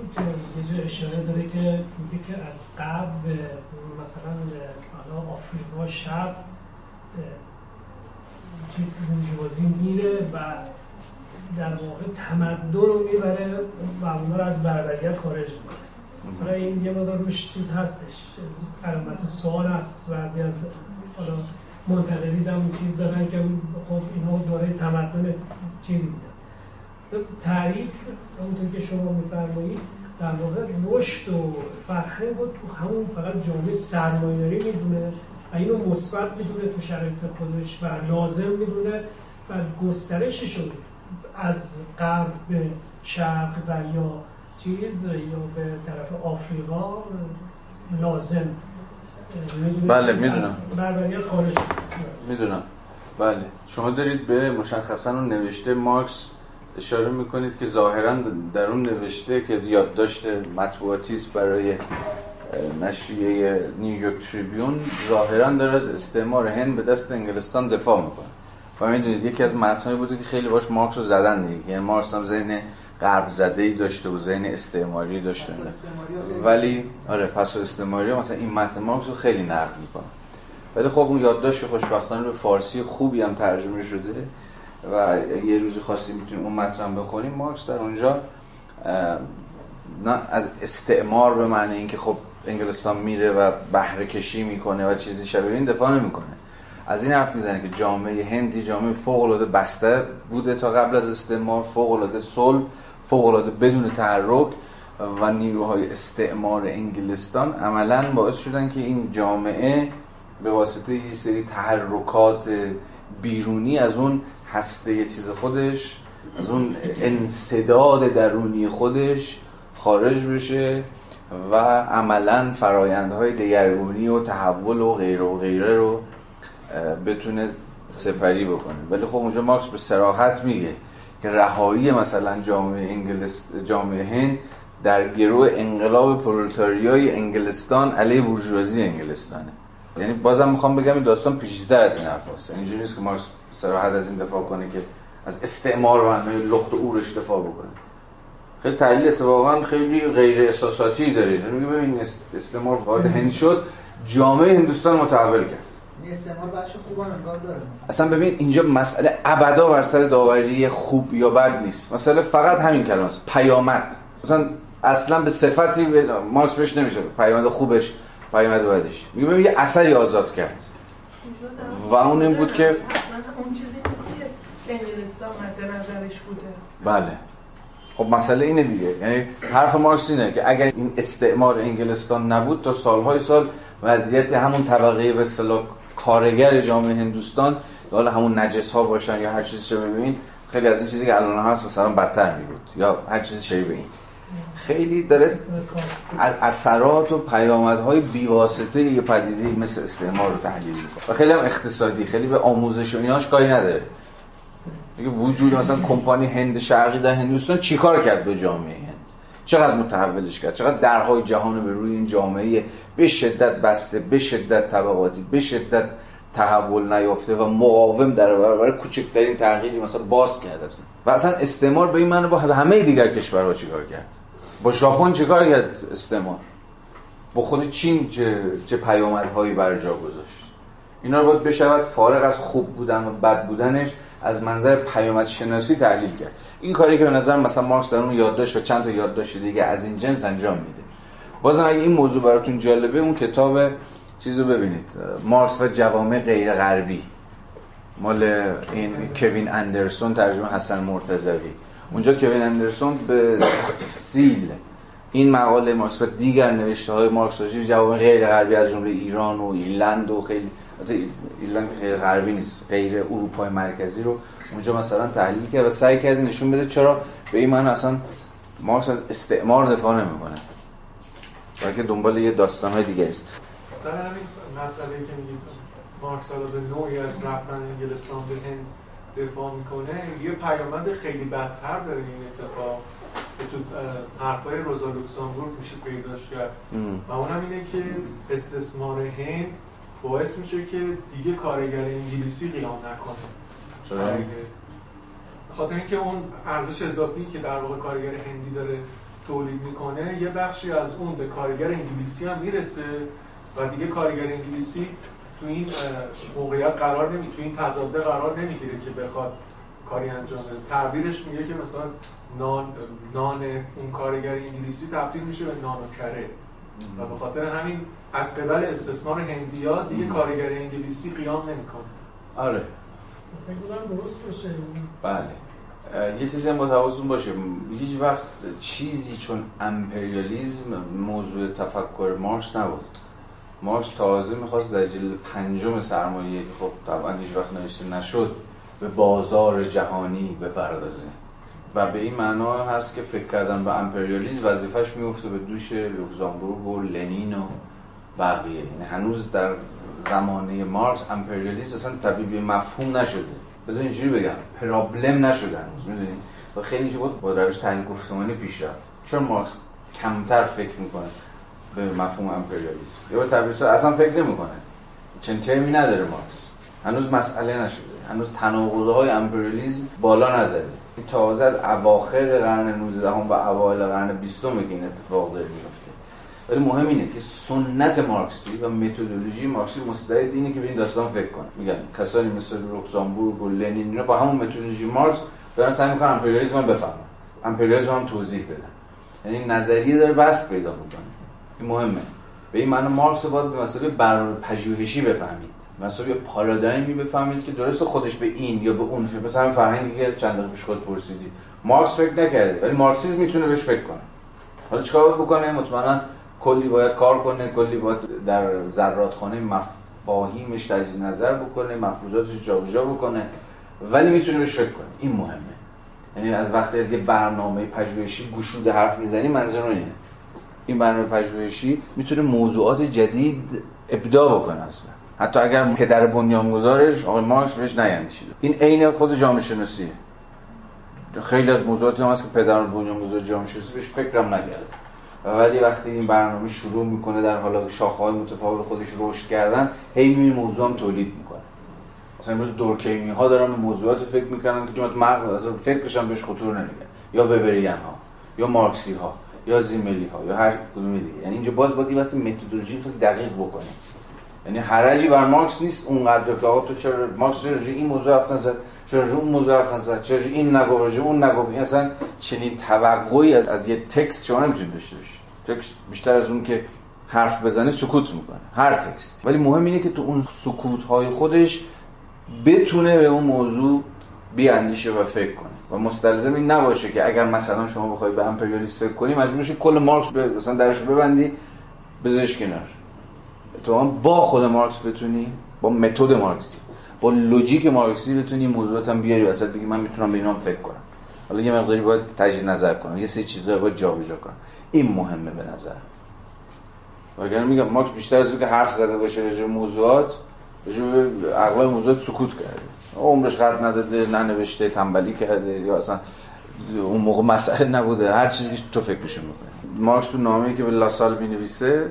یه اشاره داره که میگه از قبل مثلا آفریقا شب چیز بورژوازی میره و در واقع تمدن رو می‌بره و اونا رو از بربریت خارج می‌کنه. برای این یه مدار روش چیز هستش. علامت سوال هست. بعضی از حالا منتقدی هم چیز دارن که خب اینها داره تمدن چیزی میدن. تعریف اونطور که شما میفرمایید در واقع رشد و فرهنگ رو تو همون فقط جامعه سرمایه‌داری می‌دونه. و اینو مثبت می‌دونه تو شرایط خودش و لازم می‌دونه و گسترشش از غرب به شرق و یا چیز یا به طرف آفریقا لازم بله می‌دونم. خارج. می‌دونم. بله. شما دارید به مشخصا اون نوشته مارکس اشاره می‌کنید که ظاهرا در اون نوشته که یادداشت مطبوعاتی است برای نشریه نیویورک تریبیون ظاهرا داره از استعمار هند به دست انگلستان دفاع می‌کنه. و می‌دونید یکی از متنایی بوده که خیلی باش مارکس رو زدن دیگه یعنی مارکس هم ذهن غرب زده ای داشته و ذهن استعماری داشته. ولی آره پس استعماری مثلا این متن مارکس رو خیلی نقد می‌کنه. ولی خب اون یادداشت خوشبختانه به فارسی خوبی هم ترجمه شده و یه روزی خاصی می‌تونیم اون متن بخونیم. مارکس در اونجا نه از استعمار به معنی اینکه خب انگلستان میره و بهره کشی می‌کنه و چیزی شبیه این دفاع نمی‌کنه. از این حرف می‌زنه که جامعه هندی جامعه فوق العاده بسته بوده تا قبل از استعمار فوق العاده صلح فوق العاده بدون تحرک و نیروهای استعمار انگلستان عملا باعث شدن که این جامعه به واسطه یه سری تحرکات بیرونی از اون هسته چیز خودش از اون انصداد درونی خودش خارج بشه. و عملا فرایندهای دگرگونی و تحول و غیره و غیره رو بتونه سپری بکنه. ولی خب اونجا مارکس به سراحت میگه که رهایی مثلا جامعه انگلست جامعه هند در گروه انقلاب پرولتاریای انگلستان علیه بورژوازی انگلستانه. یعنی بازم می‌خوام بگم این داستان پیچیده‌تر از این حرفاست اینجوری نیست که مارکس سراحت از این دفاع کنه که از استعمار و لخت و اورش دفاع بکنه. خیلی تحلیل اتفاقا خیلی غیر احساساتی داره. یعنی ببین استعمار وارد هند شد جامعه هندوستان متحول کرد. استعمار بخش خوب هم انگار داره. اصلا ببین اینجا مسئله ابدا بر سر داوری خوب یا بد نیست. مسئله فقط همین کلمه است. پیامد. مثلا اصلا به صفتی به مارکس بهش نمیشه پیامد خوبش پیامد بدش. میگه ببین یه اثری آزاد کرد. و اون این بود که اون چیزی نیست که انگلستان مد نظرش بوده. بله. خب مسئله اینه دیگه. یعنی حرف مارکس اینه که اگر این استعمار انگلستان نبود تا سالهای سال وضعیت همون طبقه به اصطلاح کارگر جامعه هندوستان حالا همون نجس ها باشن یا هر چیزی رو ببین خیلی از این چیزی که الان هست مثلا بدتر می بود یا هر چیزی شبیه این. خیلی داره اثرات و پیامدهای بیواسطه یه پدیده مثل استعمار رو تحلیل می‌کنه. خیلی هم اقتصادی خیلی به آموزش و ایناش کاری نداره. دیگه وجود مثلا کمپانی هند شرقی در هندوستان چیکار کرد به جامعه هند؟ چقدر متحولش کرد؟ چقدر درهای جهان به روی این جامعه به شدت بسته به شدت طبقاتی به شدت تحول نیافته و مقاوم در برابر کوچکترین تغییری مثلا باز کرد اصلا. و اصلا استعمار به این معنی با همه دیگر کشورها چیکار کرد؟ با ژاپن چیکار کرد استعمار؟ با خود چین چه, چه پیامدهایی بر جا گذاشت؟ اینا رو باید بشود فارغ از خوب بودن و بد بودنش از منظر پیامد شناسی تحلیل کرد. این کاری که به نظر مثلا مارکس در اون یادداشت و چند تا یادداشت دیگه از این جنس انجام میده. بازم اگه این موضوع براتون جالبه اون کتاب چیزو ببینید. مارکس و جوامع غیر غربی. مال این کوین اندرسون ترجمه حسن مرتضوی. اونجا کوین اندرسون به تفصیل این مقاله مارکس و دیگر نوشته های مارکس راجع جوامع غیر غربی از جمله ایران و ایرلند و خیلی ایرلند غیر غربی نیست. غیر اروپای مرکزی رو اونجا مثلا تحلیل کرد و سعی کرد نشون بده چرا به این معنی اصلا مارکس از استعمار دفاع نمی‌کنه. بلکه دنبال یه داستان های دیگه است. سر همین مسئله که میگید مارکس حالا به نوعی از رفتن انگلستان به هند دفاع می‌کنه یه پیامد خیلی بدتر داره این اتفاق. که تو حرفای روزا لوکسامبورگ میشه پیداش کرد. و اونم اینه که استثمار هند باعث میشه که دیگه کارگر انگلیسی قیام نکنه. چرا؟ خاطر اینکه اون ارزش اضافی که در واقع کارگر هندی داره تولید می‌کنه یه بخشی از اون به کارگر انگلیسی هم می‌رسه و دیگه کارگر انگلیسی تو این موقعیت قرار نمی تو این تضاده قرار نمی‌گیره که بخواد کاری انجام بده. تعبیرش میگه که مثلا نان نان اون کارگر انگلیسی تبدیل میشه به نان و کره و به خاطر همین از قبل استثمار هندیا دیگه کارگر انگلیسی قیام نمی‌کنه. آره. فکر درست باشه. بله. یه چیزی هم با حواستون باشه. هیچ وقت چیزی چون امپریالیزم موضوع تفکر مارکس نبود. مارکس تازه می‌خواست در جلد پنجم سرمایه خب طبعا هیچ وقت نوشته نشد به بازار جهانی بپردازه. و به این معنا هست که فکر کردن به امپریالیزم وظیفش میفته به دوش لوکزامبورگ و لنین و بقیه. یعنی هنوز در زمانه مارکس امپریالیسم اصلا طبیعی مفهوم نشده. بذار اینجوری بگم پرابلم نشده هنوز می‌دونی؟ تا خیلی که بود با روش تحلیل گفتمانی پیش رفت. چون مارکس کمتر فکر می‌کنه به مفهوم امپریالیسم؟ یا به تعبیر اصلا فکر نمی‌کنه. چنین ترمی نداره مارکس. هنوز مسئله نشده. هنوز تناقض های امپریالیسم بالا نزده. تازه از اواخر قرن 19 و اوایل قرن 20 که این اتفاق داره میفته ولی مهم اینه که سنت مارکسی و متدولوژی مارکسی مستعد اینه که به این داستان فکر کنه. میگن کسانی مثل لوکزامبورگ و لنین اینا با همون متدولوژی مارکس دارن سعی می‌کنن امپریالیسم رو بفهمن. امپریالیسم هم توضیح بدن. یعنی نظریه داره بست پیدا می‌کنه. این مهمه. به این معنی مارکس رو باید به مسئله برنامه پژوهشی بفهمید. مسئله پارادایمی بفهمید که درست خودش به این یا به اون فکر. مثلا فرهنگی که چند دقیقه پیش خود پرسیدی. مارکس فکر نکرده ولی مارکسیسم می‌تونه بهش فکر کنه. حالا چیکار بکنه؟ مطمئنا کلی باید کار کنه کلی باید در ذراتخانه مفاهیمش تجدید نظر بکنه مفروضاتش جابجا بکنه. ولی می‌تونه بهش فکر کنه این مهمه. یعنی از وقتی از یه برنامه پژوهشی گشوده حرف می‌زنی منظور اینه. این برنامه پژوهشی می‌تونه موضوعات جدید ابداع بکنه اصلا. حتی اگر پدر بنیانگذارش آقای مارکس بهش نیندیشیده این عین خود جامعه شناسیه خیلی از موضوعاتی هم هست که پدر بنیانگذار جامعه شناسی بهش فکرم نکرده ولی وقتی این برنامه شروع می‌کنه در حالا شاخه‌های متفاوت خودش رشد کردن هی این موضوع هم تولید می‌کنه. مثلا امروز دورکیمی ها دارن به موضوعات فکر می‌کنن که مغز اصلا فکرش هم بهش خطور نمیگه. یا وبریان ها یا مارکسی ها یا زیملی ها یا هر کدوم دیگه. یعنی اینجا باز باید واسه متدولوژی خیلی دقیق بکنیم. یعنی حرجی بر مارکس نیست اونقدر که آقا تو چرا مارکس این موضوع حرف نزد؟ چرا اون حرف نزد چرا این نگفت اون نگفت. این اصلا چنین توقعی از, از یه تکست شما نمی‌تونید داشته باشید. تکست بیشتر از اون که حرف بزنه سکوت می‌کنه. هر تکست ولی مهم اینه که تو اون سکوت های خودش بتونه به اون موضوع بیاندیشه و فکر کنه. و مستلزم این نباشه که اگر مثلا شما بخوای به امپریالیست فکر کنی مجبور شی کل مارکس به مثلا درش ببندی بذارش کنار. تو با خود مارکس بتونی با متد مارکسی. با لوجیک مارکسی بتونی موضوعات هم بیاری وسط دیگه من می‌تونم به اینا فکر کنم. حالا یه مقداری باید تجدید نظر کنم. یه سری چیزا باید جابجا کنم. این مهمه به نظر وگرنه میگم مارکس بیشتر از که حرف زده باشه راجع موضوعات راجع اغلب موضوعات سکوت کرده. عمرش خط نداده ننوشته تنبلی کرده یا اصلا اون موقع مسئله نبوده. هر چیزی که تو فکرش می‌کنه مارکس تو نامه‌ای که به لاسال می‌نویسه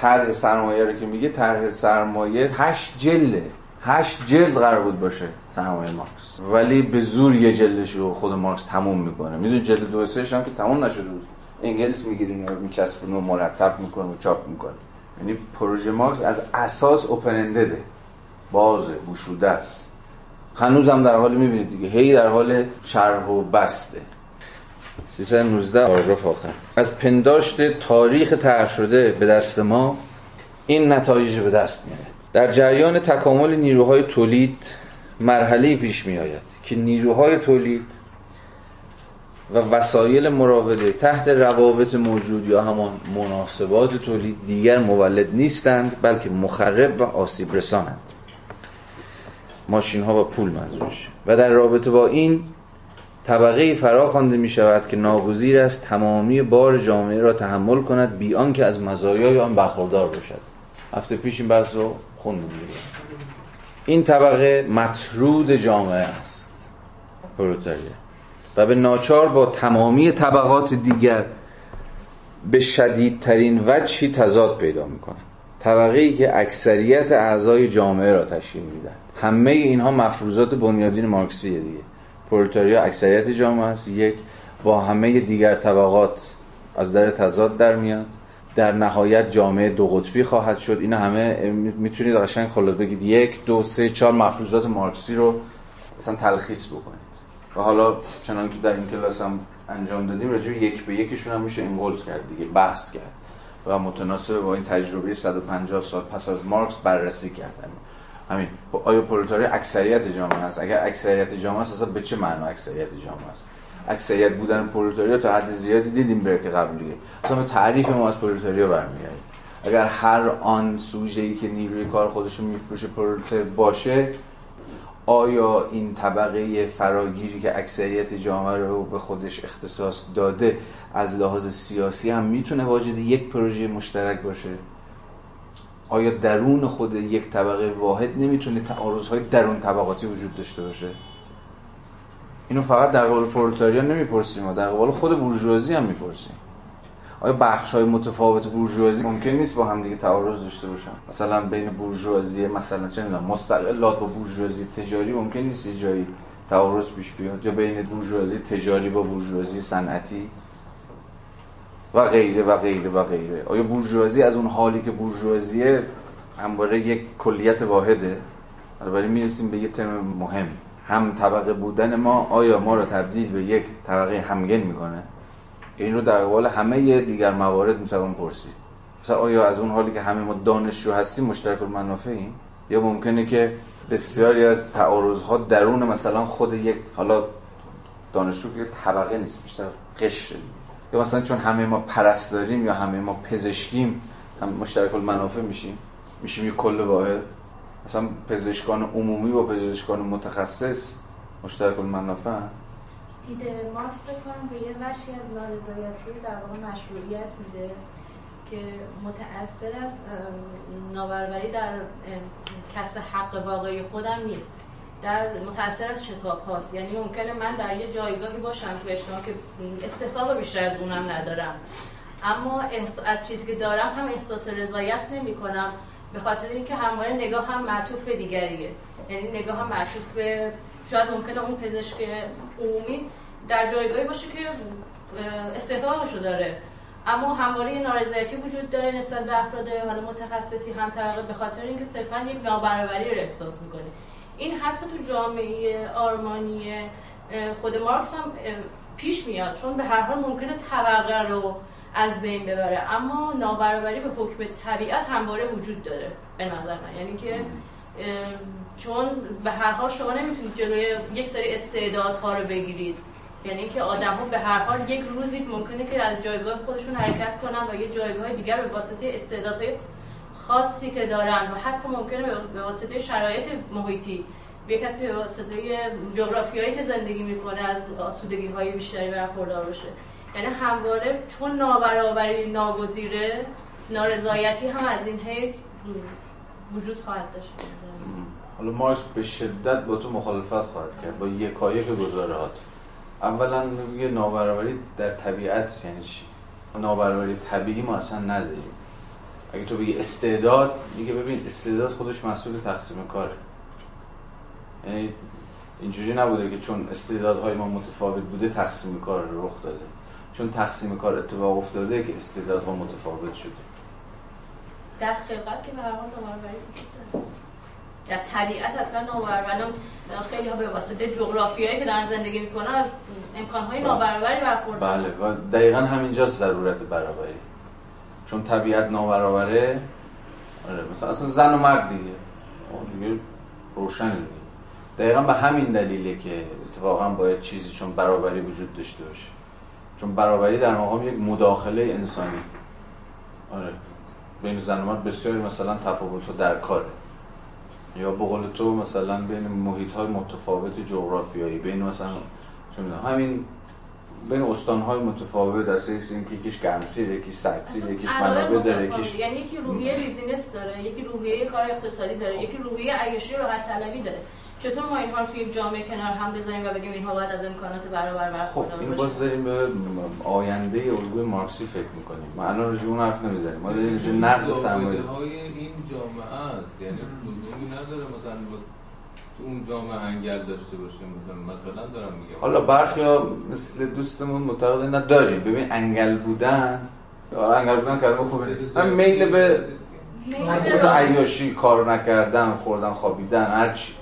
طرح سرمایه رو که میگه طرح سرمایه هشت جلده. هشت جلد قرار بود باشه سرمایه مارکس. ولی به زور یه جلدش رو خود مارکس تموم می‌کنه. میدون جلد دو سهش هم که تموم نشده بود. انگلیس می‌گیره اینا میچسبونه و مرتب می‌کنه و چاپ می‌کنه. یعنی پروژه مارکس از اساس اوپن بازه گشوده است. هنوز هم در حال می‌بینید دیگه. هی در حال شرح و بسته. 319 پاراگراف آخر. از پنداشت تاریخ طرح شده به دست ما این نتایج به دست میاد در جریان تکامل نیروهای تولید مرحله پیش می آید که نیروهای تولید و وسایل مراوده تحت روابط موجود یا همان مناسبات تولید دیگر مولد نیستند بلکه مخرب و آسیب رسانند. ماشین ها و پول منظورش و در رابطه با این طبقه فرا خوانده می شود که ناگزیر است تمامی بار جامعه را تحمل کند بی آنکه از مزایای آن برخوردار باشد. هفته پیش این بحث رو خوندیم این طبقه مطرود جامعه است. پروتاریه و به ناچار با تمامی طبقات دیگر به شدیدترین وجهی تضاد پیدا می‌کنه طبقه ای که اکثریت اعضای جامعه را تشکیل میدن همه اینها مفروضات بنیادین مارکسیه دیگه. پرولتاریا اکثریت جامعه است. یک با همه دیگر طبقات از در تضاد در میاد. در نهایت جامعه دو قطبی خواهد شد. این همه می‌تونید قشنگ خلاص بگید. یک دو سه چهار مفروضات مارکسی رو مثلا تلخیص بکنید. و حالا چنان که در این کلاس هم انجام دادیم راجع یک به یکیشون هم میشه انگولد کرد دیگه بحث کرد. و متناسب با این تجربه 150 سال پس از مارکس بررسی کردن. همین آیا پرولتاریا اکثریت جامعه است؟ اگر اکثریت جامعه است به چه معنا اکثریت جامعه است؟ اکثریت بودن پرولتاریا تا حد زیادی دیدیم برک قبلیه اصلا تعریف ما از پرولتاریا برمیگردیم اگر هر آن سوژه ای که نیروی کار خودش رو میفروشه پرولتار باشه آیا این طبقه فراگیری که اکثریت جامعه رو به خودش اختصاص داده از لحاظ سیاسی هم می‌تونه واجد یک پروژه مشترک باشه؟ آیا درون خود یک طبقه واحد نمی‌تونه تعارضهای درون طبقاتی وجود داشته باشه؟ اینو فقط در قبال پرولتاریا نمی‌پرسیم و در قبال خود بورژوازی هم می‌پرسیم. آیا بخش های متفاوت بورژوازی ممکن نیست با هم دیگه تعارض داشته باشن؟ مثلا بین بورژوازی مثلا چه مستقلات با بورژوازی تجاری ممکن نیست یه جایی تعارض پیش بیاد؟ یا بین بورژوازی تجاری با بورژوازی صنعتی؟ و غیره و غیره و غیره. آیا بورژوازی از اون حالی که بورژوازیه همواره یک کلیت واحده؟ برای می‌رسیم به یه تم مهم. هم طبقه بودن ما آیا ما رو تبدیل به یک طبقه همگن می‌کنه؟ این رو در قبال همه دیگر موارد می‌توان پرسید. مثلا آیا از اون حالی که همه ما دانشجو هستیم مشترک المنافعیم؟ یا ممکنه که بسیاری از تعارض ها درون مثلا خود یک حالا دانشجو که طبقه نیست بیشتر قشر. یا مثلا چون همه ما پرستاریم یا همه ما پزشکیم هم مشترک المنافع میشیم. میشیم یک کل واحد. مثلا پزشکان عمومی با پزشکان متخصص مشترک المنافع. دیده مارکس بکنم به یه وشی از نارضایتی در واقع مشروعیت میده که متأثر از نابرابری در کسب حق واقعی خودم نیست. در متأثر از شکاف هاست. یعنی ممکنه من در یه جایگاهی باشم تو اجتماع که استحقاق بیشتر از اونم ندارم. اما از چیزی که دارم هم احساس رضایت نمی کنم به خاطر اینکه همواره نگاه هم معطوف دیگریه. یعنی نگاه هم معطوف. شاید ممکنه اون پزشک عمومی در جایگاهی باشه که استحقاقشو داره. اما همواره نارضایتی وجود داره نسبت به افراد حالا متخصصی هم طبقه به خاطر اینکه صرفا یک نابرابری رو احساس می‌کنه. این حتی تو جامعه آرمانی خود مارکس هم پیش میاد. چون به هر حال ممکنه طبقه رو از بین ببره. اما نابرابری به حکم طبیعت همواره وجود داره به نظر من. یعنی که چون به هر حال شما نمی‌تونید جلوی یک سری استعدادها رو بگیرید. یعنی که آدم ها به هر حال یک روزی ممکنه که از جایگاه خودشون حرکت کنن و یه جایگاه دیگر به واسطه استعدادهای خاصی که دارن و حتی ممکنه به واسطه شرایط محیطی به کسی به واسطه جغرافیایی که زندگی می‌کنه از آسودگی های بیشتری برخوردار باشه. یعنی همواره چون نابرابری ناگزیره نارضایتی هم از این حیث وجود خواهد داشت. حالا مارکس به شدت با تو مخالفت خواهد کرد با یکایک گزارهات. اولا میگه نابرابری در طبیعت یعنی چی؟ نابرابری طبیعی ما اصلا نداریم. اگه تو بگی استعداد میگه ببین استعداد خودش مسئول تقسیم کاره. یعنی اینجوری نبوده که چون استعدادهای ما متفاوت بوده تقسیم کار رخ داده. چون تقسیم کار اتفاق افتاده که استعدادها متفاوت شده. در خلقت که به هر حال در طبیعت اصلا نابرابری خیلی ها به واسطه جغرافیایی که دارن زندگی می‌کنن از امکانهای نابرابری برخوردارن بله و دقیقا همینجاست ضرورت برابری. چون طبیعت نابرابره آره مثلا اصلا زن و مرد دیگه. دیگه روشن دیگه. دقیقا به همین دلیله که اتفاقا باید چیزی چون برابری وجود داشته باشه. چون برابری در مقام یک مداخله انسانی. آره. بین زن و مرد بسیاری مثلا تفاوت در کاره. یا بقول تو مثلا بین محیط های متفاوت جغرافیایی بین مثلا همین بین استان های متفاوت از اینکه یکیش گرمسیر یکیش سردسیر یکیش منابع داره یکیش یعنی یکی روحیه بیزینس داره یکی روحیه کار اقتصادی داره یکی روحیه عیاشی راحت طلبی داره. چطور ما اینها رو توی یک جامعه کنار هم بذاریم و بگیم اینها باید از امکانات برابر برخوردار خب این باز داریم به آینده الگوی مارکسی فکر می‌کنیم. ما الان راجع اون حرف نمی‌زنیم. ما داریم راجع نقد سرمایه های این جامعه است یعنی لزومی نداره مثلا تو اون جامعه انگل داشته باشه مثلا. مثلا دارم میگم. حالا برخی ها مثل دوستمون معتقد نه داریم ببین انگل بودن آره انگل بودن کلمه خوبه هم میل به مثلا عیاشی کار نکردن خوردن خوابیدن هر چی.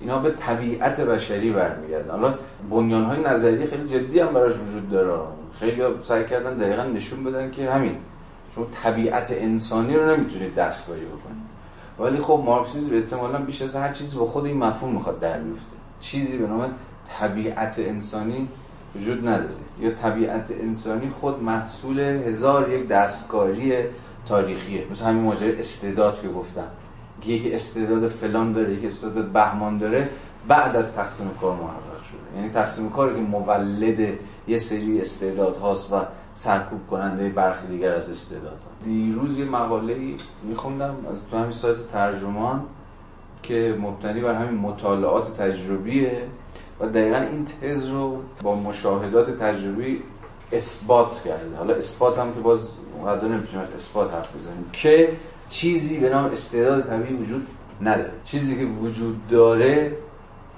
اینا به طبیعت بشری برمیگردن. حالا بنیان های نظری خیلی جدی هم براش وجود داره. خیلی سعی کردن دقیقا نشون بدن که همین چون طبیعت انسانی رو نمی‌تونید دستکاری بکنید. ولی خب مارکسیسم احتمالاً بیش از هر چیزی با خود این مفهوم می‌خواد در بیفته. چیزی به نام طبیعت انسانی وجود نداره. یا طبیعت انسانی خود محصول هزار یک دستکاری تاریخیه. مثل همین ماجرای استعداد که گفتم. یکی استعداد فلان داره یکی استعداد بهمان داره بعد از تقسیم کار محقق شده. یعنی تقسیم کاری که مولد یه سری استعداد هاست و سرکوب کننده برخی دیگر از استعداد ها. دیروز یه مقاله میخوندم از تو همین سایت ترجمان که مبتنی بر همین مطالعات تجربیه و دقیقا این تز رو با مشاهدات تجربی اثبات کرده. حالا اثبات هم که باز قدر نمی‌تونیم از اثبات حرف بزنیم. که چیزی به نام استعداد طبیعی وجود نداره. چیزی که وجود داره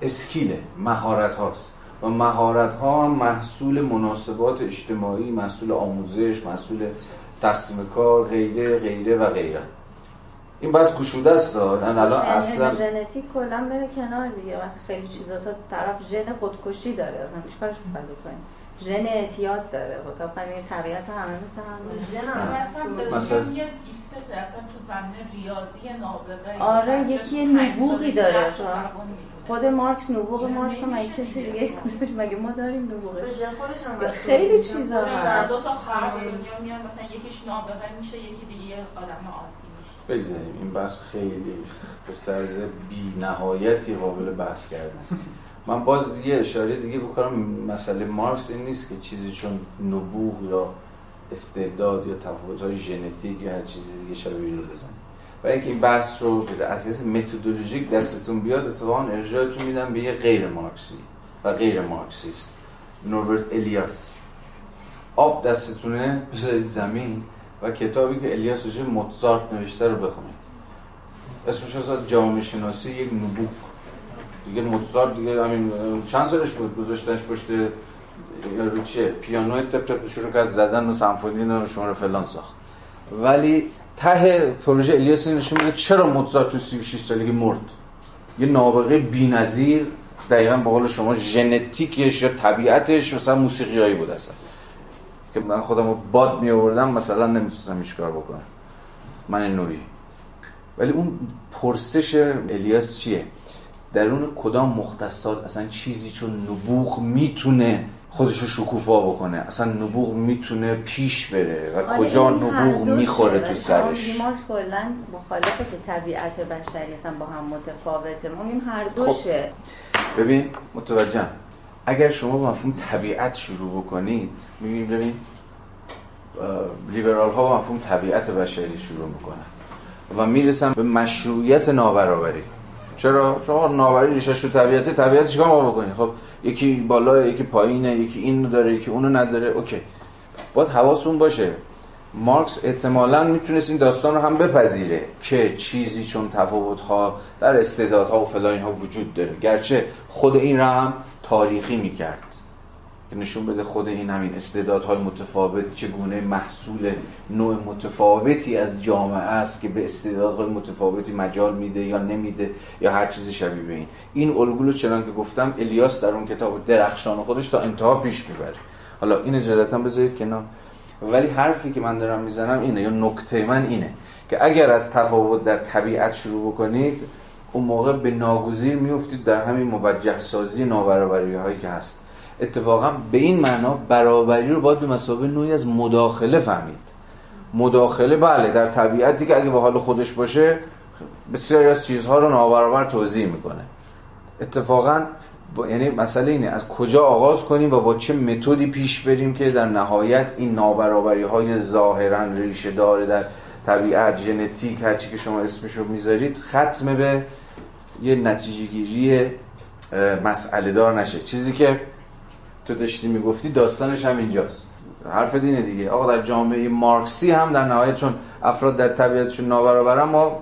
اسکیله مهارت هاست. و مهارت ها محصول مناسبات اجتماعی محصول آموزش محصول تقسیم کار غیره غیره و غیره. این بس گشوده است الان اصلا ژنتیک کلا بره کنار دیگه. وقتی خیلی چیزا تا طرف ژن خودکشی داره. اصلا هیچ کارش کنیم ژن اعتیاد داره. کنیم طبیعت همه مثل هم. مثلا یه گیفت اصلا تو زمینه ریاضی نابغه آره یکی نبوغی داره خود مارکس نبوغ مارکس هم مگه کسی دیگه. مگه ما داریم نبوغش؟ خودش هم خیلی چیزا هست. دو تا خراب دنیا میان مثلا یکیش نابغه میشه یکی دیگه آدم عادی میشه. بگذاریم این بحث خیلی به سرز بی نهایتی قابل بحث کردن. من باز یه اشاره دیگه بکنم مسئله مارکس این نیست که چیزی چون نبوغ یا استعداد یا تفاوت های ژنتیک یا هر چیزی دیگه شبیه اینو بزنیم برای اینکه این بحث رو از حیث متدولوژیک دستتون بیاد اتفاقا ارجاعتون میدم به یه غیر مارکسی و غیر مارکسیست. نوربرت الیاس. آب دستتونه بذارید زمین و کتابی که الیاس راجع موتزارت نوشته رو بخونید. اسمش از جامعه شناسی یک نبوغ. دیگه موتزارت دیگه همین چند سالش بود؟ گذاشتنش پشت رو چیه؟ پیانو تپ تپ شروع کرد زدن و سمفونی رو شما رو فلان ساخت. ولی ته پروژه الیاس نشون میده چرا موتزارت تو 36 سالگی مرد. یه نابغه بی‌نظیر دقیقا به قول شما ژنتیکش یا طبیعتش مثلا موسیقیایی بود اصلا. که من خودم رو باد می آوردم مثلا نمی‌تونستم هیچ کار بکنم. من نوری. ولی اون پرسش الیاس چیه؟ درون کدام مختصات اصلا چیزی چون نبوغ می‌تونه خودش رو شکوفا بکنه. اصلا نبوغ می‌تونه پیش بره و کجا نبوغ می‌خوره تو سرش؟ مارکس کلا مخالفه که طبیعت بشری اصلا با هم متفاوته. ما این هر دوشه خب. ببین متوجهم. اگر شما با مفهوم طبیعت شروع بکنید می‌بینید ببین لیبرال ها با مفهوم طبیعت بشری شروع می‌کنن و می‌رسن به مشروعیت نابرابری. چرا؟ شما نابرابری ریشش تو طبیعت طبیعت چیکار ما بکنی خب یکی بالا یکی پایینه یکی اینو داره یکی اونو نداره. اوکی. باید حواستون باشه. مارکس احتمالا می‌تونست این داستان رو هم بپذیره که چیزی چون تفاوت ها در استعدادها و فلان ها وجود داره. گرچه خود این رو هم تاریخی می‌کرد. که نشون بده خود این همین استعدادهای متفاوت چگونه محصول نوع متفاوتی از جامعه است که به استعدادهای متفاوتی مجال میده یا نمیده یا هر چیزی شبیه به این. این الگو چنان که گفتم الیاس در اون کتاب درخشان خودش تا انتها پیش می‌بره. حالا این اجازتا بذارید نه ولی حرفی که من دارم می‌زنم اینه یا نکته من اینه که اگر از تفاوت در طبیعت شروع بکنید اون موقع به ناگزیر میفتید در همین موجه سازی نابرابری هایی که هست. اتفاقا به این معنا برابری رو باید به مسابقه نوعی از مداخله فهمید. مداخله بله در طبیعتی که اگه به حال خودش باشه بسیاری از چیزها رو نابرابر توضیح می‌کنه. اتفاقا یعنی مسئله اینه از کجا آغاز کنیم و با چه متدی پیش بریم که در نهایت این نابرابری های ظاهرا ریشه داره در طبیعت ژنتیک هرچی که شما اسمش رو می‌ذارید ختم به یه نتیجه گیری مسئله دار نشه. چیزی که تو داشتی می‌گفتی داستانش هم اینجاست. حرف دینه دیگه. آقا در جامعه مارکسی هم در نهایت چون افراد در طبیعتشون نابرابرن ما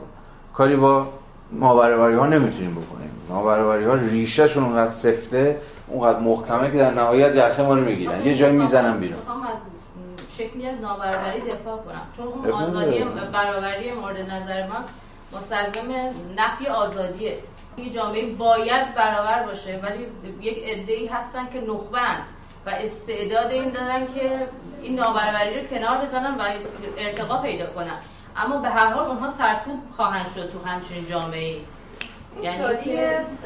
کاری با نابرابری ها نمی‌تونیم بکنیم. نابرابری ها ریشه شون اونقدر سفته اونقدر محکمه که در نهایت یخه ما رو می‌گیرن. یه جایی می‌زنن بیرون. شکلی از نابرابری دفاع کنم. چون اون آزادی برابری مورد نظر ما مستلزم نفی آزادیه. یه جامعه باید برابر باشه ولی یک عده‌ای هستن که نخبند و استعداد این دارن که این نابرابری رو کنار بزنن و ارتقا پیدا کنن. اما به هر حال اونها سرکوب خواهند شد تو همچین جامعه یعنی شادی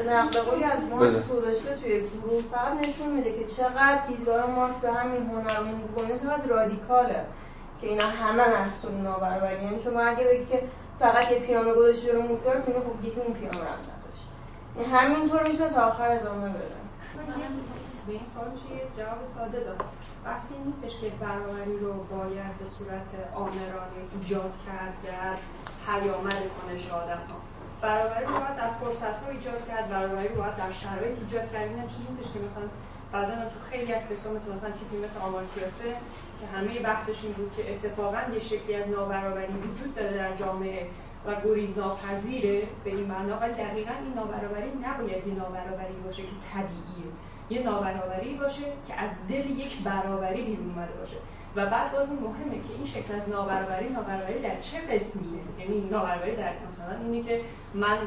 نقل قولی از مارکس گذاشته توی گروه فقط نشون میده که چقدر دیدگاه مارکس به همین هنرمون بکنه چقدر رادیکاله که اینا همه محصول نابرابری. یعنی شما اگه بگید که فقط یه پیانو گذاشته رو موتور میگه خب گیت اون پیانو رو همینطور می‌تونه تا آخر ادامه بده. به این سوال چیه؟ جواب ساده داد بحثی نیستش که برابری رو باید به صورت آمرانه ایجاد کرد در پیامد کنش آدم ها برابری رو باید در فرصت ها ایجاد کرد برابری رو باید در شرایط ایجاد کرد. این چیزی نیستش که مثلا بعدا تو خیلی از قصه مثل مثلا تیپی مثل آمارتیاسه که همه بحثش این بود که اتفاقا یه شکلی از نابرابری وجود داره در جامعه. و گریز ناپذیره به این معنا ولی دقیقا این نابرابری نباید یه نابرابری باشه که طبیعیه. یه نابرابری باشه که از دل یک برابری بیرون اومده باشه. و بعد باز مهمه که این شکل از نابرابری نابرابری در چه قسمیه؟ یعنی نابرابری در مثلا اینه که من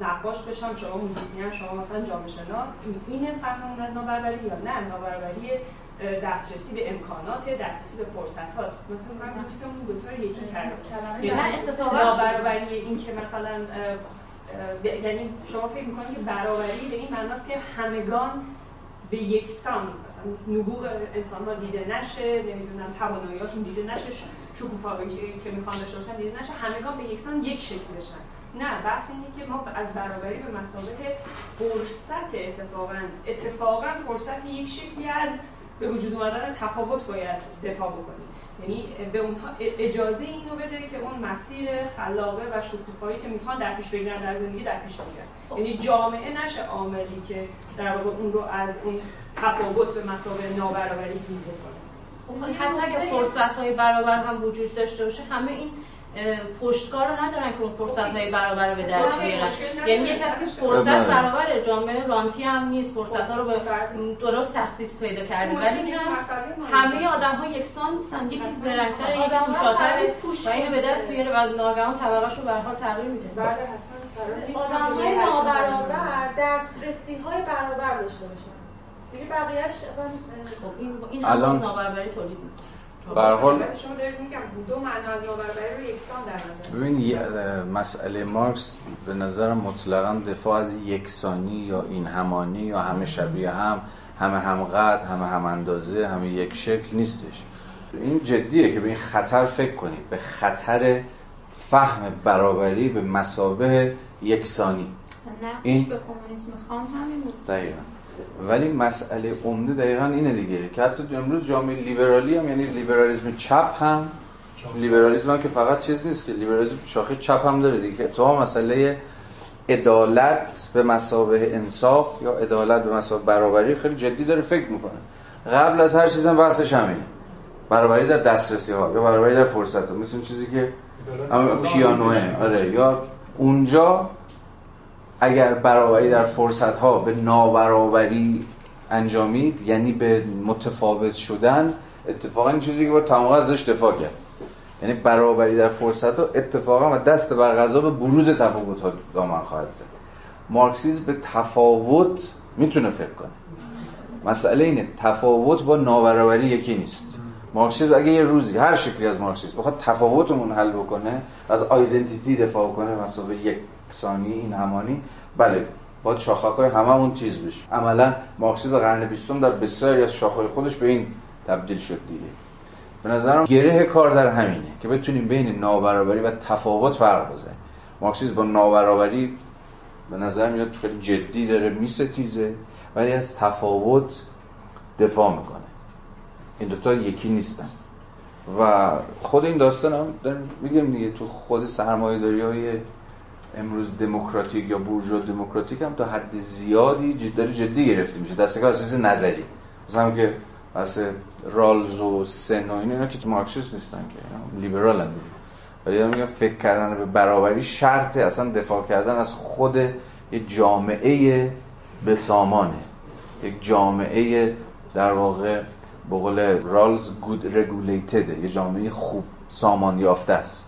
نقاش بشم شما موزیسین شما مثلا جامعه شناس این اینه فهممون از نابرابری یا نه؟ نابرابری دسترسی به امکانات دسترسی به فرصت هاست. مثلا من دوستمون دو تا یکی کردم نه اتفاقا نابرابری این که مثلا یعنی شما فکر می‌کنید که برابری به این معناست که همگان به یکسان مثلا نبوغ انسان ها دیده نشه نمی‌دونم توانایی‌هاشون دیده نشه شکوفایی که می‌خوان داشته باشن دیده نشه همگان به یکسان یک شکل بشن. نه بحث اینه که ما از برابری به مسابقه فرصت اتفاقا اتفاقا فرصت یک شکلی از به وجود اومدن تفاوت باید دفاع بکنیم یعنی به اونها اجازه اینو بده که اون مسیر خلاقه و شکوفایی که می‌خوان در پیش بگیرن در زندگی در پیش بگیرن. یعنی جامعه نشه عاملی که در واقع اون رو از اون تفاوت به مسابقه نابرابری دور بکنه. حتی اگه فرصت های برابر هم وجود داشته باشه همه این پشتکار رو ندارن که اون فرصت های برابر رو به دست بیارن. یعنی یک کسی فرصت برابر جامعه رانتی هم نیست فرصت ها رو به درست تخصیص پیدا کرده ولی همه آدم ها یکسان نیستن یکی درکتر یکی پوشاتر و اینو به دست بیاره و ناگهان طبقه رو به حال تغییر میده. آدم های نابرابر دسترسی های برابر داشته باشن. دیگه بقیهش اصلا خب این این الان نابرابری تولید می‌کنه. به حال شما دارید میگم دو معنا از نابرابری رو یکسان در نظر ببین مسئله مارکس به نظر مطلقا دفاع از یکسانی یا این همانی یا همه شبیه هم همه هم قد همه هم اندازه همه یک شکل نیستش. این جدیه که به این خطر فکر کنید به خطر فهم برابری به مسابه یکسانی. این به کمونیسم خام همین بود. دقیقا. ولی مسئله عمده دقیقا اینه دیگه. که حتی امروز جامعه لیبرالی هم یعنی لیبرالیسم چپ هم لیبرالیسم هم که فقط چیز نیست که لیبرالیسم شاخه چپ هم داره دیگه. تو مسئله عدالت به مسابه انصاف یا عدالت به مسابه برابری خیلی جدی داره فکر می‌کنه. قبل از هر چیزم بحثش همینه. برابری در دسترسی ها یا برابری در فرصت ها مثل چیزی که پیانوه آره یا اونجا اگر برابری در فرصت ها به نابرابری انجامید یعنی به متفاوت شدن اتفاقا این چیزی که با تمام ازش دفاع کرد. یعنی برابری در فرصت ها اتفاقا و دست بر غذا به بروز تفاوت ها دامن خواهد زد. مارکسیسم به تفاوت می‌تونه فکر کنه. مسئله اینه تفاوت با نابرابری یکی نیست. مارکسیسم اگه یه روزی هر شکلی از مارکسیسم بخواد تفاوتمون حل بکنه از آیدنتیتی دفاع کنه مثلا یک. ثانی این همانی. بله باید شاخه‌های هممون تیز بشه. عملا مارکسیسم قرن بیستم در بسیاری از شاخه‌های خودش به این تبدیل شد دیگه. به نظرم گره کار در همینه که بتونیم بین نابرابری و تفاوت فرق بزنیم. مارکسیسم با نابرابری به نظر میاد خیلی جدی داره میستیزه ولی از تفاوت دفاع می‌کنه. این دوتا یکی نیستن. و خود این داستان هم میگم دیگه تو خود سرمایه های امروز دموکراتیک یا بورژوا دموکراتیک هم تا حد زیادی جدی جدی گرفته میشه. دستگاه اساس نظری. مثلا که واسه رالز و سن و اینا که مارکسیست نیستن که. لیبرال هم ولی میگم فکر کردن به برابری شرط اصلا دفاع کردن از خود یه جامعه به سامانه. یک جامعه در واقع به قول رالز گود رگولیتده یه جامعه خوب سامان یافته است.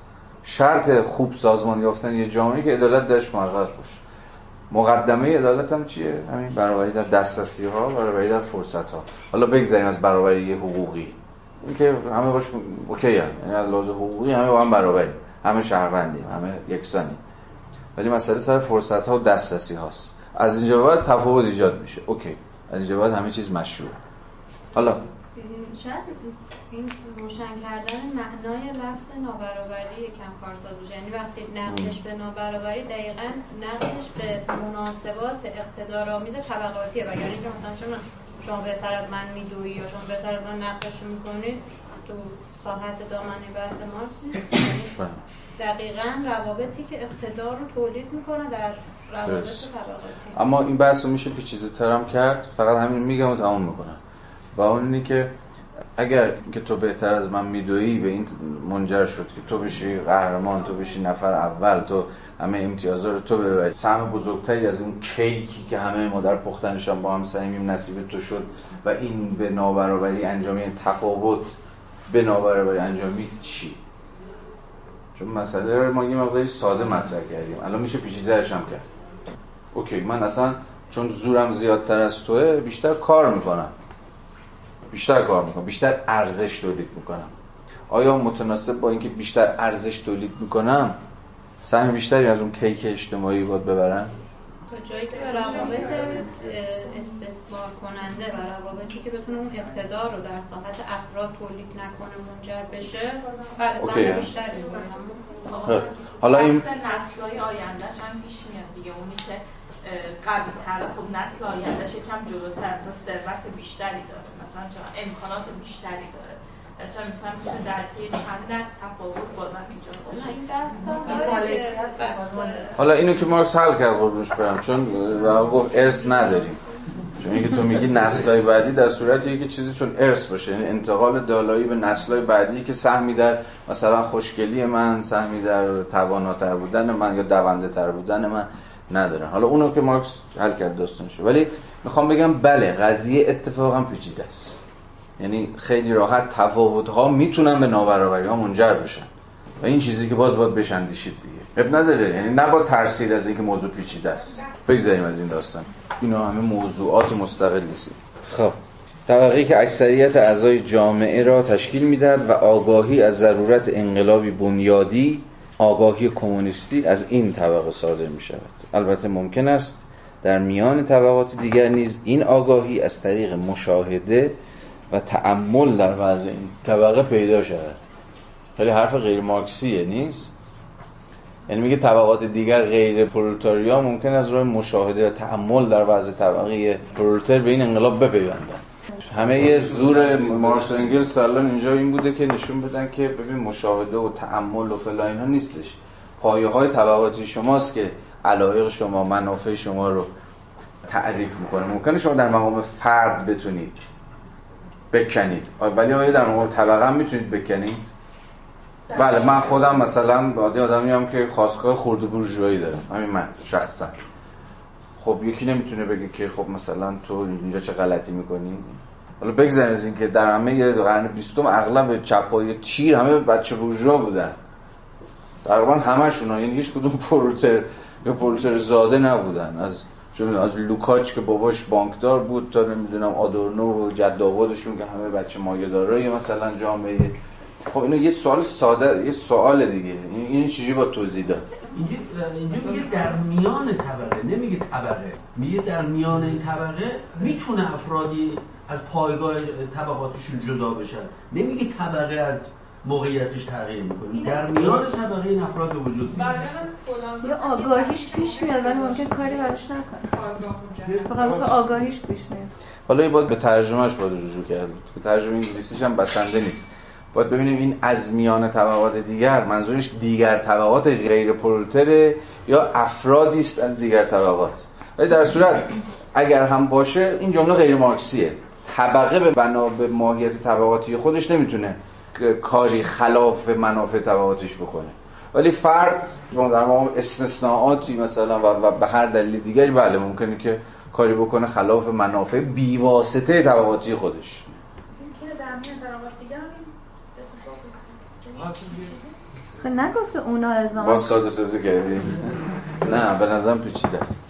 شرط خوب سازمان یافتن یه جامعه که عدالت درش محقق باشه مقدمه عدالت هم چیه؟ همین برابری در دسترسی ها برابری در فرصت ها حالا بگذاریم از برابری حقوقی. اینکه همه باش اوکی هم. یعنی از لحاظ حقوقی همه با هم برابری همه شهروندیم همه یکسانی ولی مسئله سر فرصت ها و دسترسی هاست از اینجا بعد تفاوت ایجاد میشه. اوکی. از اینجا بعد همه چیز مشروع. حالا شاید این روشن کردن معنای لفظ نابرابری کم کارساز باشه یعنی وقتی نقدش به نابرابری دقیقا نقدش به مناسبات اقتدارآمیز طبقاتیه. و یعنی مثلا شما شما بهتر از من میدویی یا شما بهتر از من نقدش می‌کنید تو ساحت دامنی بحث مارکس نیست. یعنی دقیقا روابطی که اقتدار رو تولید می‌کنه در روابط طبقاتی. اما این بحث رو میشه پیچیده ترم کرد. فقط همین میگم و تمام می‌کنم. و اون اینه که اگر که تو بهتر از من میدویی به این منجر شد که تو بشی قهرمان تو بشی نفر اول تو همه امتیازا رو تو ببری. سهم بزرگتری از اون کیکی که همه ما در پختنش هم با هم سعیمیم نصیب تو شد و این به نابرابری انجامی تفاوت به نابرابری انجامی چی؟ چون مسئله رو ما یه مقداری ساده مطرح کردیم. الان میشه پیچیده‌اش هم کرد. اوکی من اصلا چون زورم زیادتر از توه بیشتر کار می‌کنم. بیشتر کار می‌کنم بیشتر ارزش تولید می‌کنم. آیا متناسب با اینکه بیشتر ارزش تولید می‌کنم سهم بیشتری از اون کیک اجتماعی باید ببرم؟ تا جایی که روابط استثمار کننده و روابطی که بتونه اون اقتدار رو در ساحت افراد تولید نکنه منجر بشه اوکی. بیشتری حالا این نسل‌های آیندهش هم پیش میاد دیگه. اونی که قوی تر خب نسل آیندهش یکم جلوتر مثلا ثروت بیشتری داره. مثلا چرا امکانات بیشتری داره. چون مثلا می‌تونه در طی چند نسل تفاوت بازم ایجاد باشه حالا اینو که مارکس حل کرد قربونش برم چون گفت ارث نداریم. چون اینکه تو میگی نسل‌های بعدی در صورتی که چیزی چون ارث باشه. یعنی انتقال دالایی به نسل‌های بعدی که سهمی در مثلا خوشگلی من سهمی در تواناتر بودن من یا دونده تر بودن من. نداره حالا اونو که مارکس حل کرد داستانشو. ولی می‌خوام بگم بله قضیه اتفاقا پیچیده است. یعنی خیلی راحت تفاوت ها می‌تونن به نابرابری ها منجر بشن. و این چیزی که باز باید بشندیشید دیگه. اب نداره. یعنی نباید ترسید از اینکه موضوع پیچیده است. بگذاریم از این داستان. اینا همه موضوعات مستقلی است خب. طبقه که اکثریت اعضای جامعه را تشکیل می‌داد و آگاهی از ضرورت انقلابی بنیادی آگاهی کمونیستی از این طبقه صادر می شود البته ممکن است در میان طبقات دیگر نیز این آگاهی از طریق مشاهده و تعمل در وضع این طبقه پیدا شود. خیلی حرف غیر مارکسیه نیست؟ یعنی میگه طبقات دیگر غیر پرولتاریا ممکن از راه مشاهده و تعمل در وضع طبقه پرولتر به این انقلاب بپیوندن همه زور مارکس و انگلس الان اینجا این بوده که نشون بدن که ببین مشاهده و تعمل و فلا اینها نیستش. پایه های طبقاتی شماست که علایق شما منافع شما رو تعریف می‌کنه. ممکنه شما در مقام فرد بتونید بکنید. ولی آیا در مقام طبقه هم می‌تونید بکنید؟ بله من خودم مثلا عادی آدمی هم که خواستگاه خورده بورژوایی دارم. همین من شخصا. خب یکی نمی‌تونه بگه که خب مثلا تو اینجا چه غلطی می‌کنی؟ حالا بگذاریم از اینکه در همه قرن بیستم اغلب چپای تیر همه بچه بورژوا بودن. تقریبا همشون یعنی هیچ کدوم پرولتر یا پرولتر زاده نبودن. از از لوکاچ که باباش بانکدار بود تا نمی‌دونم آدورنو و جد آبادشون که همه بچه مایه دارای مثلا جامعه. خب اینو یه سوال ساده یه سوال دیگه. این چیزی با توضیح داد. اینجا میگه در میان طبقه. نمیگه طبقه. میگه در میان این طبقه می‌تونه افرادی از پایگاه طبقاتشون جدا بشن. نمیگه طبقه از موقعیتش تغییر می‌کنه. در میان طبقه این افراد وجود میاد. یا آگاهیش پیش میاد ولی ممکن کاری براش نکنه. فقط آگاهیش پیش میاد. حالا باید به ترجمهش باید رجوع کرد. که ترجمه انگلیسیش هم بسنده نیست. باید ببینیم این از میان طبقات دیگر منظورش دیگر طبقات غیر پرولتره یا افرادی است از دیگر طبقات. ولی در صورت اگر هم باشه این جمله غیر مارکسیه. طبقه به بنا به ماهیت طبقاتی خودش نمی‌تونه کاری خلاف منافع طبقاتش بکنه. ولی فرد در مقام استثناءاتی مثلا و به هر دلیل دیگری بله ممکنه که کاری بکنه خلاف منافع بیواسطه طبقاتی خودش. خب نگفته اونا ازام با ساده سازی کردیم. نه به نظرم پیچیده است.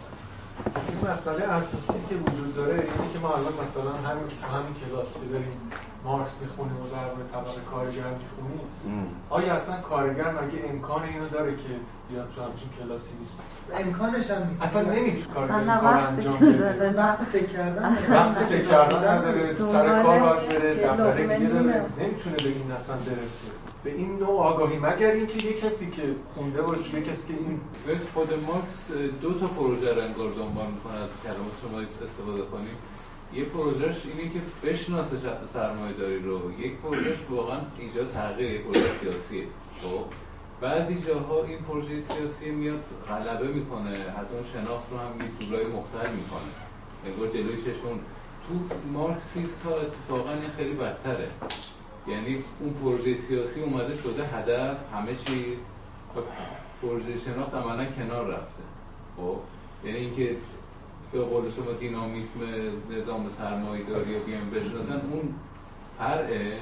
این مسئله اساسی که وجود داره اینه که ما الان مثلا همین همین کلاس که داریم مارکس می‌خونیم و در طبقه کارگر می‌خونیم آیا اصلا کارگر مگه امکان اینو داره که بیاد تو همچین کلاسی نیست. امکانش هم نیست. اصلا نمی‌تونه کار انجام بده. وقت فکر کردن وقت فکر کردن نداره. سر کار باید بره دفتر دیگه داره. نمی‌تونه به این اصلا برسه. به این نوع آگاهی. مگر اینکه یه کسی که خونده باشه یه کسی که این خود مارکس دو تا پروژه رو انگار دنبال می‌کنه از کلمات شما استفاده کنیم. یه پروژهش اینه که بشناسه سرمایه داری رو. یک پروژهش واقعا ایجاد تغییر یه پروژه سیاسیه خب؟ بعضی جاها این پروژه سیاسی میاد غلبه می‌کنه. حتی اون شناخت رو هم یه جورایی مختل می‌کنه. انگار جلوی چشمون. تو مارکسیست ها اتفاقا خیلی بدتره. یعنی اون پروژه سیاسی اومده شده هدف همه چیز. و پروژه شناخت عملا کنار رفته. خب یعنی اینکه به قول شما دینامیسم نظام سرمایه داری یا بیان بشناسن اون فرعه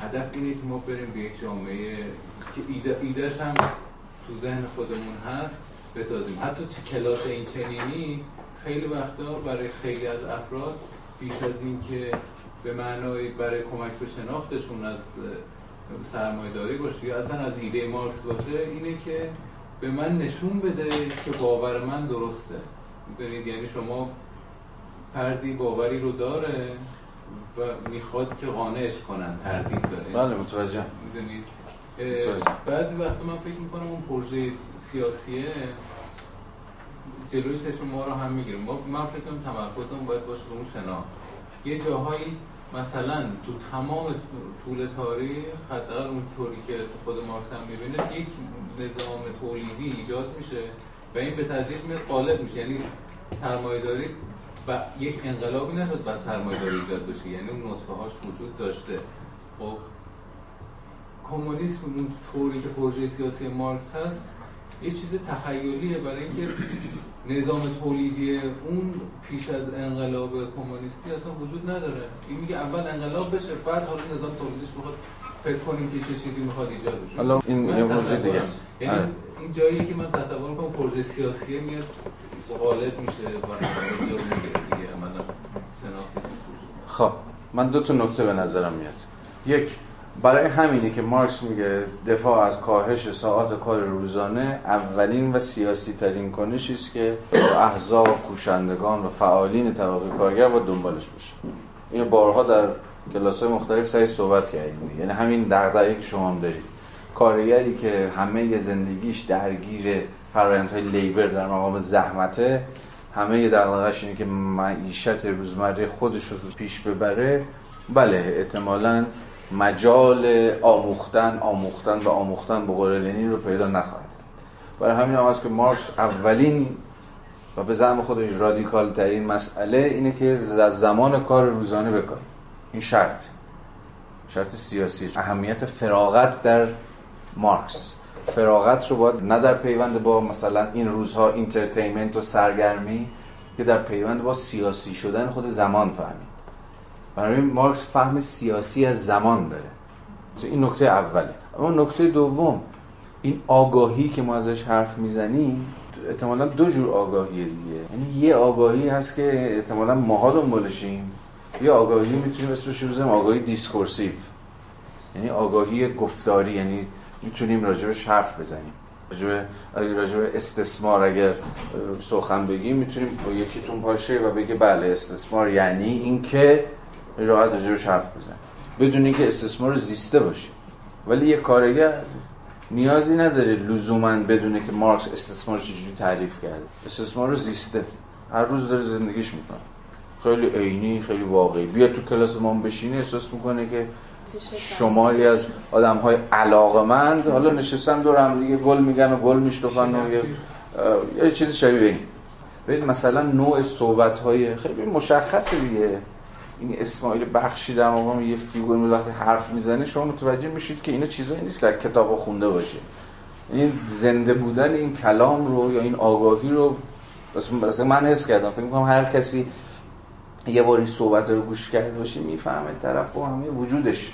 هدف اینه که ما بریم به یک جامعه که ایده ایدهش هم تو ذهن خودمون هست بسازیم. حتی چه کلاس این چنینی خیلی وقتا برای خیلی از افراد بیش از این که به معنای برای کمک به شناختشون از سرمایه داری باشه یا اصلا از ایده مارکس باشه اینه که به من نشون بده که باور من درسته. می‌دونید یعنی شما فردی باوری رو داره و می‌خواد که قانعش کنن تردید داره. بله متوجه می‌دونید؟ بعضی وقتا من فکر می‌کنم اون پروژه سیاسیه جلوی چشم ما رو هم می‌گیریم من فکر کنم تمرکزمون باید باشه به اون شناخت. یه جاهایی مثلا تو تمام طول تاریخ حداقل اون طوری که خود مارکس هم می‌بینه یک نظام تولیدی ایجاد میشه و این به تدریج میاد غالب میشه. یعنی سرمایه‌داری و یک انقلابی نشد و سرمایه‌داری ایجاد بشه. یعنی اون نطفه هاش وجود داشته. خب کمونیسم اون طوری که پروژه سیاسی مارکس هست یه چیز تخیلیه برای اینکه نظام تولیدی اون پیش از انقلاب کمونیستی اصلا وجود نداره. این میگه اول انقلاب بشه بعد حالا نظام تولیدش بخواد فکر کنیم که چه چیزی می‌خواد ایجاد بشه. حالا این یه موضوع دیگه. یعنی آره. این جایی که من تصور می‌کنم پروژه سیاسی میاد غالب میشه و دیگه عملا خب من دو تا نکته به نظرم میاد. یک برای همینه که مارکس میگه دفاع از کاهش ساعات کار روزانه اولین و سیاسی ترین کنشی است که احزاب کوشندگان و فعالین طبقه کارگر با دنبالش باشه اینو بارها در کلاس های مختلف سعی صحبت کردیم. یعنی همین دغدغه‌ای که شما هم دارید. کارگری که همه زندگیش درگیر فرآیندهای لیبر در مقام زحمته همه دغدغه‌اش اینه که معیشت روزمره خودش رو پیش ببره. بله احتمالاً مجال آموختن آموختن و آموختن به قول لنین رو پیدا نخواهد برای همین هم که مارکس اولین و به زعم خودش رادیکال ترین مسئله اینه که از زمان کار روزانه بکن این شرط. شرط سیاسی. اهمیت فراغت در مارکس. فراغت رو باید نه در پیوند با مثلا این روزها entertainment و سرگرمی که در پیوند با سیاسی شدن خود زمان فهمید برای مارکس فهم سیاسی از زمان داره. این نکته اوله. اما نکته دوم این آگاهی که ما ازش حرف می‌زنیم احتمالا دو جور آگاهیه دیگه. یعنی یه آگاهی هست که احتمالا ماها دنبالشیم یه آگاهی می‌تونیم اسمش رو بزنیم آگاهی discursive. یعنی آگاهی گفتاری یعنی می‌تونیم راجبش حرف بزنیم. راجب راجب استثمار اگر سخن بگیم می‌تونیم با یکیتون باشه و بگه بله استثمار یعنی اینکه راحت راجبش حرف بزن. بدون اینکه استثمار زیسته باشه ولی یه کارگر نیازی نداره لزوما بدونه که مارکس استثمار چجوری تعریف کرده. استثمار رو زیسته. هر روز داره زندگیش می‌کنه. خیلی عینی خیلی واقعی. بیا تو کلاس ما بشینه احساس می‌کنه که شماری از آدم های علاقمند حالا نشستن دور هم دیگه گل میگن و گل میشتفن و یه چیز شبیه این. ببین مثلا نوع صحبت های خیلی مشخصه دیگه. این اسماعیل بخشی در مقام یه فیگور وقتی حرف می‌زنه شما متوجه میشید که اینا چیزایی نیست که کتاب خونده باشه. این زنده بودن این کلام رو یا این آگاهی رو مثلا من حس کردم. فکر می‌کنم هر کسی یه بار این صحبت رو گوش کرده باشه می‌فهمه طرف با همه وجودش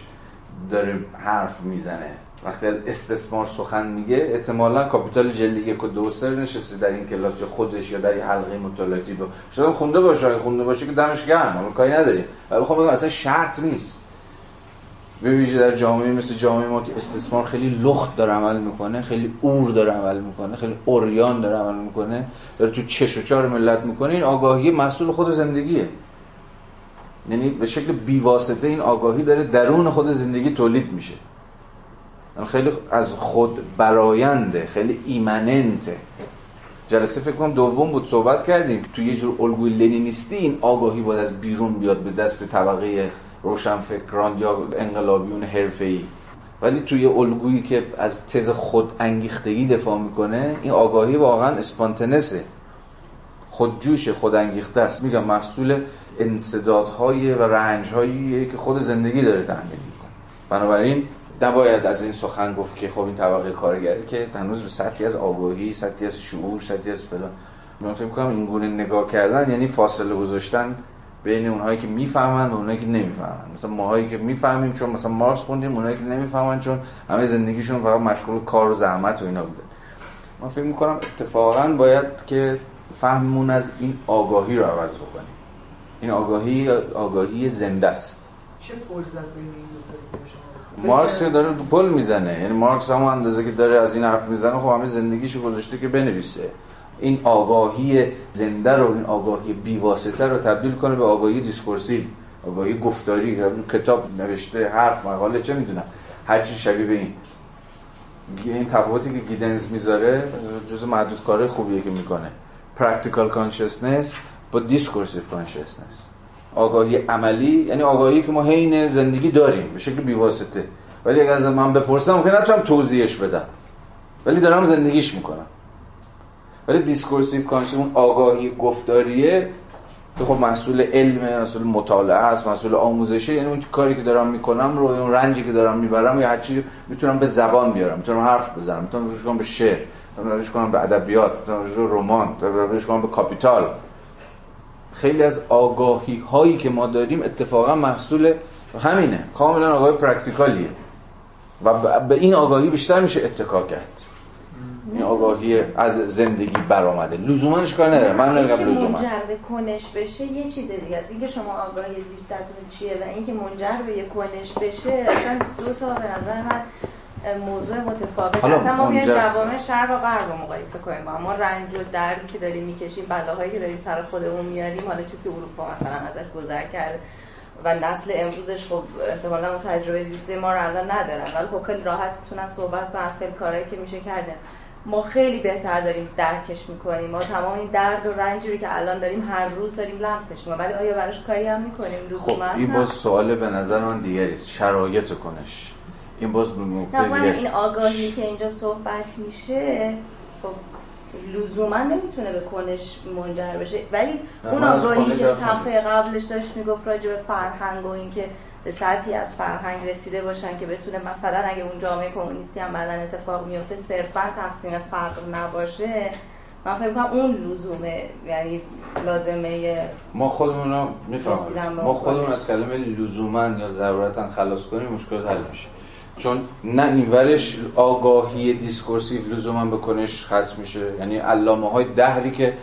داره حرف می‌زنه. وقتی از استثمار سخن میگه احتمالا کاپیتال جلد یک و دو سر نشسته در این کلاس یا خودش یا در این حلقه مطالعاتی رو شاید خونده باشه خونده باشه که دمش گرم حالا کاری نداریم. ولی خب اصلا شرط نیست. به ویژه در جامعه مثل جامعه ما که استثمار خیلی لخت داره عمل می‌کنه خیلی اور داره عمل می‌کنه خیلی اوریان داره عمل می‌کنه داره تو چش و چار ملت می‌کنه این آگاهی مسئول خود زندگیه. یعنی به شکل بیواسطه این آگاهی داره درون خود زندگی تولید میشه. خیلی از خود براینده خیلی ایمننته جلسه فکر کنم دوم بود صحبت کردیم. تو یه جور الگوی لنینیستی این آگاهی باید از بیرون بیاد به دست طبقه روشنفکران یا انقلابیون حرفه‌ای. ولی توی الگویی که از تز خود انگیختگی دفاع می‌کنه این آگاهی واقعا اسپانتنسه. خودجوش خود انگیخته است. میگم محصول انصدادهای و رنجهایی که خود زندگی داره تحمیل می‌کنه. بنابراین نباید از این سخن گفت که خب این طبقه کارگری که هنوز به سطحی از آگاهی سطحی از شعور سطحی از فلان. من فکر می‌کنم این گونه نگاه کردن یعنی فاصله گذاشتن بین اونهایی که می‌فهمن و اونهایی که نمی‌فهمن. مثلا ماهایی که می‌فهمیم چون مثلا مارکس خوندیم اونهایی که نمی‌فهمن چون همه زندگیشون فقط مشغول کار و زحمت و اینا بوده. من فکر می‌کنم اتفاقا باید که فهممون از این آگاهی رو عوض بکنیم. این آگاهی آگاهی زنده است. چه پل زد بین این دو تا مارکس که داره پل می‌زنه. یعنی مارکس هم اندازه که داره از این حرف می‌زنه خب همه زندگیشو گذاشته که بنویسه. این آگاهی زنده رو این آگاهی بیواسطه رو تبدیل کنه به آگاهی discursive آگاهی گفتاری. کتاب نوشته حرف مقاله چه می‌دونم. هر چی شبیه به این. این تفاوتی که گیدنز می‌ذاره جز معدود کارهای خوبیه که می‌کنه. Practical consciousness با discursive consciousness. آگاهی عملی یعنی آگاهی که ما حین زندگی داریم به شکل بیواسطه. ولی اگر از من بپرسم ممکن نتونم توضیحش بدم. ولی دارم زندگیش می‌کنم. ولی discursive consciousness اون آگاهی گفتاریه که خب مسئول علم مسئول مطالعه است مسئول آموزشه یعنی اون کاری که دارم می‌کنم رو اون رنجی که دارم می‌برم یا هر چی می‌تونم به زبان بیارم. می‌تونم حرف بزنم. می‌تونم روش کنم به شعر می‌تونم روش کنم به ادبیات می‌تونم روش رمان می‌تونم روش کنم به کاپیتال. خیلی از آگاهی هایی که ما داریم اتفاقا محصول همینه. کاملا آگاهی پرکتیکالیه. و به این آگاهی بیشتر میشه اتکا کرد. این آگاهی از زندگی برآمده. لزومنش کار نداره. من نمیگم لزوما. منجر به کنش بشه یه چیز دیگه است. اینکه شما آگاهی زیستتون چیه و اینکه منجر به یه کنش بشه اصلا دو تا به نظر من موضوع متفاوت اصلا ما بیایم جوامع شرق و غرب رو مقایسه کنیم. با. ما رنج و دردی که داریم می‌کشیم بلاهایی که داریم سر خودمون میاریم حالا چیزی که اروپا مثلا ازش گذر کرده و نسل امروزش خب احتمالا اون تجربه زیسته ما رو الان ندارن. ولی خب خیلی راحت می‌تونن صحبت کنن از خیلی کارهایی که میشه کرده. ما خیلی بهتر داریم درکش می‌کنیم. ما تمام این درد و رنجی رو که الان داریم هر روز داریم لمسش می‌کنیم. ولی آیا براش کاری هم می‌کنیم؟ خب این باز سوال به نظر من دیگری است. شرایط کنش. این باز نکته نه این آگاهی که اینجا صحبت میشه خب لزوما نمی‌تونه به کنش منجر بشه. ولی اون آگاهی که صفحه قبلش داشت می‌گفت راجع به فرهنگ و اینکه به سطحی از فرهنگ رسیده باشن که بتونه مثلا اگه اون جامعه کمونیستی هم بعدا اتفاق میفته صرفا تقسیم فقر نباشه. من فکر کنم اون لزومه یعنی لازمه ما خودمون رو می‌فهمیم. به ما خودمون. از کلمه لزوما یا ضرورتا خلاص کنیم مشکلات حل میشه. چون نه اینورش آگاهی discursive لزوما به کنش ختم میشه. یعنی علامه های دهری که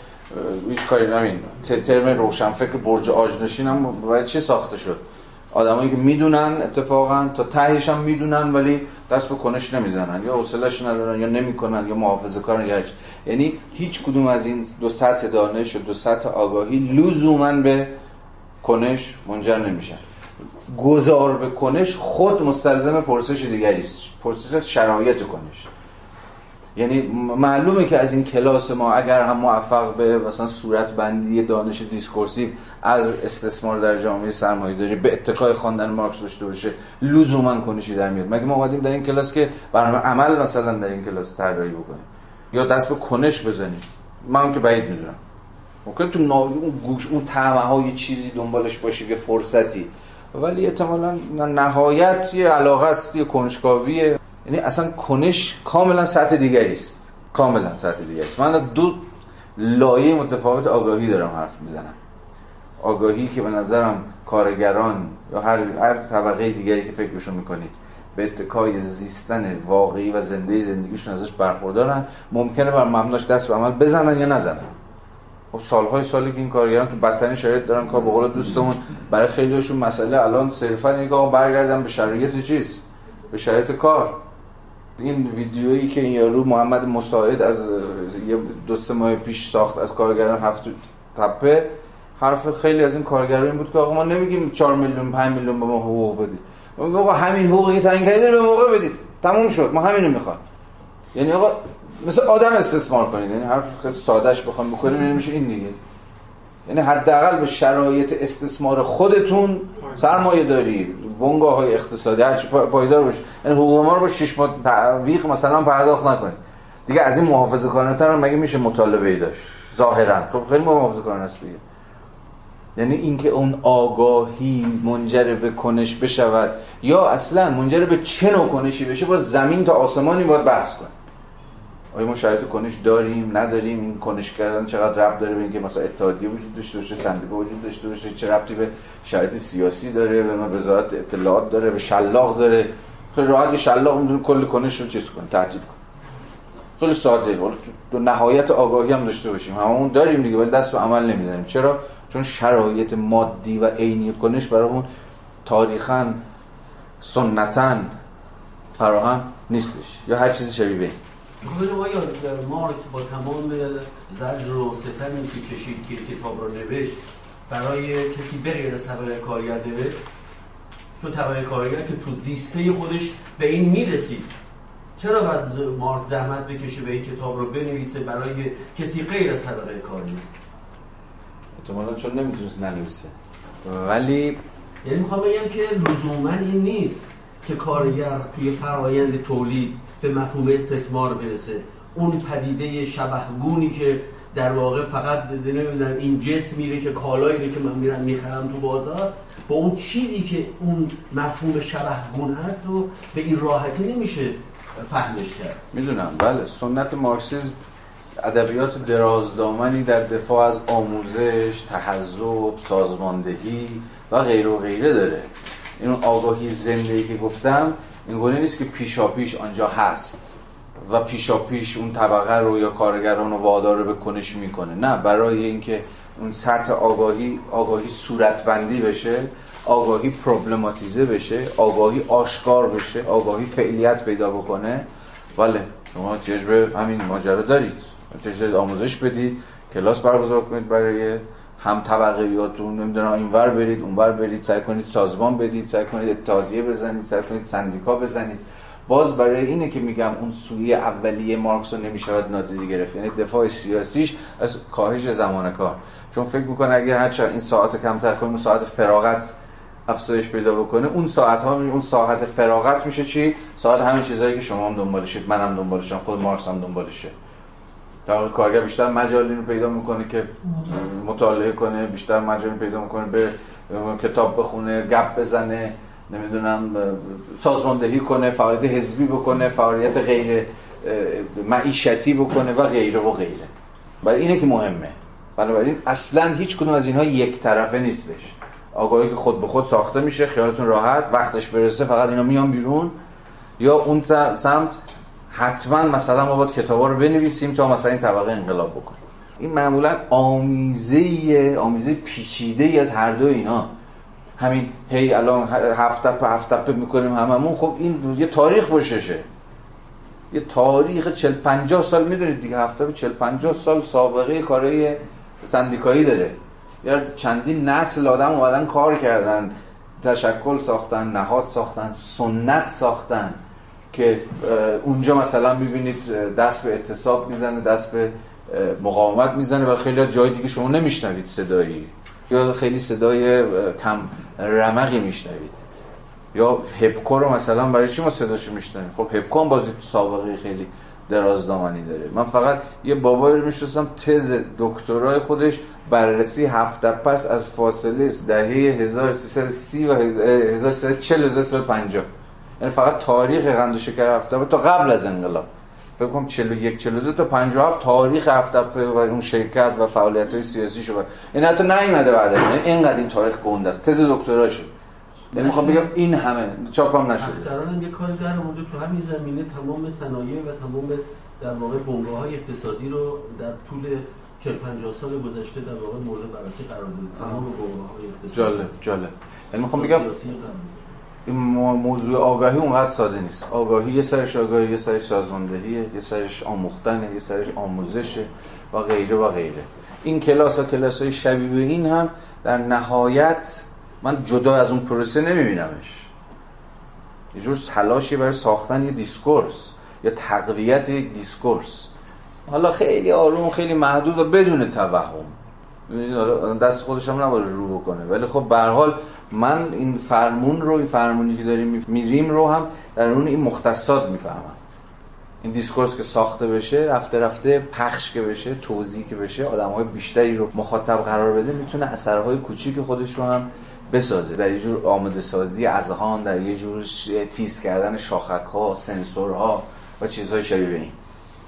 هیچ کاری نمی‌کنن. ترم روشنفکر برج عاج‌نشین هم بابت چی ساخته شد؟ آدمایی که می‌دونن اتفاقا تا تهش هم می‌دونن ولی دست به کنش نمی‌زنن. یا حوصله‌اش ندارن یا نمی‌کنن یا محافظه کارن یا. یعنی هیچ کدوم از این دو سطح دانش و دو سطح آگاهی لزوما به کنش منجر نمیشن. گذار به کنش خود مستلزم پرسش دیگری است. پرسش از شرایط کنش. یعنی معلومه که از این کلاس ما اگر هم موفق به مثلا صورت بندی دانش discursive از استثمار در جامعه سرمایه داری به اتکای خواندن مارکس داشته باشه لزوما کنشی در میاد. مگه ما اومدیم در این کلاس که برنامه عمل مثلا در این کلاس طراحی بکنیم؟ یا دست به کنش بزنیم؟ من که بعید می‌دونم. ممکن تو نا- اون گوش اون طعمه های چیزی دنبالش باشی یه فرصتی. ولی احتمالا نهایت یه علاقه است یه کنجکاویه یعنی اصلا کنش کاملا سطح دیگری است. کاملا سطح دیگری است. من دو لایه متفاوت آگاهی دارم حرف می‌زنم. آگاهی که به نظرم کارگران یا هر, هر طبقه دیگری که فکرشو می‌کنید به اتکای زیستن واقعی و زنده زندگیشون ازش برخوردارن ممکنه بر مبناش دست به عمل بزنن یا نزنن. خب سالهای سالی که این کارگران تو بدترین شرایط دارن که به دوستمون. برای خیلیشون مسئله الان صرفا اینه که برگردن به شرایط چیز به شرایط کار. این ویدیویی که این یارو محمد مساعد از یه دو سه ماه پیش ساخت از کارگران هفت تپه حرف خیلی از این کارگران این بود که آقا ما نمیگیم 4 میلیون 5 میلیون به ما حقوق بدید. ما آقا همین حقوقی که تعیین کردید به موقع بدید. تموم شد. ما همینو می‌خوایم یعنی آقا مثل آدم استثمار کنید یعنی حرف خیلی سادهش بخوام بکنیم یعنی میشه این دیگه. یعنی حداقل به شرایط استثمار خودتون سرمایه داری بنگاه های اقتصادی پا- پایدار باشه یعنی حقوق ما رو با شش ماه تعویق مثلا پرداخت نکنید دیگه از این محافظه کارانه مگه میشه مطالبه ای داشت؟ ظاهرا. خب خیلی محافظه کارانه است دیگه. یعنی اینکه اون آگاهی منجر به کنش بشود یا اصلا منجر به چه نوع کنشی بشه با زمین تا آسمانی باید بحث آیا ما شرایط کنش داریم؟ نداریم؟ این کنش کردن چقدر ربط داره به اینکه مثلا اتحادیه وجود داشته باشه سندیکا وجود داشته باشه؟ چه ربطی به شرایط سیاسی داره به وزارت اطلاعات داره به شلاق داره؟ خیلی راحت شلاق می‌تونه کل کنش رو چیز کنه تعطیل کنه. خیلی ساده. تو نهایت آگاهی هم داشته باشیم. هممون داریم دیگه ولی دست و عمل نمی‌زنیم. چرا؟ چون شرایط مادی و عینی کنش برامون تاریخا سنتا فراهم نیستش. یا هر چیزی شبیه به خب آیا مارکس با تمام زجر و ستمی که کشید که کتاب رو نوشت برای کسی بغیر از طبقه کارگر نوشت. چون طبقه کارگر که تو زیسته خودش به این می‌رسید. چرا باید مارکس زحمت بکشه به این کتاب رو بنویسه برای کسی غیر از طبقه کارگر؟ احتمالا چون نمی‌تونست ننویسه. ولی یعنی می‌خوام بگم که لزوما این نیست که کارگر توی فرایند تولید به مفهوم استثمار برسه. اون پدیده شبهگونی که در واقع فقط نمی‌دونم این جسم میره که کالایی که من میرم می‌خرم تو بازار با اون چیزی که اون مفهوم شبهگون هست رو به این راحتی نمیشه فهمش کرد. می‌دونم. بله سنت مارکسیسم ادبیات درازدامنی در دفاع از آموزش، تحذب، سازماندهی و غیره و غیره داره. این آگاهی زنده که گفتم این گونه نیست که پیشا پیش آنجا هست و پیشا پیش اون طبقه رو یا کارگران رو وادار به کنش می‌کنه. نه برای اینکه اون سطح آگاهی آگاهی صورتبندی بشه آگاهی پروبلماتیزه بشه آگاهی آشکار بشه آگاهی فعلیت پیدا بکنه. بله شما به همین ماجرا دارید. دارید آموزش بدید کلاس برگزار کنید برای هم طبقیاتون نمی‌دونم اینور برید اونور برید سعی کنید سازمان بدید سعی کنید اتحادیه بزنید سعی کنید سندیکا بزنید. باز برای اینه که میگم اون سوی اولیه مارکس رو نمی‌شود نادیده گرفت. یعنی دفاع سیاسیش از کاهش زمان کار. چون فکر می‌کنه اگه هرچه این ساعت کمتر کنیم ساعت فراغت افزایش پیدا بکنه. اون ساعت ها اون ساعت فراغت میشه چی؟ ساعت همین چیزایی که شما هم دنبالشید منم دنبالشم خود مارکس هم دنبالشه. در کارگر بیشتر مجالی رو پیدا می‌کنه که مطالعه کنه بیشتر مجالی پیدا می‌کنه به کتاب بخونه گپ بزنه نمی‌دونم سازماندهی کنه فعالیت حزبی بکنه فعالیت غیر معیشتی بکنه و غیره و غیره. برای اینه که مهمه. بنابراین اصلا هیچ کدوم از اینها یک طرفه نیستش. آگاهی که خود به خود ساخته میشه خیالتون راحت وقتش برسه فقط اینا میان بیرون. یا اون سمت حتما مثلا ما باید کتابا رو بنویسیم تا مثلا این طبقه انقلاب بکنیم. این معمولا آمیزه آمیزه پیچیده ای از هر دو اینا. همین هی الان هفته په هفته می‌کنیم هممون. خب این یه تاریخ بششه یه تاریخ 40 50 سال می‌دونید دیگه. هفته به 40 50 سال سابقه کارهای سندیکایی داره. یا چندین نسل آدم اومدن کار کردن. تشکل ساختن نهاد ساختن سنت ساختن. که اونجا مثلا می‌بینید دست به اعتصاب می‌زنه دست به مقاومت می‌زنه و خیلی جای دیگه شما نمیشنوید صدایی. یا خیلی صدای کم رمقی میشنوید. یا هپکو رو مثلا برای چی ما صداشو میشنویم؟ خب هپکو هم بازی سابقه خیلی درازدامنی داره. من فقط یه بابایی رو می‌شناسم تز دکترای خودش بررسی هفته پس از فاصله دهه 1330 و 1340 1350 یعنی فقط تاریخ قند و شکر هفته تا قبل از انقلاب. فکر کنم 41 42 تا 57 تاریخ هفته و اون شرکت و فعالیت های سیاسی شو این حتی نیومده بعد یعنی اینقدر این تاریخ گنده است. تز دکتراشه. یعنی می‌خوام بگم این همه. چاپم نشده. هم یه کاری در مورد تو همین زمینه تمام صنایع و تمام در واقع بنگاه های اقتصادی رو در طول 40 50 سال گذشته در واقع مورد بررسی قرار داد تمام بنگاه های اقتصادی. جالب جالب. یعنی می‌خوام بگم این موضوع آگاهی اونقدر ساده نیست. آگاهی یه سرش آگاهی یه سرش سازماندهیه یه سرش آموختنه یه سرش آموزشه و غیره و غیره. این کلاس و کلاس های شبیه این هم در نهایت من جدا از اون پروسه نمیبینمش. یه جور تلاشی برای ساختن یه discourse یا تقویت یک discourse. حالا خیلی آروم خیلی محدود و بدون توهم. دست خودش هم نباید رو بکنه. ولی خب به هر حال من این فرمون رو این فرمونی که داریم میریم رو هم در اون این مختصات می‌فهمم. این discourse که ساخته بشه رفته رفته پخش که بشه توزیع که بشه آدم های بیشتری رو مخاطب قرار بده می‌تونه اثرهای کوچیک خودش رو هم بسازه. در یه جور آماده سازی اذهان در یه جور تیز کردن شاخک ها سنسورها و چیزهای شبیه این.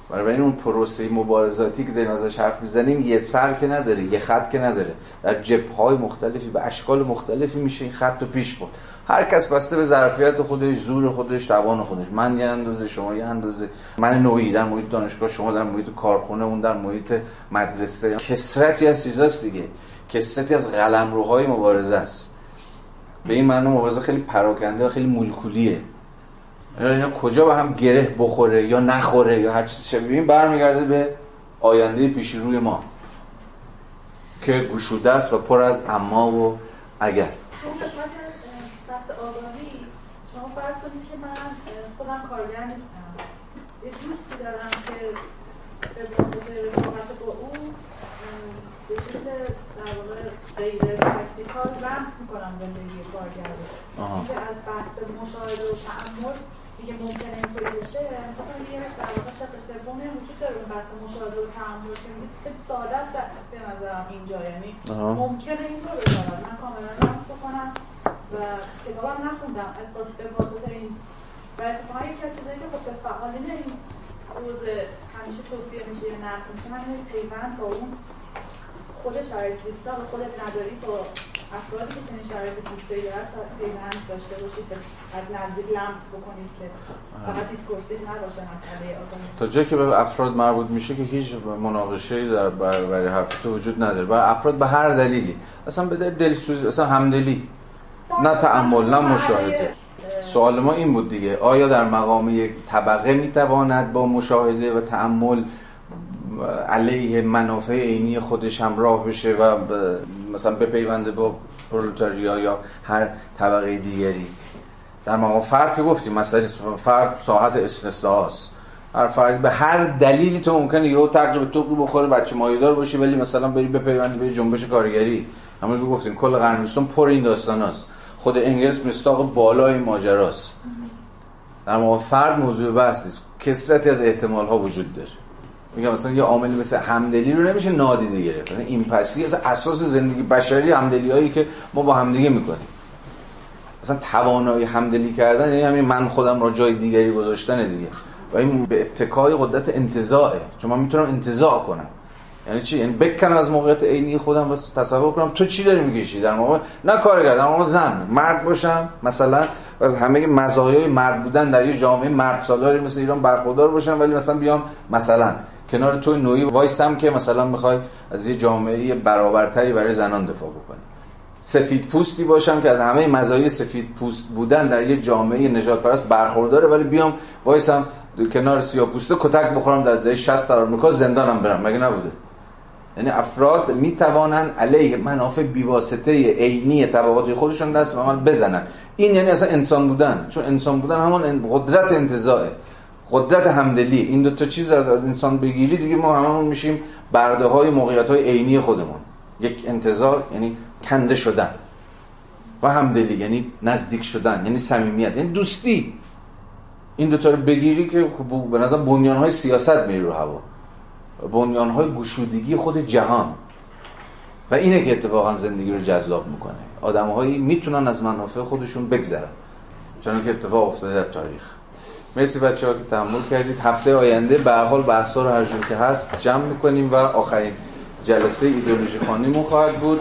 بنابراین اون پروسه مبارزاتی که داریم ازش حرف می‌زنیم یه سر که نداره یه خط که نداره. در های مختلفی به اشکال مختلفی میشه این خط رو پیش برد. هر کس بسته به ظرفیت خودش زور خودش توان خودش. من یه اندازه شما یه اندازه. من نوعی در محیط دانشگاه شما در محیط کارخونه اون در محیط مدرسه. کسرتی از چیزاست دیگه. کسرتی از قلمروهای مبارزه است. به این معنی مبارزه خیلی پراکنده و خیلی مولکولیه. اینا کجا به هم گره بخوره یا نخوره یا هر چیز شبیه برمیگرده به آینده پیش روی ما که گشوده است و پر از اما و اگر. بحث آگاهی شما فرض کنید که من خودم کارگر نیستم. یه دوستی دارم که به واسطه رفاقت با او به صورت در واقع غیر practical لمس می‌کنم زندگی کارگر که از بحث مشاهده و تأمل دیگه ممکنه اینطوری بشه مثلا یه در واقع شق سومی وجود داره اون بحث مشاهده و تأمل که خیلی ساده است به نظرم اینجا یعنی ممکنه اینطور بشه. من کاملا لمس بکنم و کتابم نخوندم. احساس به واسطه این. و اتفاقا یکی از چیزایی که خب فعالین این حوزه همیشه توصیه میشه یا نقد میشه من پیوند با اون خود شرایط زیسته خودت نداری با افرادی که چنین شرایط زیسته‌ای دارن پیوند داشته باشید از نزدیک لمس بکنید که فقط discursive نباشه مسئله تا جایی که به افراد مربوط میشه که هیچ مناقشه در برای حرف تو وجود نداره برای افراد به هر دلیلی اصلا به دلسوزی اصلا همدلی نه تعمل نه مشاهده. سوال ما این بود دیگه آیا در مقام یک طبقه می‌تواند با مشاهده و تعمل علیه منافع عینی خودش همراه بشه و مثلا بپیونده با پرولتاریا یا هر طبقه دیگری. در مقام فرد که گفتیم مثلا فرد ساحت استثناست. هر فرد به هر دلیلی تو ممکنه یهو تقریبا تو بخوره بچه مایدار باشی ولی مثلا بری بپیوندی به جنبش کارگری. همون که گفتیم کل قرن پر این داستاناست. خود انگلس مستاق بالای ماجراست. در مقام فرد موضوع بحث نیست. کسرتی از احتمال ها وجود داره. میگم مثلا یه عاملی مثل همدلی رو نمیشه نادیده گرفت. این پسی از اساس زندگی بشری همدلی هایی که ما با همدیگه می‌کنیم. مثلا توانایی همدلی کردن یعنی همین من خودم را جای دیگری گذاشتن دیگه. و این به اتکای قدرت انتزاعه. چون من می‌تونم انتزاع کنم. یعنی چی؟ یعنی بکنم از موقعیت عینی خودم و تصور کنم تو چی داری میگیشی در موقع نه کارگر در موقع زن مرد باشم مثلا. از همه مزایای مرد بودن در یه جامعه مرد سالاری مثل ایران برخوردار باشم ولی مثلا بیام مثلا کنار تو نوعی وایسم که مثلا می‌خوای از یه جامعه برابرتری برای زنان دفاع بکنی. سفید پوستی باشم که از همه مزایای سفید پوست بودن در یه جامعه نجات پرست برخورداره ولی بیام وایسم کنار سیاه پوسته کتک بخورم در دهه 60 در آمریکا زندانم برم. مگه نبوده؟ یعنی افراد می‌توانن علیه منافع بیواسطه عینی طبقات خودشون دست به عمل بزنن. این یعنی اصلا انسان بودن. چون انسان بودن همان قدرت انتزاعه. قدرت همدلی این دو تا چیز از انسان بگیری دیگه ما هممون میشیم برده های موقعیت های عینی خودمون. یک انتظار یعنی کنده شدن. و همدلی یعنی نزدیک شدن یعنی صمیمیت یعنی دوستی. این دوتا رو بگیری که به نظر بنیان های سیاست میری رو هوا. بنیان های گشودگی خود جهان. و اینه که اتفاقا زندگی رو جذاب می‌کنه. آدم هایی می‌تونن از منافع خودشون بگذرن. چون که اتفاق افتاده در تاریخ. مرسی بچه ها که تحمل کردید. هفته آینده به حال بحثا رو هر که هست جمع می‌کنیم و آخرین جلسه ایدئولوژی خانیمون خواهد بود.